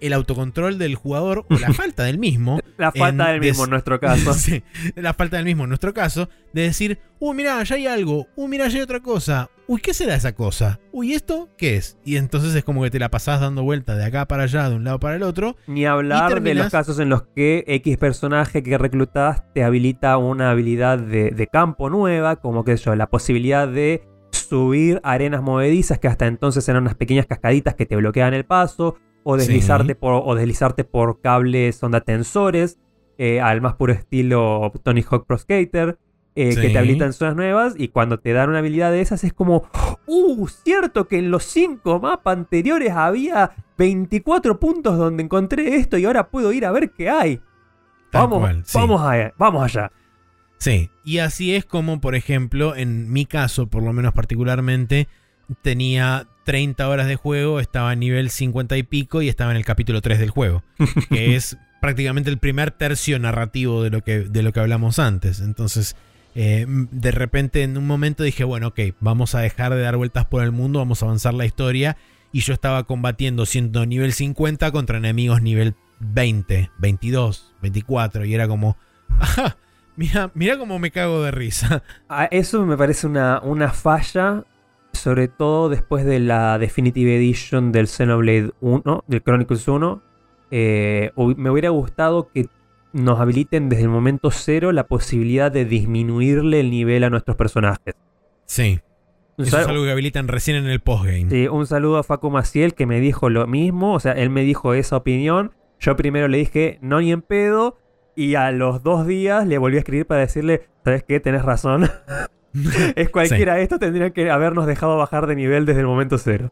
el autocontrol del jugador o la falta del mismo. La falta del mismo en nuestro caso. Sí, la falta del mismo en nuestro caso, de decir, uy, mira, ya hay algo, uy, mira, ya hay otra cosa, uy, ¿qué será esa cosa? Uy, ¿esto qué es? Y entonces es como que te la pasás dando vueltas de acá para allá, de un lado para el otro. Ni hablar de los casos en los que X personaje que reclutas te habilita una habilidad de, de campo nueva, como que yo, la posibilidad de subir arenas movedizas que hasta entonces eran unas pequeñas cascaditas que te bloqueaban el paso, o deslizarte, Sí. por, o deslizarte por cables onda tensores, eh, al más puro estilo Tony Hawk Pro Skater. eh, que te habilitan zonas nuevas y cuando te dan una habilidad de esas es como, uh, cierto que en los cinco mapas anteriores había 24 puntos donde encontré esto y ahora puedo ir a ver qué hay. Tal Vamos, cual, sí. vamos, allá, vamos allá. Sí, y así es como, por ejemplo, en mi caso, por lo menos particularmente, tenía 30 horas de juego, estaba en nivel 50 y pico y estaba en el capítulo 3 del juego, que es prácticamente el primer tercio narrativo de lo que, de lo que hablamos antes. Entonces, eh, de repente en un momento dije, bueno, ok, vamos a dejar de dar vueltas por el mundo, vamos a avanzar la historia. Y yo estaba combatiendo siendo nivel 50 contra enemigos nivel 20, 22, 24. Y era como, ajá, mira, mira cómo me cago de risa. Ah, Eso me parece una, una falla, sobre todo después de la Definitive Edition del Xenoblade 1, del Chronicles 1. Eh, me hubiera gustado que nos habiliten desde el momento cero la posibilidad de disminuirle el nivel a nuestros personajes. Sí, Un eso es algo que habilitan recién en el postgame. Sí, un saludo a Facu Maciel que me dijo lo mismo. O sea, él me dijo esa opinión. Yo primero le dije no ni en pedo. Y a los dos días le volví a escribir para decirle, ¿sabes qué? Tenés razón. es cualquiera de esto tendría que habernos dejado bajar de nivel desde el momento cero.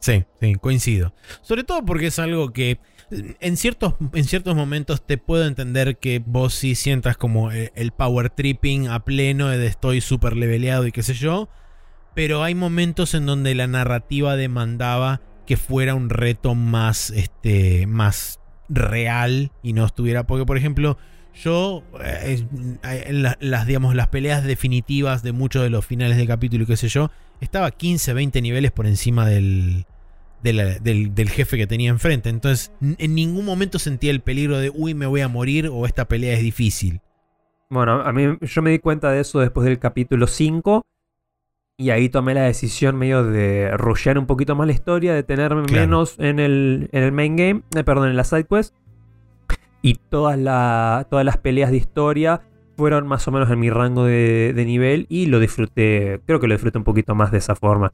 Sí, sí, coincido. Sobre todo porque es algo que eh, en ciertos, en ciertos momentos te puedo entender que vos sí sientas como el, el power tripping a pleno de estoy súper leveleado y qué sé yo. Pero hay momentos en donde la narrativa demandaba que fuera un reto más, este, más real y no estuviera. Porque, por ejemplo, yo eh, en la- las, digamos, las peleas definitivas de muchos de los finales de capítulo y qué sé yo, estaba 15, 20 niveles por encima del, de la- del, del jefe que tenía enfrente. Entonces, en ningún momento sentía el peligro de, uy, me voy a morir o esta pelea es difícil. Bueno, a mí yo me di cuenta de eso después del capítulo 5. Y ahí tomé la decisión medio de rushear un poquito más la historia, de tenerme Claro. menos en el, en el main game, eh, perdón, en la side quest. Y todas, la- todas las peleas de historia fueron más o menos en mi rango de, de nivel y lo disfruté, creo que lo disfruté un poquito más de esa forma.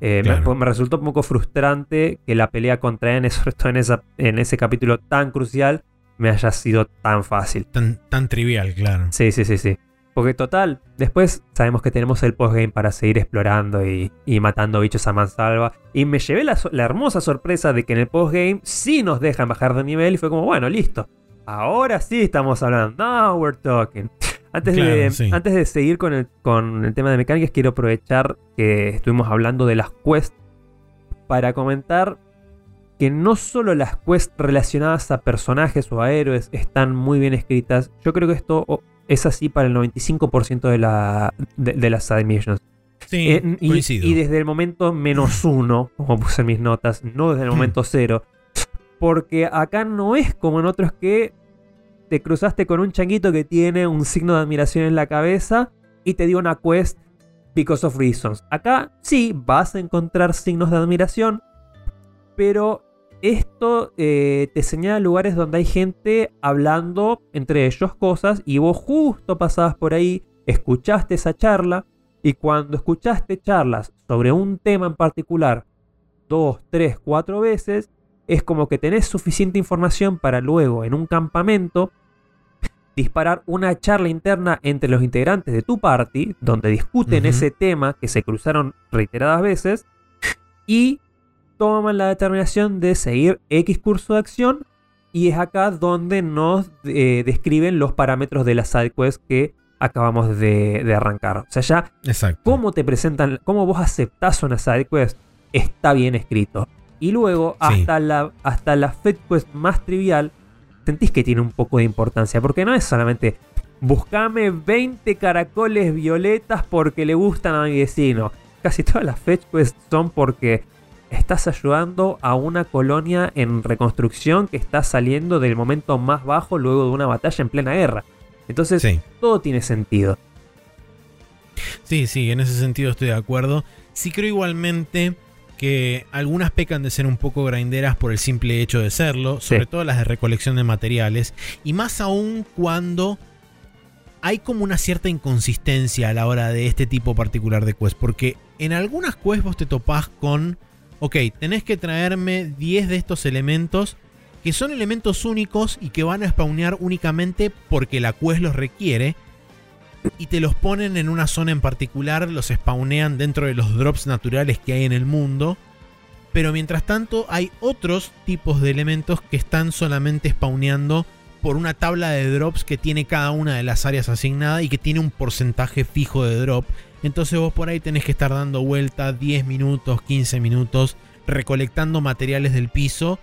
Eh, me- Claro. me, resultó un poco frustrante que la pelea contra N, sobre todo en, esa, en ese capítulo tan crucial, me haya sido tan fácil. Tan, tan trivial, claro. Sí, sí, sí, sí. Porque total, después sabemos que tenemos el postgame para seguir explorando y, y matando bichos a mansalva. Y me llevé la, la hermosa sorpresa de que en el postgame sí nos dejan bajar de nivel y fue como, bueno, listo. Ahora sí estamos hablando. Now we're talking. Antes, Claro, de, sí. antes de seguir con el, con el tema de mecánicas, quiero aprovechar que estuvimos hablando de las quests para comentar que no solo las quests relacionadas a personajes o a héroes están muy bien escritas, yo creo que esto es así para el 95% de, la, de, de las side missions. Sí, Eh, y, coincido. y desde el momento menos uno, como puse en mis notas, no desde el momento cero. Porque acá no es como en otros que te cruzaste con un changuito que tiene un signo de admiración en la cabeza y te dio una quest because of reasons. Acá sí vas a encontrar signos de admiración, pero esto eh, te señala lugares donde hay gente hablando entre ellos cosas y vos justo pasabas por ahí, escuchaste esa charla y cuando escuchaste charlas sobre un tema en particular dos, tres, cuatro veces, es como que tenés suficiente información para luego en un campamento disparar una charla interna entre los integrantes de tu party, donde discuten ese tema que se cruzaron reiteradas veces, y toman la determinación de seguir X curso de acción, y es acá donde nos eh, describen los parámetros de la side quest que acabamos de, de arrancar. O sea, ya Exacto. cómo te presentan, cómo vos aceptás una side quest, está bien escrito. Y luego, Sí. hasta, la, hasta la más trivial, sentís que tiene un poco de importancia. Porque no es solamente buscame 20 caracoles violetas porque le gustan a mi vecino. Casi todas las Fetch Quests son porque estás ayudando a una colonia en reconstrucción que está saliendo del momento más bajo luego de una batalla en plena guerra. Entonces, todo tiene sentido. Sí, sí, en ese sentido estoy de acuerdo. Sí creo igualmente que algunas pecan de ser un poco grinderas por el simple hecho de serlo, sobre todo las de recolección de materiales, y más aún cuando hay como una cierta inconsistencia a la hora de este tipo particular de quest, porque en algunas quests vos te topás con, ok, tenés que traerme 10 de estos elementos que son elementos únicos y que van a spawnear únicamente porque la quest los requiere, y te los ponen en una zona en particular, los spawnean dentro de los drops naturales que hay en el mundo. Pero mientras tanto hay otros tipos de elementos que están solamente spawneando por una tabla de drops que tiene cada una de las áreas asignadas y que tiene un porcentaje fijo de drop. Entonces vos por ahí tenés que estar dando vuelta 10 minutos, 15 minutos, recolectando materiales del piso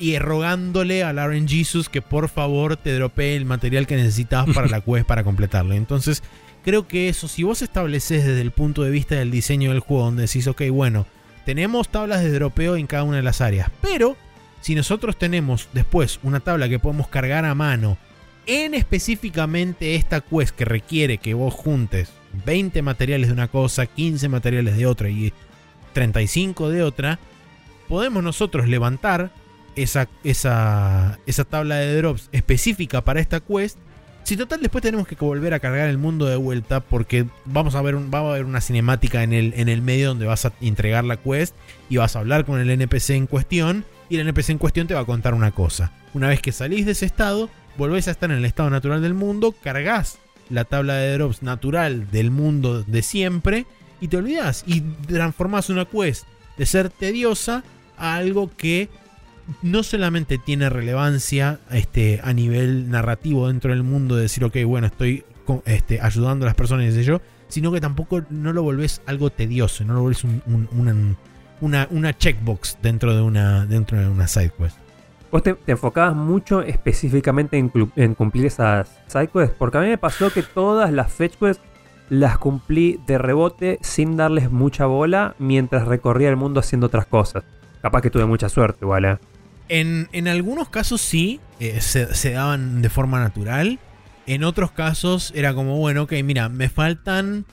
y rogándole a Lauren Jesus que por favor te dropee el material que necesitas para la quest para completarlo. Entonces, creo que eso, si vos estableces desde el punto de vista del diseño del juego, donde decís, ok, bueno, tenemos tablas de dropeo en cada una de las áreas, pero si nosotros tenemos después una tabla que podemos cargar a mano en específicamente esta quest que requiere que vos juntes 20 materiales de una cosa, 15 materiales de otra y 35 de otra, podemos nosotros levantar esa, esa, esa tabla de drops específica para esta quest. Si total después tenemos que volver a cargar el mundo de vuelta porque vamos a ver va a haber una cinemática en el, en el medio donde vas a entregar la quest y vas a hablar con el NPC en cuestión y el NPC en cuestión te va a contar una cosa. Una vez que salís de ese estado, volvés a estar en el estado natural del mundo, cargas la tabla de drops natural del mundo de siempre y te olvidas y transformas una quest de ser tediosa a algo que no solamente tiene relevancia este, a nivel narrativo dentro del mundo de decir, ok, bueno, estoy este, ayudando a las personas y yo, sino que tampoco no lo volvés algo tedioso, no lo volvés una, una, checkbox dentro de una, dentro de una side quest. Vos te, enfocabas mucho específicamente en, cumplir esas side quests, porque a mí me pasó que todas las fetch quests las cumplí de rebote sin darles mucha bola mientras recorría el mundo haciendo otras cosas. Capaz que tuve mucha suerte, igual, ¿eh? En, algunos casos sí, eh, se, daban de forma natural. En otros casos era como, bueno, ok, mira, me faltan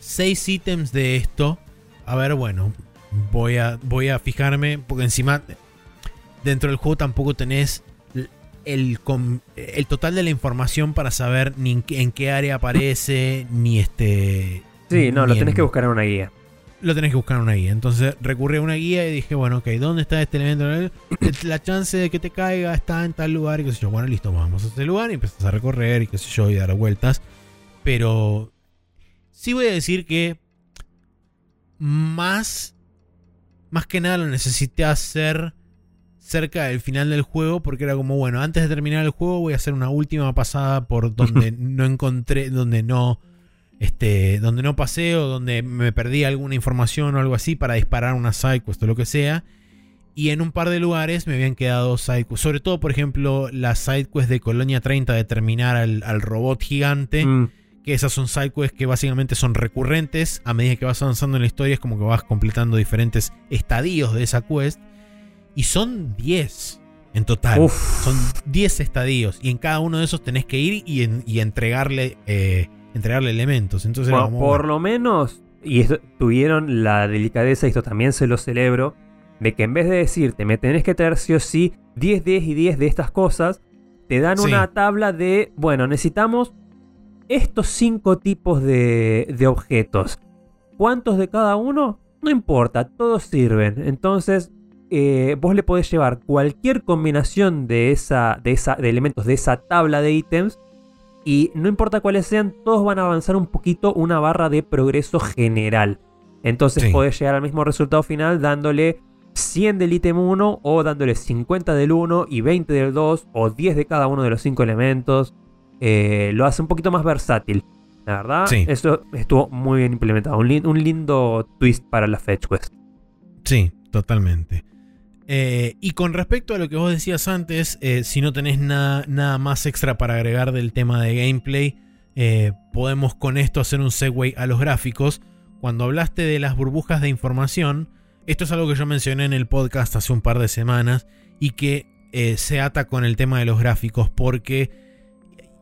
6 ítems de esto. A ver, bueno, voy a, voy a fijarme, porque encima dentro del juego tampoco tenés el, el total de la información para saber ni en, qué área aparece, ni este... Sí, no, lo tenés que buscar en una guía lo tenés que buscar en una guía. Entonces recurrí a una guía y dije, bueno, ok, ¿dónde está este elemento? La chance de que te caiga está en tal lugar y qué sé yo. Bueno, listo, vamos a ese lugar y empezás a recorrer y qué sé yo y dar vueltas. Pero sí voy a decir que más, más que nada lo necesité hacer cerca del final del juego porque era como, bueno, antes de terminar el juego voy a hacer una última pasada por donde no encontré, donde no este, donde no pasé o donde me perdí alguna información o algo así para disparar una sidequest o lo que sea. Y en un par de lugares me habían quedado sidequests. Sobre todo, por ejemplo, las sidequests de Colonia 30 de terminar al, robot gigante. Mm. Que esas son sidequests que básicamente son recurrentes. A medida que vas avanzando en la historia, es como que vas completando diferentes estadios de esa quest. Y son 10 en total. Son 10 estadios. Y en cada uno de esos tenés que ir y, entregarle. Eh, entregarle elementos. Entonces por lo menos, y tuvieron la delicadeza, y esto también se lo celebro, de que en vez de decirte me tenés que traer sí o sí 10, 10 y 10 de estas cosas, te dan una tabla de, bueno, necesitamos estos cinco tipos de, de objetos. ¿Cuántos de cada uno? No importa, todos sirven. Entonces, eh, vos le podés llevar cualquier combinación de, esa, de, esa, de elementos de esa tabla de ítems y no importa cuáles sean, todos van a avanzar un poquito una barra de progreso general. Entonces podés llegar al mismo resultado final dándole 100 del ítem 1 o dándole 50 del 1 y 20 del 2 o 10 de cada uno de los 5 elementos. Eh, lo hace un poquito más versátil. La verdad, eso estuvo muy bien implementado. Un, un lindo twist para la Fetch Quest. Sí, totalmente. Eh, y con respecto a lo que vos decías antes, eh, si no tenés nada, nada, más extra para agregar del tema de gameplay, eh, podemos con esto hacer un segue a los gráficos. Cuando hablaste de las burbujas de información, Esto es algo que yo mencioné en el podcast hace un par de semanas y que se ata con el tema de los gráficos porque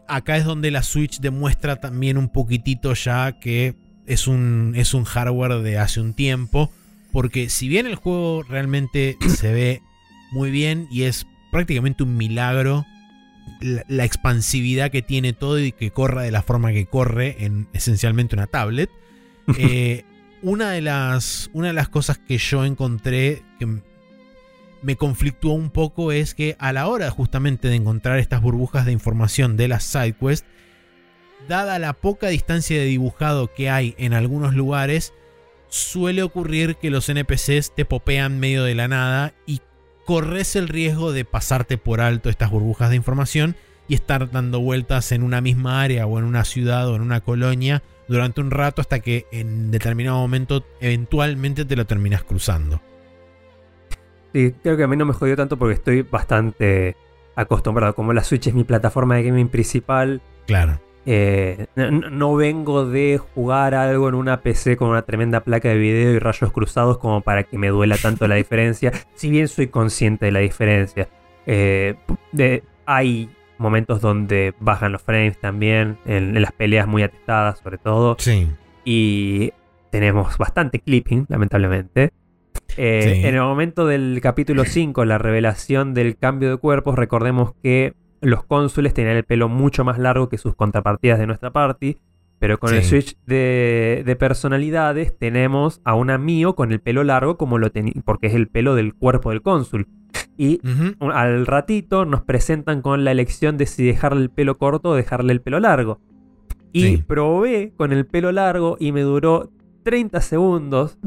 acá es donde la Switch demuestra también un poquitito ya que es un, es un hardware de hace un tiempo. Porque si bien el juego realmente se ve muy bien y es prácticamente un milagro la, expansividad que tiene todo y que corra de la forma que corre en esencialmente una tablet. Eh, una, de las, una de las cosas que yo encontré que me conflictuó un poco es que a la hora justamente de encontrar estas burbujas de información de las sidequests, dada la poca distancia de dibujado que hay en algunos lugares, suele ocurrir que los NPCs te popean medio de la nada y corres el riesgo de pasarte por alto estas burbujas de información y estar dando vueltas en una misma área o en una ciudad o en una colonia durante un rato hasta que en determinado momento eventualmente te lo terminas cruzando. Sí, creo que a mí no me jodió tanto porque estoy bastante acostumbrado. Como la Switch es mi plataforma de gaming principal. Claro. Eh, no, vengo de jugar algo en una PC con una tremenda placa de video y rayos cruzados como para que me duela tanto la diferencia. Si bien soy consciente de la diferencia. Eh, hay momentos donde bajan los frames también, en, las peleas muy atestadas sobre todo. Sí. Y tenemos bastante clipping, lamentablemente. Eh, en el momento del capítulo 5, la revelación del cambio de cuerpos, recordemos que los cónsules tenían el pelo mucho más largo que sus contrapartidas de nuestra party. Pero con el switch de, personalidades tenemos a una Mio con el pelo largo como lo tenía, porque es el pelo del cuerpo del cónsul. Y al ratito nos presentan con la elección de si dejarle el pelo corto o dejarle el pelo largo. Y probé con el pelo largo y me duró 30 segundos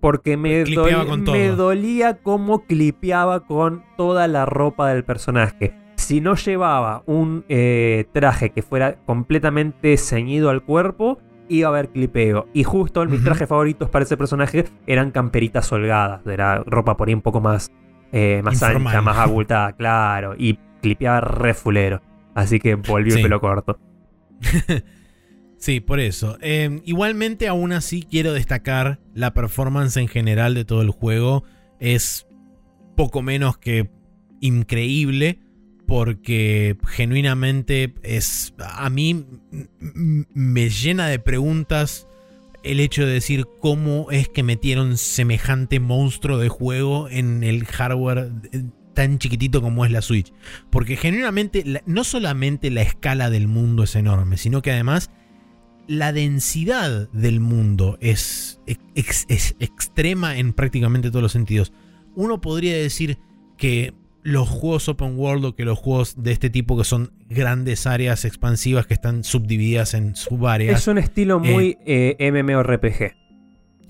porque me, me dolía como clipeaba con toda la ropa del personaje si no llevaba un eh, traje que fuera completamente ceñido al cuerpo, iba a haber clipeo. Y justo mis trajes favoritos para ese personaje eran camperitas holgadas. Era ropa por ahí un poco más, eh, más ancha, más abultada, claro. Y clipeaba re fulero. Así que volvió el pelo corto. sí, por eso. Em, igualmente, aún así, quiero destacar la performance en general de todo el juego. Es poco menos que increíble porque genuinamente es a mí me llena de preguntas el hecho de decir cómo es que metieron semejante monstruo de juego en el hardware tan chiquitito como es la Switch. Porque genuinamente no solamente la escala del mundo es enorme, sino que además la densidad del mundo es, es extrema en prácticamente todos los sentidos. Uno podría decir que los juegos open world o que los juegos de este tipo que son grandes áreas expansivas que están subdivididas en subáreas. Es un estilo eh, muy eh, MMORPG.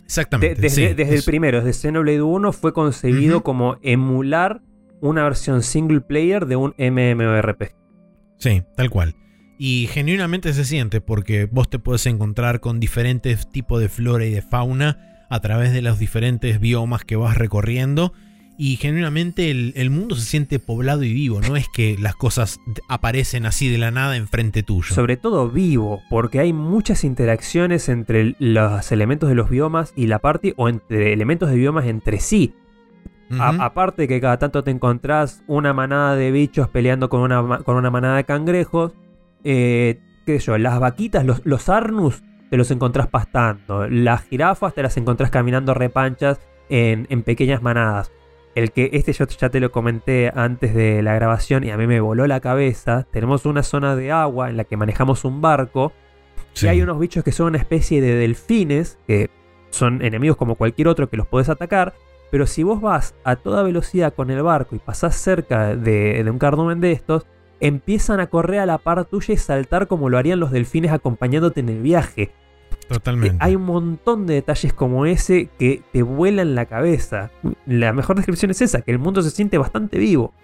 Exactamente. desde, el primero, desde Xenoblade 1, fue concebido como emular una versión single player de un MMORPG. Sí, tal cual. Y genuinamente se siente porque vos te puedes encontrar con diferentes tipos de flora y de fauna a través de los diferentes biomas que vas recorriendo y genuinamente el, mundo se siente poblado y vivo, no es que las cosas aparecen así de la nada enfrente tuyo. Sobre todo vivo, porque hay muchas interacciones entre los elementos de los biomas y la party o entre elementos de biomas entre sí. aparte que cada tanto te encontrás una manada de bichos peleando con una, con una manada de cangrejos, eh, qué sé yo, las vaquitas, los, los arnus te los encontrás pastando, las jirafas te las encontrás caminando repanchas en, en pequeñas manadas el que este yo ya te lo comenté antes de la grabación y a mí me voló la cabeza. Tenemos una zona de agua en la que manejamos un barco y hay unos bichos que son una especie de delfines que son enemigos como cualquier otro que los puedes atacar. Pero si vos vas a toda velocidad con el barco y pasás cerca de, de un cardumen de estos, empiezan a correr a la par tuya y saltar como lo harían los delfines acompañándote en el viaje. Totalmente. Hay un montón de detalles como ese que te vuelan la cabeza. La mejor descripción es esa, que el mundo se siente bastante vivo.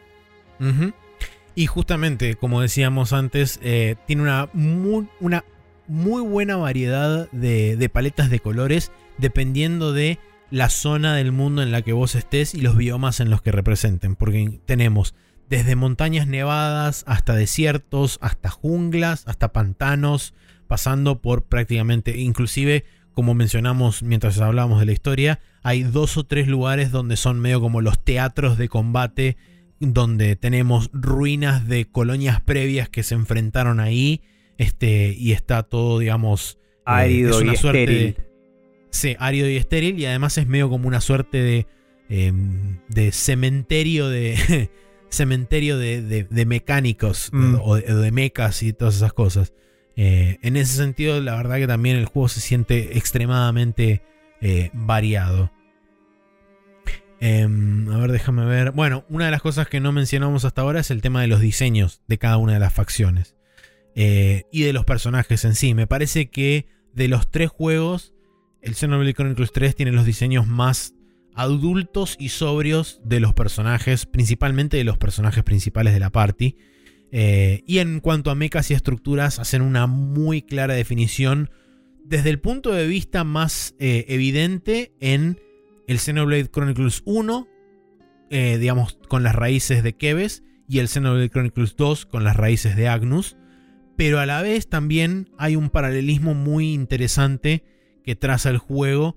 Y justamente, como decíamos antes, eh, tiene una muy, una muy buena variedad de, de, paletas de colores dependiendo de la zona del mundo en la que vos estés y los biomas en los que representen. Porque tenemos desde montañas nevadas hasta desiertos, hasta junglas, hasta pantanos, pasando por prácticamente, inclusive como mencionamos mientras hablábamos de la historia, hay dos o tres lugares donde son medio como los teatros de combate, donde tenemos ruinas de colonias previas que se enfrentaron ahí, este, y está todo, digamos, árido y estéril. sí, árido y estéril, y además es medio como una suerte de, em, de cementerio de... cementerio de, mecánicos mm. o, de, mecas y todas esas cosas. Eh, en ese sentido, la verdad que también el juego se siente extremadamente eh, variado. Em, a ver, déjame ver. Bueno, una de las cosas que no mencionamos hasta ahora es el tema de los diseños de cada una de las facciones. Eh, y de los personajes en sí. Me parece que de los tres juegos, el Xenoblade Chronicles 3 tiene los diseños más adultos y sobrios de los personajes, principalmente de los personajes principales de la party. Eh, y en cuanto a mechas y estructuras, hacen una muy clara definición desde el punto de vista más eh, evidente en el Xenoblade Chronicles 1, eh, digamos, con las raíces de Keves, y el Xenoblade Chronicles 2 con las raíces de Agnus. Pero a la vez también hay un paralelismo muy interesante que traza el juego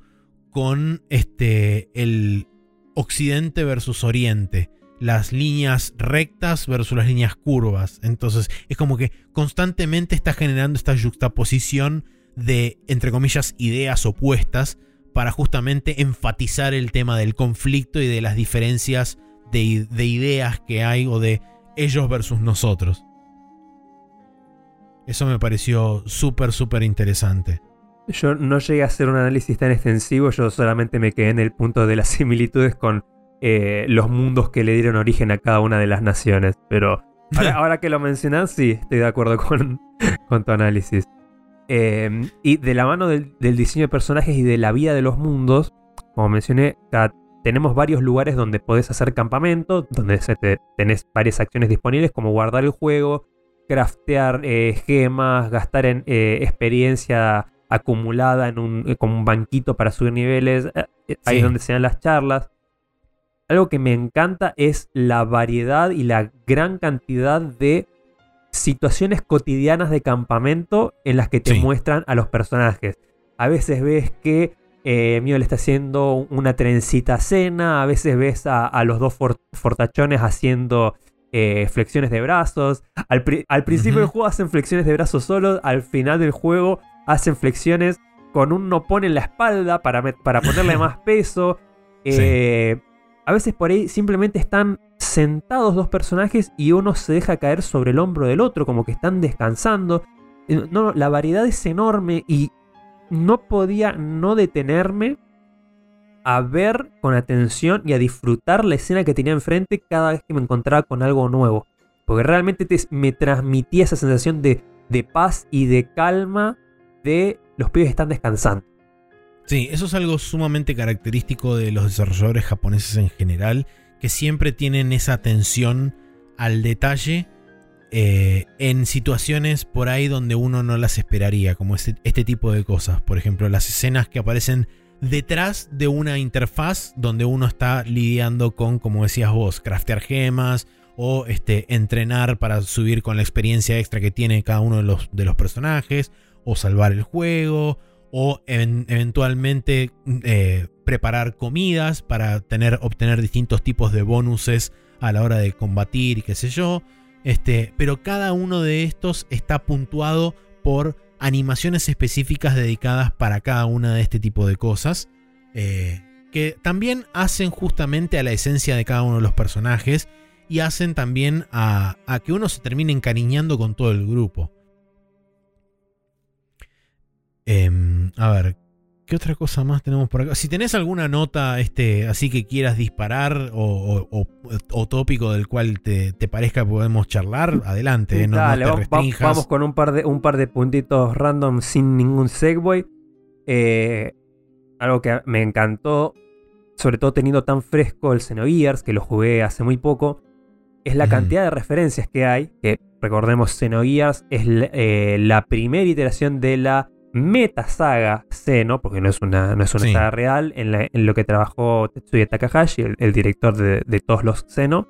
con este, el Occidente versus Oriente las líneas rectas versus las líneas curvas. Entonces es como que constantemente está generando esta juxtaposición de, entre comillas, ideas opuestas para justamente enfatizar el tema del conflicto y de las diferencias de, ideas que hay o de ellos versus nosotros. Eso me pareció súper, súper interesante. Yo no llegué a hacer un análisis tan extensivo, yo solamente me quedé en el punto de las similitudes con eh, los mundos que le dieron origen a cada una de las naciones. Pero ahora, que lo mencionas, sí, estoy de acuerdo con, con tu análisis. Em, y de la mano del, diseño de personajes y de la vida de los mundos, como mencioné, tenemos varios lugares donde podés hacer campamento, donde se tenés varias acciones disponibles, como guardar el juego, craftear eh, gemas, gastar en eh, experiencia acumulada en un, como un banquito para subir niveles. Ahí es donde se dan las charlas algo que me encanta es la variedad y la gran cantidad de situaciones cotidianas de campamento en las que te muestran a los personajes. A veces ves que eh, Mio le está haciendo una trencita cena, a veces ves a, los dos fortachones haciendo eh, flexiones de brazos. Al, principio del juego hacen flexiones de brazos solos, al final del juego hacen flexiones con un nopón en la espalda para, para ponerle más peso. Eh, a veces por ahí simplemente están sentados dos personajes y uno se deja caer sobre el hombro del otro, como que están descansando. Eh, no, la variedad es enorme y no podía no detenerme a ver con atención y a disfrutar la escena que tenía enfrente cada vez que me encontraba con algo nuevo. Porque realmente me transmitía esa sensación de, de paz y de calma de los pibes están descansando. Sí, eso es algo sumamente característico de los desarrolladores japoneses en general, que siempre tienen esa atención al detalle eh, en situaciones por ahí donde uno no las esperaría, como este, este, tipo de cosas. Por ejemplo, las escenas que aparecen detrás de una interfaz donde uno está lidiando con, como decías vos, craftear gemas o este, entrenar para subir con la experiencia extra que tiene cada uno de los, de los personajes, o salvar el juego, o eventualmente eh, preparar comidas para tener, obtener distintos tipos de bonuses a la hora de combatir y qué sé yo. Este, pero cada uno de estos está puntuado por animaciones específicas dedicadas para cada una de este tipo de cosas. Eh, que también hacen justamente a la esencia de cada uno de los personajes y hacen también a, a que uno se termine encariñando con todo el grupo. Em, a ver, ¿qué otra cosa más tenemos por acá? Si tenés alguna nota este, así que quieras disparar o, tópico del cual te, parezca que podemos charlar, adelante. No, Dale, vamos, con un par, de, un par de puntitos random sin ningún segue. Eh, algo que me encantó, sobre todo teniendo tan fresco el Xenogears, que lo jugué hace muy poco, es la cantidad de referencias que hay. Que recordemos, Xenogears es eh, la primera iteración de la metasaga Seno, porque no es una, no es una saga real, en, lo que trabajó Tetsuya Takahashi, el, director de, todos los Seno.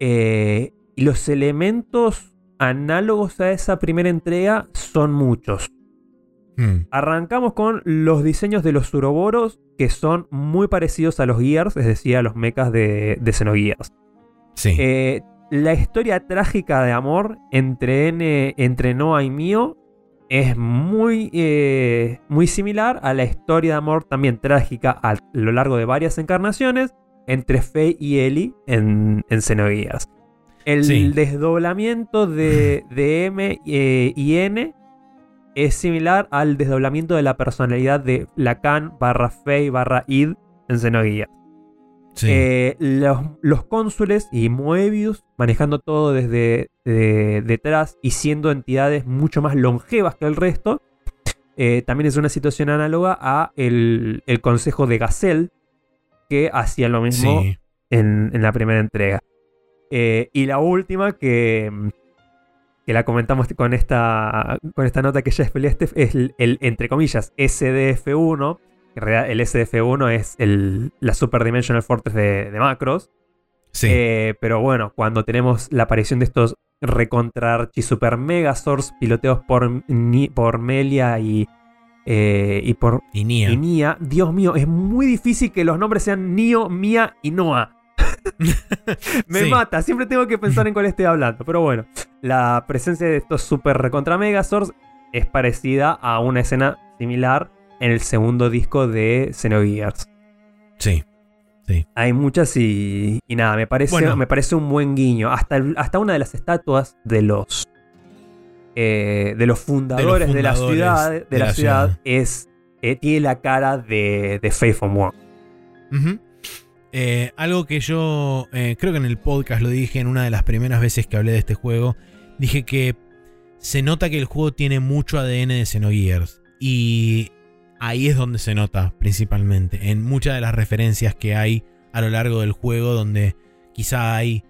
Eh, y los elementos análogos a esa primera entrega son muchos. Hmm. Arrancamos con los diseños de los Uroboros, que son muy parecidos a los Gears, es decir, a los mechas de, de Xenogears. Sí. Eh, la historia trágica de amor entre, N, entre Noah y Mio es muy, eh, muy similar a la historia de amor también trágica a lo largo de varias encarnaciones entre Faye y Ellie en, en. El Sí. desdoblamiento de, de M eh, y N es similar al desdoblamiento de la personalidad de Lacan barra Faye barra Id en Xenogears. Sí. Eh, los, los cónsules y Moebius manejando todo desde de- detrás y siendo entidades mucho más longevas que el resto. Eh, también es una situación análoga a el, el consejo de Gazelle, que hacía lo mismo sí. en, en la primera entrega. Eh, y la última que, que la comentamos con esta, con esta nota que ya expeleaste es el, el, entre comillas, SDF1. En realidad el SDF1 es el, la Super Dimensional Fortress de, de Macros. Sí. Eh, pero bueno, cuando tenemos la aparición de estos recontra super megazords piloteados por, Ni- por Melia y, eh, y por y Nia. y Nia, Dios mío, es muy difícil que los nombres sean Nio, Mia y Noah. Me Sí. mata, siempre tengo que pensar en cuál estoy hablando. Pero bueno, la presencia de estos super recontra megazords es parecida a una escena similar en el segundo disco de Xenogears. Sí. Hay muchas y, y nada, me parece, Bueno. me parece un buen guiño. Hasta, hasta una de las estatuas de los eh, de los fundadores de, la ciudad, de, de la, la ciudad, ciudad. es eh, tiene la cara de, de Faith from One. Eh, algo que yo creo que en el podcast lo dije en una de las primeras veces que hablé de este juego. Dije que se nota que el juego tiene mucho ADN de Xenogears. Y ahí es donde se nota principalmente. En muchas de las referencias que hay a lo largo del juego, donde quizá hay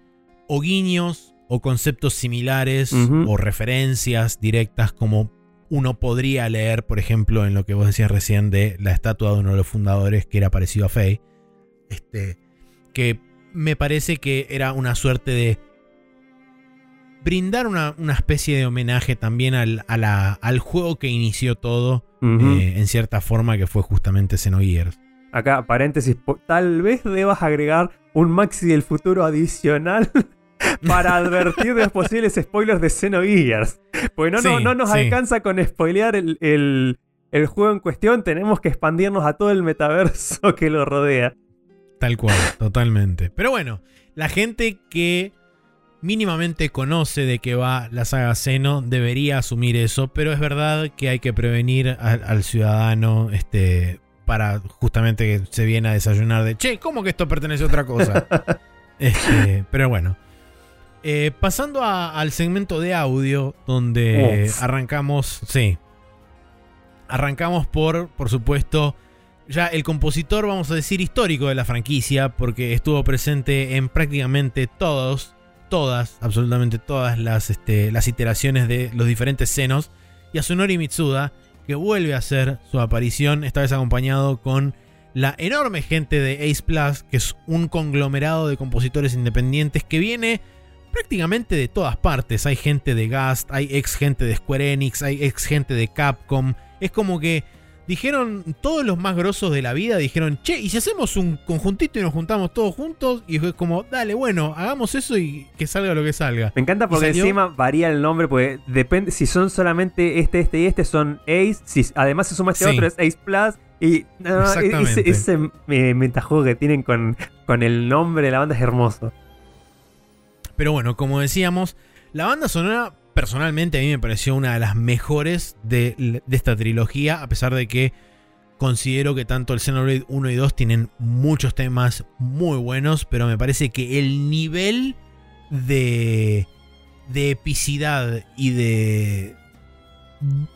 o guiños o conceptos similares o referencias directas como uno podría leer, por ejemplo, en lo que vos decías recién de la estatua de uno de los fundadores que era parecido a Faye. Este, que me parece que era una suerte de brindar una, una especie de homenaje también al, a la- al juego que inició todo, Eh, en cierta forma, que fue justamente Xenogears. Acá, paréntesis, tal vez debas agregar un Maxi del futuro adicional para advertir de los posibles spoilers de Xenogears. Porque no, no, no nos sí. alcanza con spoilear el, el- el juego en cuestión, tenemos que expandirnos a todo el metaverso que lo rodea. Tal cual, totalmente. Pero bueno, la gente que mínimamente conoce de qué va la saga Xeno debería asumir eso, pero es verdad que hay que prevenir al, al ciudadano este, para justamente que se viene a desayunar de, che, ¿cómo que esto pertenece a otra cosa? Este, pero bueno. Eh, pasando a- al segmento de audio, donde Uf. arrancamos, sí, arrancamos por, por supuesto, ya el compositor, vamos a decir, histórico de la franquicia, porque estuvo presente en prácticamente todos, todas, absolutamente todas las, este, las iteraciones de los diferentes senos, Yasunori Mitsuda, que vuelve a hacer su aparición, esta vez acompañado con la enorme gente de Ace Plus, que es un conglomerado de compositores independientes que viene prácticamente de todas partes. Hay gente de Gast, hay ex gente de Square Enix, hay ex gente de Capcom. Es como que dijeron, todos los más grosos de la vida dijeron, che, ¿y si hacemos un conjuntito y nos juntamos todos juntos? Y fue como, dale, bueno, hagamos eso y que salga lo que salga. Me encanta porque encima varía el nombre, porque depende si son solamente este, este y este son Ace, si además se suma este Sí. otro es Ace Plus. Y no, ese, ese eh, metajuego que tienen con, con el nombre de la banda es hermoso. Pero bueno, como decíamos, la banda sonora personalmente a mí me pareció una de las mejores de, esta trilogía, a pesar de que considero que tanto el Xenoblade 1 y 2 tienen muchos temas muy buenos, pero me parece que el nivel de, de epicidad y de,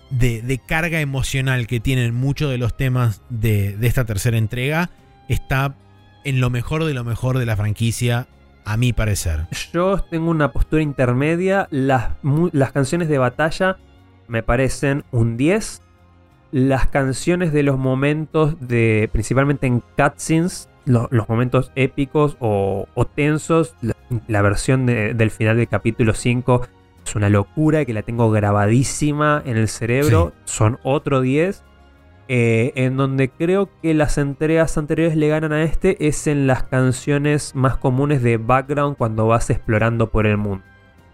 de, carga emocional que tienen muchos de los temas de esta tercera entrega está en lo mejor de lo mejor de la franquicia, a mi parecer. Yo tengo una postura intermedia. Las, las canciones de batalla me parecen un 10. Las canciones de los momentos de. principalmente en cutscenes. lo- los momentos épicos o, o tensos. La, la versión de- del final del capítulo 5 es una locura que la tengo grabadísima en el cerebro. Son otro 10. Eh, en donde creo que las entregas anteriores le ganan a este es en las canciones más comunes de background cuando vas explorando por el mundo.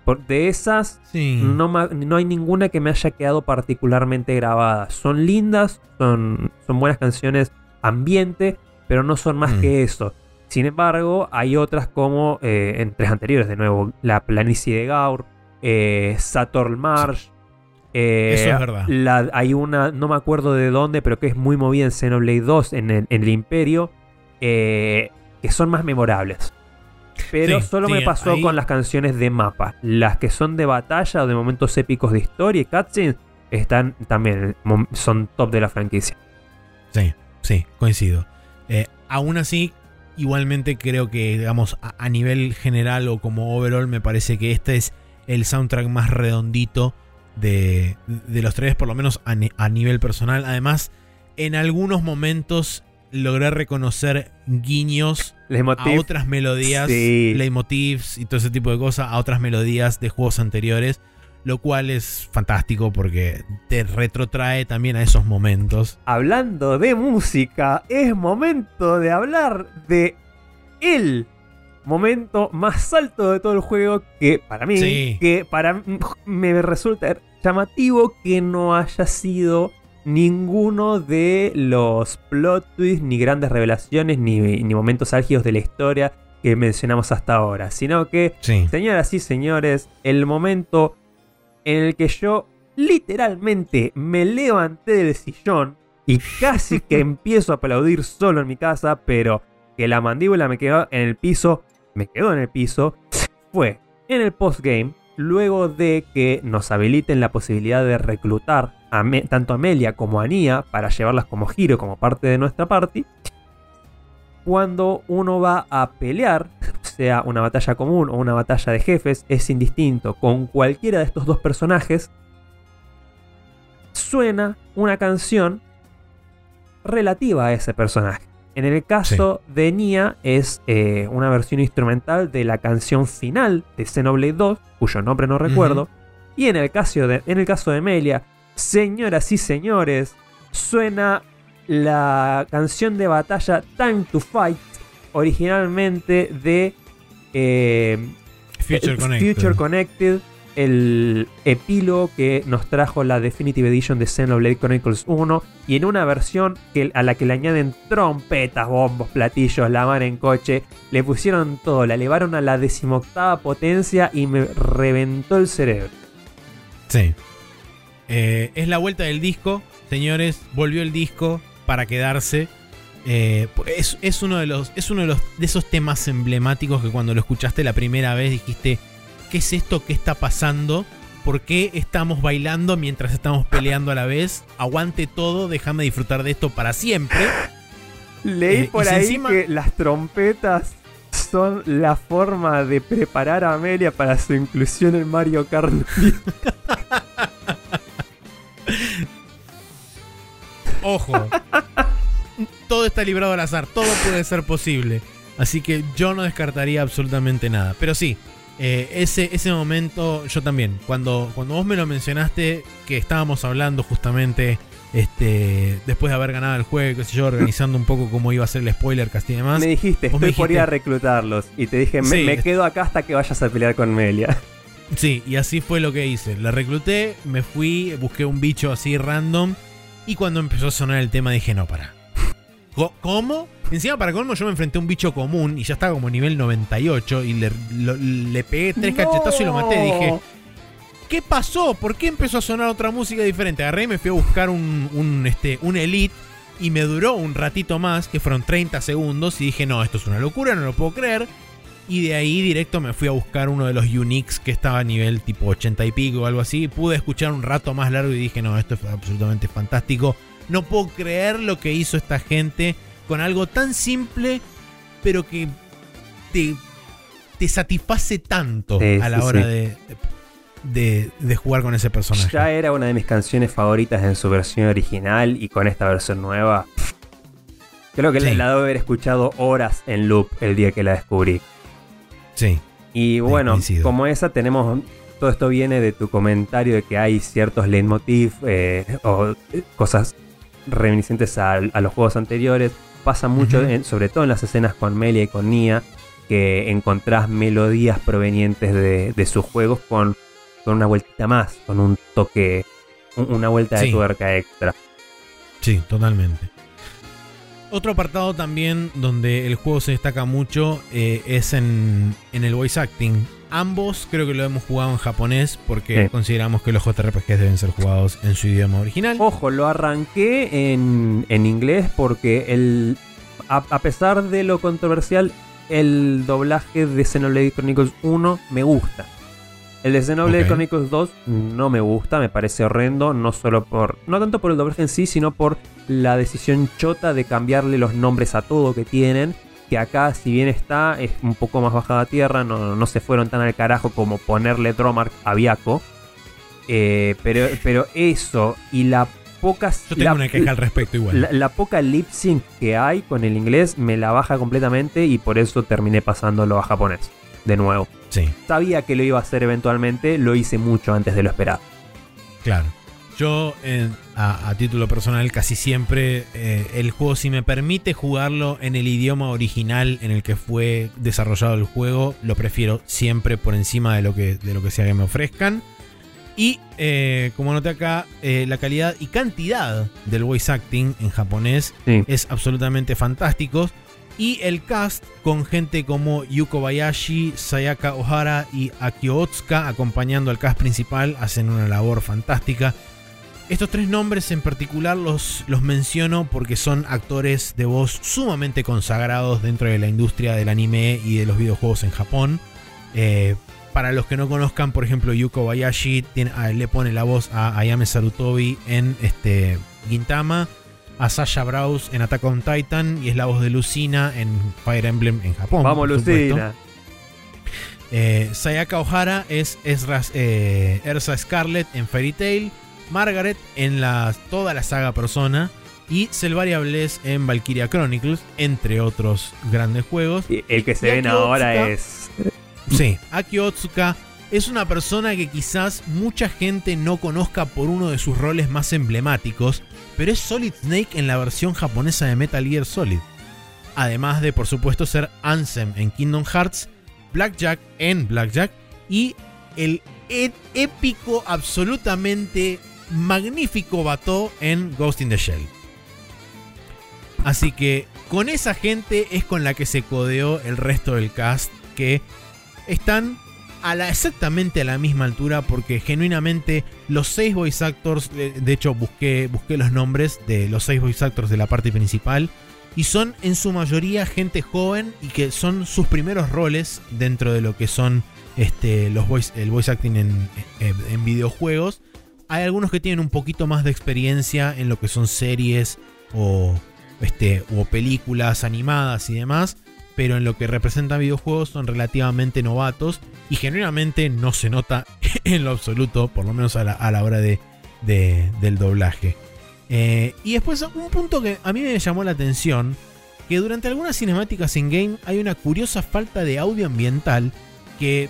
Por, de esas, no, no, hay ninguna que me haya quedado particularmente grabada. Son lindas, son, son buenas canciones ambiente, pero no son más mm. que eso. Sin embargo, hay otras como eh, en tres anteriores, de nuevo, La Planicie de Gaur, eh, Saturn Marsh. Eh, Eso es verdad. hay una, no me acuerdo de dónde, pero que es muy movida en Xenoblade 2 en el, Imperio, que son más memorables. Pero solo me pasó con las canciones de mapa. Las que son de batalla o de momentos épicos de historia y cutscenes están también, son top de la franquicia. Sí, sí, coincido. aún así, igualmente creo que, digamos, a, nivel general o como overall, me parece que este es el soundtrack más redondito de, los tres, por lo menos a, nivel personal. Además, en algunos momentos logré reconocer guiños a otras melodías, sí. leitmotivs y todo ese tipo de cosas, a otras melodías de juegos anteriores, lo cual es fantástico porque te retrotrae también a esos momentos. Hablando de música, es momento de hablar de el momento más alto de todo el juego que para mí, que para me resulta llamativo que no haya sido ninguno de los plot twists, ni grandes revelaciones, ni, momentos álgidos de la historia que mencionamos hasta ahora, sino que, señoras y señores, el momento en el que yo literalmente me levanté del sillón y casi que empiezo a aplaudir solo en mi casa, pero que la mandíbula me quedó en el piso me quedó en el piso fue en el postgame, luego de que nos habiliten la posibilidad de reclutar a tanto a Amelia como a Nia para llevarlas como giro, como parte de nuestra party. Cuando uno va a pelear, sea una batalla común o una batalla de jefes, es indistinto. Con cualquiera de estos dos personajes, suena una canción relativa a ese personaje. En el caso de Nia es eh, una versión instrumental de la canción final de Xenoblade 2, cuyo nombre no recuerdo. Y en el, caso de, en el caso de Amelia, señoras y señores, suena la canción de batalla Time to Fight, originalmente de eh, Future Connected el epílogo que nos trajo la Definitive Edition de Xenoblade Chronicles 1 y en una versión que, a la que le añaden trompetas, bombos, platillos, la mano en coche, le pusieron todo, la elevaron a la decimoctava potencia y me reventó el cerebro. Sí. Eh, es la vuelta del disco, señores, volvió el disco para quedarse. Eh, es, uno de los es uno de los de esos temas emblemáticos que cuando lo escuchaste la primera vez dijiste ¿qué es esto que está pasando? ¿Por qué estamos bailando mientras estamos peleando a la vez? Aguante todo, déjame disfrutar de esto para siempre. Leí eh, por ahí que las trompetas son la forma de preparar a Amelia para su inclusión en Mario Kart. Ojo. todo está librado al azar, todo puede ser posible. Así que yo no descartaría absolutamente nada. Pero sí, eh, ese, ese momento, yo también, cuando, cuando vos me lo mencionaste, que estábamos hablando justamente este, después de haber ganado el juego, qué sé yo, organizando un poco cómo iba a ser el spoiler, cast y demás. Me dijiste, estoy por ir a reclutarlos. Y te dije, me, quedo acá hasta que vayas a pelear con Melia. Sí, y así fue lo que hice. La recluté, me fui, busqué un bicho así random. Y cuando empezó a sonar el tema dije, no, para. ¿Cómo? Encima, para colmo, yo me enfrenté a un bicho común y ya estaba como nivel 98 y le, pegué tres cachetazos y lo maté. Dije, ¿qué pasó? ¿Por qué empezó a sonar otra música diferente? Agarré y me fui a buscar un, este, un Elite y me duró un ratito más, que fueron 30 segundos, y dije, no, esto es una locura, no lo puedo creer. Y de ahí directo me fui a buscar uno de los Unix que estaba a nivel tipo 80 y pico o algo así. Pude escuchar un rato más largo y dije, no, esto es absolutamente fantástico. No puedo creer lo que hizo esta gente con algo tan simple, pero que te, te satisface tanto a la hora De, de, jugar con ese personaje. Ya era una de mis canciones favoritas en su versión original y con esta versión nueva. Creo que la debo haber escuchado horas en loop el día que la descubrí. Sí. Y bueno, como esa tenemos todo esto viene de tu comentario de que hay ciertos leitmotiv eh, o cosas reminiscentes a, a los juegos anteriores. Pasa mucho, en- sobre todo en las escenas con Melia y con Nia, que encontrás melodías provenientes de, de sus juegos con, con una vueltita más, con un toque, un- una vuelta de tuerca extra. Sí, totalmente. Otro apartado también donde el juego se destaca mucho eh, es en, en el voice acting. Ambos creo que lo hemos jugado en japonés porque Sí. consideramos que los JRPGs deben ser jugados en su idioma original. Ojo, lo arranqué en, en inglés porque el, a, a pesar de lo controversial, el doblaje de Xenoblade Chronicles 1 me gusta. El de Xenoblade Ok. Chronicles 2 no me gusta, me parece horrendo, no solo por. No tanto por el doblaje en sí, sino por la decisión chota de cambiarle los nombres a todo que tienen. Que acá, si bien está, es un poco más bajada a tierra, no, no se fueron tan al carajo como ponerle Dromark a Biako. Eh, pero, pero eso y la poca. Yo tengo la- una queja al respecto igual. la, la poca lip sync que hay con el inglés me la baja completamente y por eso terminé pasándolo a japonés. De nuevo. Sí, Sabía que lo iba a hacer eventualmente, lo hice mucho antes de lo esperado. claro. Yo, eh, a, a título personal, casi siempre eh, el juego, si me permite jugarlo en el idioma original en el que fue desarrollado el juego, lo prefiero siempre por encima de lo que, de lo que sea que me ofrezcan. Y eh, como noté acá, eh, la calidad y cantidad del voice acting en japonés Sí. es absolutamente fantástico. Y el cast con gente como Yuko Bayashi, Sayaka Ohara y Akio Otsuka acompañando al cast principal hacen una labor fantástica. Estos tres nombres en particular los, los menciono porque son actores de voz sumamente consagrados dentro de la industria del anime y de los videojuegos en Japón. Eh, para los que no conozcan, por ejemplo, Yuko Bayashi tiene- ah, le pone la voz a Ayame Sarutobi en este, Gintama, a Sasha Browse en Attack on Titan y es la voz de Lucina en Fire Emblem en Japón. Vamos. Lucina. Eh, Sayaka Ohara es Ezra- eh, Ersa Scarlet en Fairy Tail, Margaret en la, toda la saga Persona y Selvaria Bless en Valkyria Chronicles, entre otros grandes juegos. Y El que se Y ven ahora Otsuka. es. Sí, Aki Otsuka es una persona que quizás mucha gente no conozca por uno de sus roles más emblemáticos, pero es Solid Snake en la versión japonesa de Metal Gear Solid. Además de, por supuesto, ser Ansem en Kingdom Hearts, Blackjack en Blackjack y el e- épico, absolutamente magnífico Bato en Ghost in the Shell. Así que con esa gente es con la que se codeó el resto del cast que están a la, exactamente a la misma altura porque genuinamente los seis voice actors, de, de hecho busqué, busqué los nombres de los seis voice actors de la parte principal y son en su mayoría gente joven y que son sus primeros roles dentro de lo que son este, los voice, el voice acting en, en- en videojuegos. Hay algunos que tienen un poquito más de experiencia en lo que son series o, este, o películas animadas y demás, pero en lo que representa videojuegos son relativamente novatos y genuinamente no se nota en lo absoluto, por lo menos a la, a la hora de, de- del doblaje. Eh, y después un punto que a mí me llamó la atención, que durante algunas cinemáticas in game hay una curiosa falta de audio ambiental que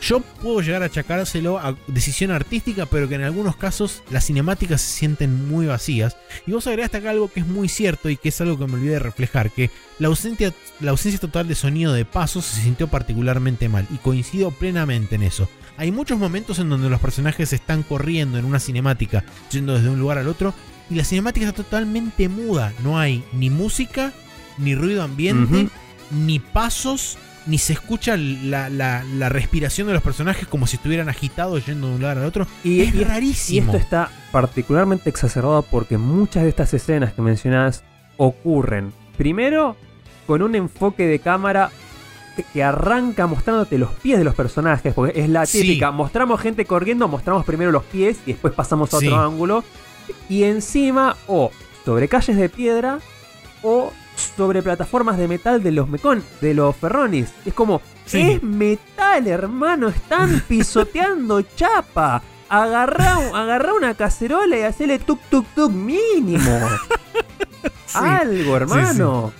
yo puedo llegar a achacárselo a decisión artística, pero que en algunos casos las cinemáticas se sienten muy vacías. Y vos agregaste acá algo que es muy cierto y que es algo que me olvidé de reflejar, que la ausencia, la ausencia total de sonido de pasos se sintió particularmente mal, y coincido plenamente en eso. Hay muchos momentos en donde los personajes están corriendo en una cinemática, yendo desde un lugar al otro, y la cinemática está totalmente muda. No hay ni música, ni ruido ambiente, ni pasos, ni se escucha la, la- la respiración de los personajes como si estuvieran agitados yendo de un lugar al otro. Y, es y- rarísimo. y esto está particularmente exacerbado porque muchas de estas escenas que mencionás ocurren primero con un enfoque de cámara que- arranca mostrándote los pies de los personajes, porque es la Sí. típica, mostramos gente corriendo, mostramos primero los pies y después pasamos a Sí. otro ángulo. Y encima, o sobre calles de piedra, o sobre plataformas de metal de los mecón, de los ferronis. Es como, Sí. es metal, hermano, están pisoteando chapa. Agarrá, un- agarrá una cacerola y hacele tuk tuk tuk mínimo. Sí. Algo, hermano.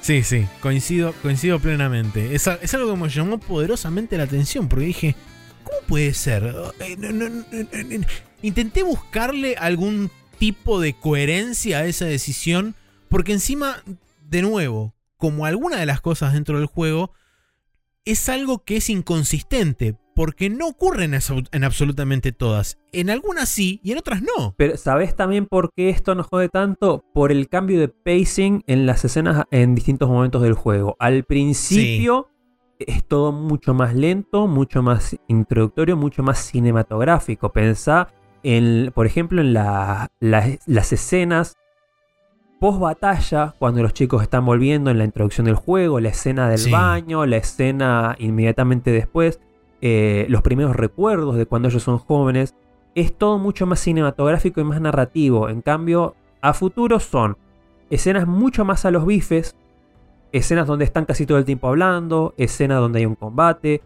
Sí, sí, coincido, coincido plenamente. Es, es algo que me llamó poderosamente la atención porque dije, ¿cómo puede ser? Eh, intenté buscarle algún tipo de coherencia a esa decisión, porque encima, de nuevo, como alguna de las cosas dentro del juego, es algo que es inconsistente, porque no ocurre en, absolutamente todas. En algunas sí y en otras no. Pero ¿sabes también por qué esto nos jode tanto? Por el cambio de pacing en las escenas en distintos momentos del juego. Al principio es todo mucho más lento, mucho más introductorio, mucho más cinematográfico. Pensá, en, por ejemplo, en las escenas post batalla, cuando los chicos están volviendo en la introducción del juego, la escena del baño, la escena inmediatamente después, eh, los primeros recuerdos de cuando ellos son jóvenes, es todo mucho más cinematográfico y más narrativo. En cambio, a futuro son escenas mucho más a los bifes, escenas donde están casi todo el tiempo hablando, escenas donde hay un combate,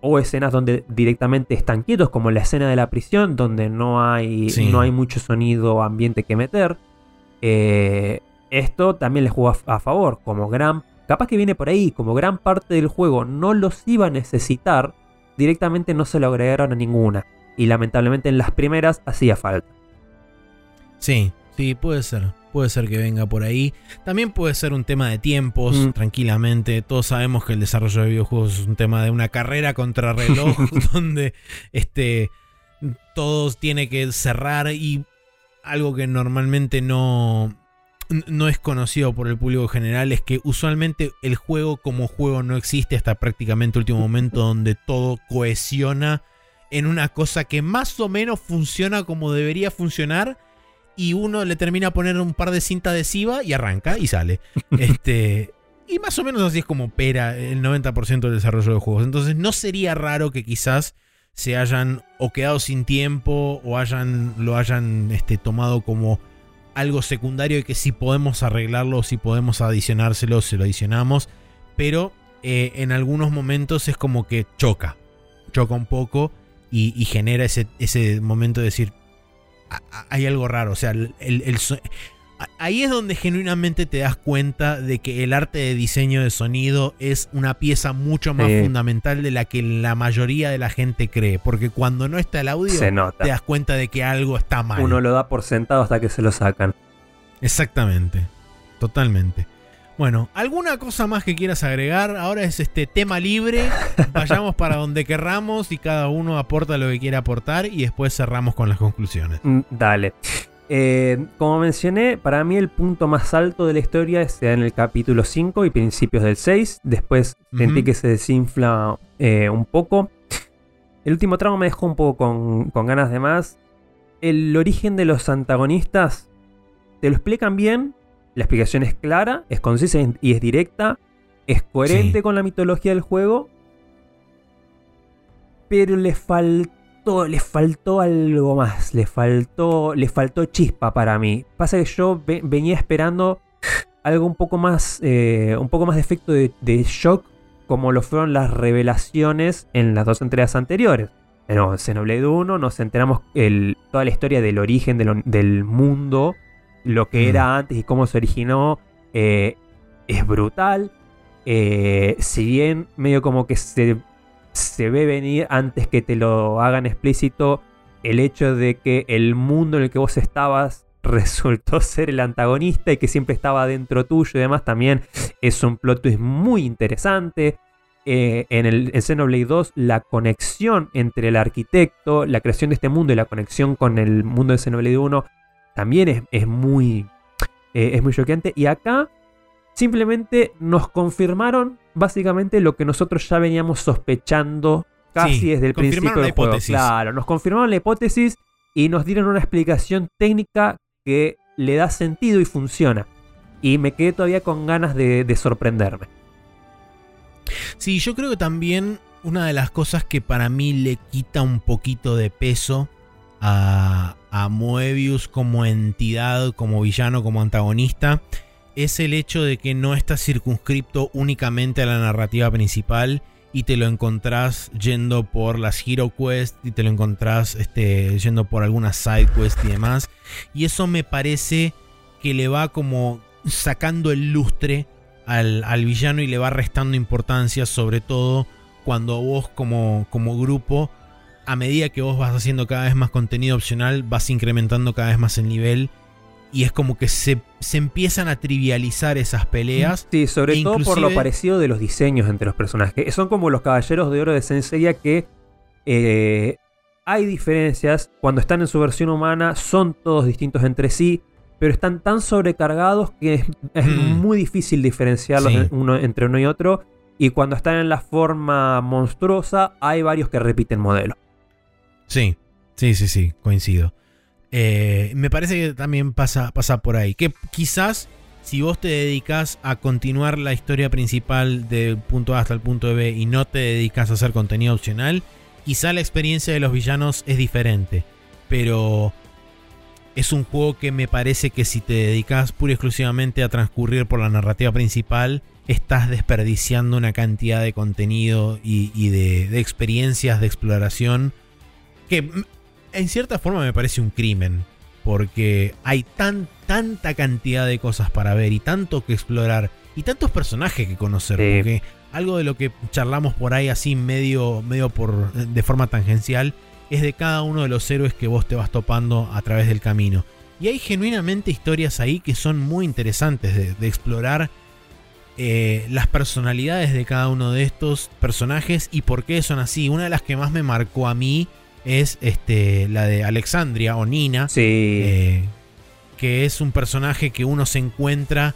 o escenas donde directamente están quietos, como la escena de la prisión, donde no hay, no hay mucho sonido ambiente que meter. Eh, esto también les juega a favor, como gran... Capaz que viene por ahí, como gran parte del juego no los iba a necesitar, directamente no se lo agregaron a ninguna. Y lamentablemente en las primeras hacía falta. Sí, sí, puede ser. Puede ser que venga por ahí. También puede ser un tema de tiempos, mm. tranquilamente. Todos sabemos que el desarrollo de videojuegos es un tema de una carrera contra reloj, donde este, todos tiene que cerrar y algo que normalmente no, no es conocido por el público general es que usualmente el juego como juego no existe hasta prácticamente último momento donde todo cohesiona en una cosa que más o menos funciona como debería funcionar y uno le termina a poner un par de cinta adhesiva y arranca y sale. este, y más o menos así es como opera el 90% del desarrollo de juegos. Entonces no sería raro que quizás se hayan o quedado sin tiempo o hayan, lo hayan este, tomado como algo secundario y que si podemos arreglarlo, si podemos adicionárselo, se lo adicionamos. Pero eh, en algunos momentos es como que choca, choca un poco y, genera ese, ese momento de decir, hay algo raro, o sea, el, ahí es donde genuinamente te das cuenta de que el arte de diseño de sonido es una pieza mucho más fundamental de la que la mayoría de la gente cree. Porque cuando no está el audio, te das cuenta de que algo está mal. Uno lo da por sentado hasta que se lo sacan. Exactamente. Totalmente. Bueno, ¿alguna cosa más que quieras agregar? Ahora es este tema libre. Vayamos para donde querramos y cada uno aporta lo que quiera aportar y después cerramos con las conclusiones. Mm, dale. Eh, como mencioné, para mí el punto más alto de la historia es en el capítulo 5 y principios del 6. Después sentí que se desinfla eh, un poco. El último tramo me dejó un poco con, ganas de más. El origen de los antagonistas te lo explican bien. La explicación es clara, es concisa y es directa. Es coherente con la mitología del juego. Pero le falta le faltó algo más, le faltó, le faltó chispa para mí. Pasa que yo venía esperando algo un poco más, eh, un poco más de efecto de, shock, como lo fueron las revelaciones en las dos entregas anteriores. En Xenoblade 1 nos enteramos el, toda la historia del origen del mundo, lo que mm. era antes y cómo se originó. Eh, es brutal. Eh, si bien medio como que se se ve venir antes que te lo hagan explícito el hecho de que el mundo en el que vos estabas resultó ser el antagonista y que siempre estaba dentro tuyo y demás también es un plot twist muy interesante. Eh, en el Xenoblade 2 la conexión entre el arquitecto, la creación de este mundo y la conexión con el mundo de Xenoblade 1 también es, muy, eh, es muy choqueante. Y acá simplemente nos confirmaron básicamente lo que nosotros ya veníamos sospechando casi desde el principio del juego. Claro, nos confirmaron la hipótesis y nos dieron una explicación técnica que le da sentido y funciona. Y me quedé todavía con ganas de, sorprenderme. Sí, yo creo que también una de las cosas que para mí le quita un poquito de peso a, a Moebius como entidad, como villano, como antagonista, es el hecho de que no está circunscripto únicamente a la narrativa principal y te lo encontrás yendo por las Hero Quest y te lo encontrás este, yendo por algunas Side Quest y demás. Y eso me parece que le va como sacando el lustre al, al villano y le va restando importancia, sobre todo cuando vos como, como grupo a medida que vos vas haciendo cada vez más contenido opcional, vas incrementando cada vez más el nivel. Y es como que se, se empiezan a trivializar esas peleas. Sí, sobre E todo por lo parecido de los diseños entre los personajes. Son como los caballeros de oro de Senseiya que eh, hay diferencias. Cuando están en su versión humana son todos distintos entre sí, pero están tan sobrecargados que es, es Mm. muy difícil diferenciarlos Sí. uno, entre uno y otro. Y cuando están en la forma monstruosa hay varios que repiten modelo. Sí, sí, sí, sí, coincido. Eh, me parece que también pasa, por ahí. Que quizás si vos te dedicas a continuar la historia principal del punto A hasta el punto B y no te dedicas a hacer contenido opcional, quizá la experiencia de los villanos es diferente. Pero es un juego que me parece que si te dedicas pura y exclusivamente a transcurrir por la narrativa principal, estás desperdiciando una cantidad de contenido y, de, experiencias de exploración que en cierta forma me parece un crimen. Porque hay tan, tanta cantidad de cosas para ver y tanto que explorar y tantos personajes que conocer. Sí. Porque algo de lo que charlamos por ahí así medio, medio por, de forma tangencial es de cada uno de los héroes que vos te vas topando a través del camino. Y hay genuinamente historias ahí que son muy interesantes de, de explorar eh, las personalidades de cada uno de estos personajes y por qué son así. Una de las que más me marcó a mí es este, la de Alexandria o Nina, Sí. eh, que es un personaje que uno se encuentra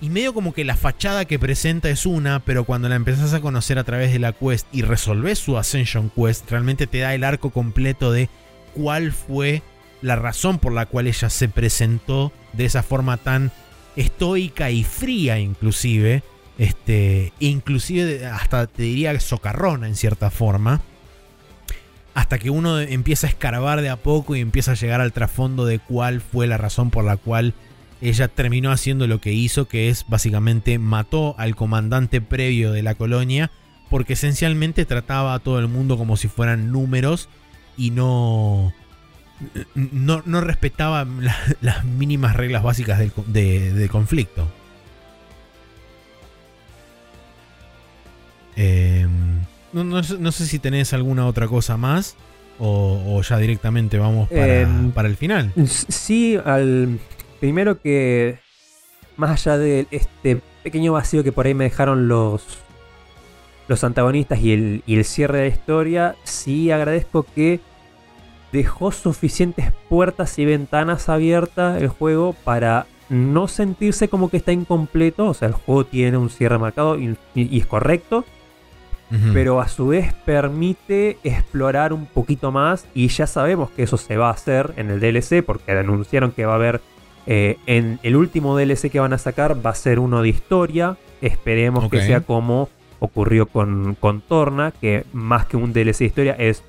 y medio como que la fachada que presenta es una, pero cuando la empezás a conocer a través de la quest y resolvés su Ascension Quest, realmente te da el arco completo de cuál fue la razón por la cual ella se presentó de esa forma tan estoica y fría inclusive, este, inclusive hasta te diría socarrona en cierta forma, hasta que uno empieza a escarbar de a poco y empieza a llegar al trasfondo de cuál fue la razón por la cual ella terminó haciendo lo que hizo, que es básicamente mató al comandante previo de la colonia, porque esencialmente trataba a todo el mundo como si fueran números y no no, no respetaba la- las mínimas reglas básicas del, de- conflicto. Eh, no, no sé- no sé si tenés alguna otra cosa más o, o ya directamente vamos para, Em, para el final. Sí, al primero que más allá de este pequeño vacío que por ahí me dejaron los los antagonistas y el, y el cierre de la historia, sí agradezco que dejó suficientes puertas y ventanas abiertas el juego para no sentirse como que está incompleto, o sea, el juego tiene un cierre marcado y, y- y es correcto, Pero a su vez permite explorar un poquito más y ya sabemos que eso se va a hacer en el DLC porque anunciaron que va a haber eh, en el último DLC que van a sacar va a ser uno de historia. Esperemos que sea como ocurrió con, con Torna que más que un DLC de historia es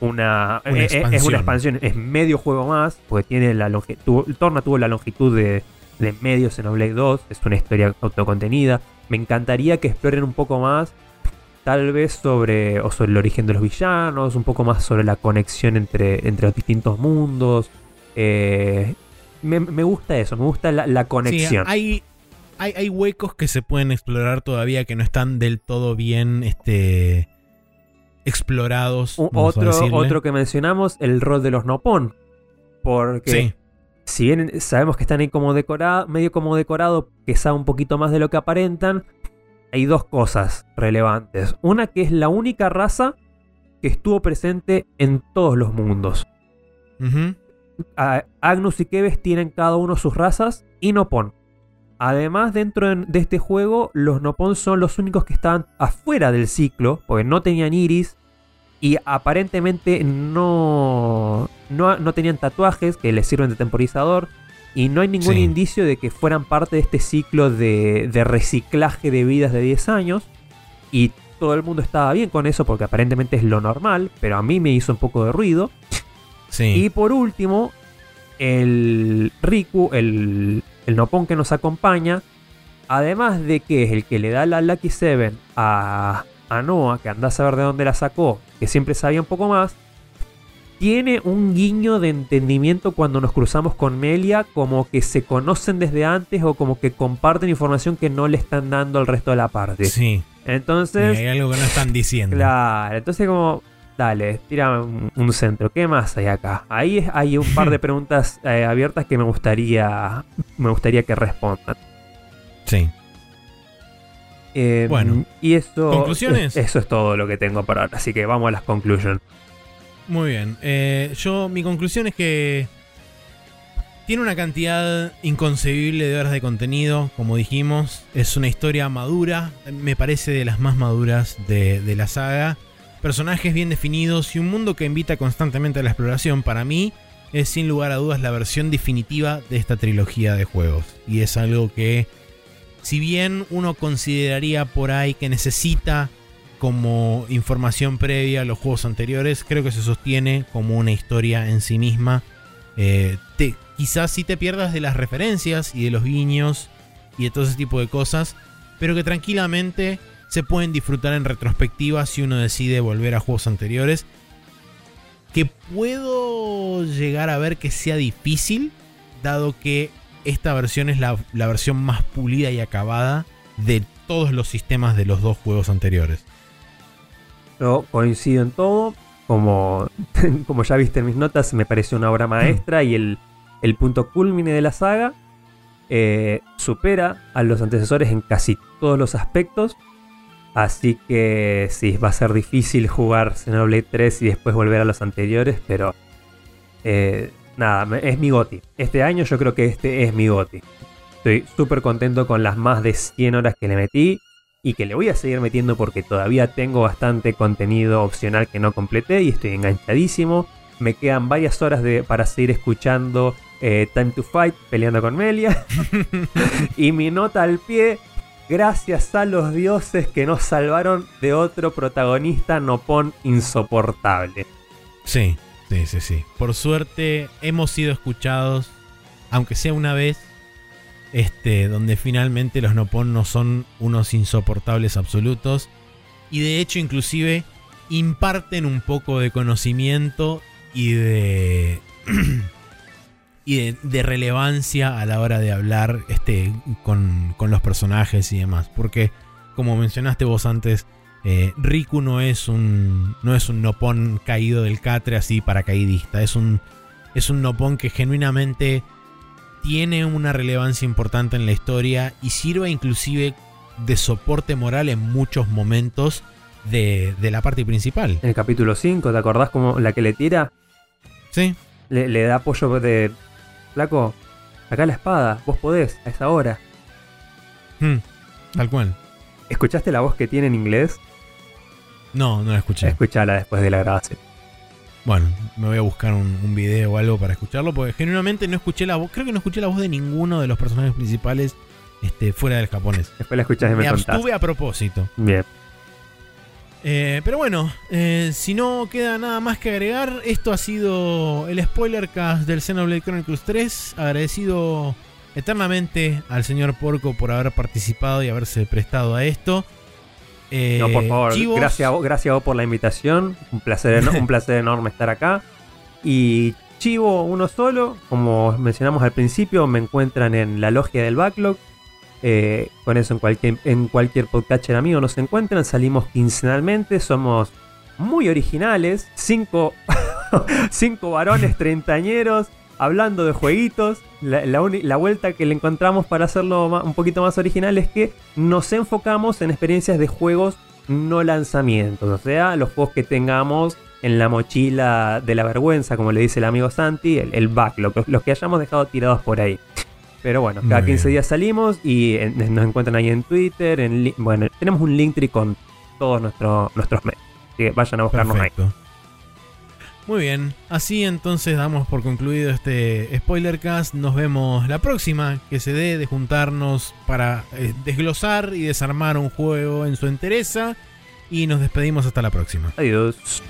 una, Una eh, es expansión. una expansión. es medio juego más porque tiene la longitud Torna tuvo la longitud de, de medio Xenoblade 2 es una historia autocontenida. Me encantaría que exploren un poco más tal vez sobre, o sobre el origen de los villanos, un poco más sobre la conexión entre, entre los distintos mundos. Eh, me, me gusta eso, me gusta la, la Sí, conexión. hay, hay, hay huecos que se pueden explorar todavía que no están del todo bien este, explorados. U- otro, otro que mencionamos, el rol de los Nopon. Porque Sí, si bien sabemos que están ahí como decorado, medio como decorado, que sabe un poquito más de lo que aparentan, hay dos cosas relevantes. Una que es la única raza que estuvo presente en todos los mundos. Agnus y Keves tienen cada uno sus razas y Nopon. Además, dentro de de este juego, los Nopon son los únicos que estaban afuera del ciclo, porque no tenían iris y aparentemente no, no, no tenían tatuajes que les sirven de temporizador. Y no hay ningún Sí. indicio de que fueran parte de este ciclo de, de reciclaje de vidas de 10 años. Y todo el mundo estaba bien con eso porque aparentemente es lo normal, pero a mí me hizo un poco de ruido. sí. Y por último, el Riku, el, el Nopon que nos acompaña, además de que es el que le da la Lucky Seven a, a Noah, que anda a saber de dónde la sacó, que siempre sabía un poco más, tiene un guiño de entendimiento cuando nos cruzamos con Melia, como que se conocen desde antes o como que comparten información que no le están dando al resto de la parte. sí. Entonces, hay algo que no están diciendo. Claro, entonces como dale, tira un, un centro. ¿Qué más hay acá? Ahí es- hay un par de preguntas eh, abiertas que me gustaría, me gustaría que respondan. Sí. Eh, Bueno. y eso, ¿Conclusiones? Eso es todo lo que tengo para ahora. Así que vamos a las conclusions. Muy bien. Eh, yo, mi conclusión es que tiene una cantidad inconcebible de horas de contenido, como dijimos. Es una historia madura, me parece de las más maduras de, de la saga. Personajes bien definidos y un mundo que invita constantemente a la exploración. Para mí es sin lugar a dudas la versión definitiva de esta trilogía de juegos. Y es algo que, si bien uno consideraría por ahí que necesita como información previa a los juegos anteriores, creo que se sostiene como una historia en sí misma. Eh, quizás sí te pierdas de las referencias y de los guiños y de todo ese tipo de cosas, pero que tranquilamente se pueden disfrutar en retrospectiva si uno decide volver a juegos anteriores. Que puedo llegar a ver que sea difícil, dado que esta versión es la versión más pulida y acabada de todos los sistemas de los dos juegos anteriores. Yo coincido en todo. Como, como ya viste en mis notas, me pareció una obra maestra y el, el punto culmine de la saga. Eh, supera a los antecesores en casi todos los aspectos. Así que sí, va a ser difícil jugar Xenoblade 3 y después volver a los anteriores, pero eh, nada, es mi goti. Este año yo creo que este es mi goti. Estoy súper contento con las más de 100 horas que le metí y que le voy a seguir metiendo porque todavía tengo bastante contenido opcional que no completé y estoy enganchadísimo. Me quedan varias horas de, para seguir escuchando eh, Time to Fight peleando con Melia. y mi nota al pie, gracias a los dioses que nos salvaron de otro protagonista nopón insoportable. Sí, sí, sí, sí. Por suerte hemos sido escuchados, aunque sea una vez, este, donde finalmente los Nopon no son unos insoportables absolutos. Y de hecho, inclusive, imparten un poco de conocimiento y de. y de, relevancia a la hora de hablar este, con, con los personajes y demás. Porque, como mencionaste vos antes, eh, Riku no es un no es un nopón caído del catre así paracaidista, es un es un nopón que genuinamente tiene una relevancia importante en la historia y sirve inclusive de soporte moral en muchos momentos de, de la parte principal. En el capítulo 5, ¿te acordás como la que le tira? Sí, Le, le da apoyo de... Flaco, acá la espada, vos podés, a esa hora. Hmm, tal cual. ¿Escuchaste la voz que tiene en inglés? No, no la escuché. Escuchala después de la grabación. Bueno, me voy a buscar un, un video o algo para escucharlo, porque genuinamente no escuché la voz, creo que no escuché la voz de ninguno de los personajes principales este, fuera del japonés. Después la escuchás y me, Me abstuve a propósito. Bien. Eh, pero bueno, eh, si no queda nada más que agregar, esto ha sido el spoiler cast del Xenoblade Chronicles 3. Agradecido eternamente al señor Porco por haber participado y haberse prestado a esto. Eh, No, por favor, chivos, gracias a, vos, gracias a vos por la invitación. Un placer, un placer enorme estar acá. Y Chivo uno solo, como mencionamos al principio, me encuentran en la logia del backlog. Eh, con eso en cualquier, en cualquier podcatcher amigo nos encuentran. Salimos quincenalmente, somos muy originales. Cinco, cinco varones treintañeros hablando de jueguitos. La, la vuelta que le encontramos para hacerlo un poquito más original es que nos enfocamos en experiencias de juegos no lanzamientos. O sea, los juegos que tengamos en la mochila de la vergüenza, como le dice el amigo Santi, el, el backlog, los, los que hayamos dejado tirados por ahí. Pero bueno, cada Muy 15 bien. días salimos y eh, nos encuentran ahí en Twitter. En, bueno, tenemos un Linktree con todos nuestro- nuestros medios. Así que vayan a buscarnos ahí. Muy bien, así entonces damos por concluido este spoilercast. Nos vemos la próxima que se dé de juntarnos para eh, desglosar y desarmar un juego en su entereza. Y nos despedimos hasta la próxima. Adiós.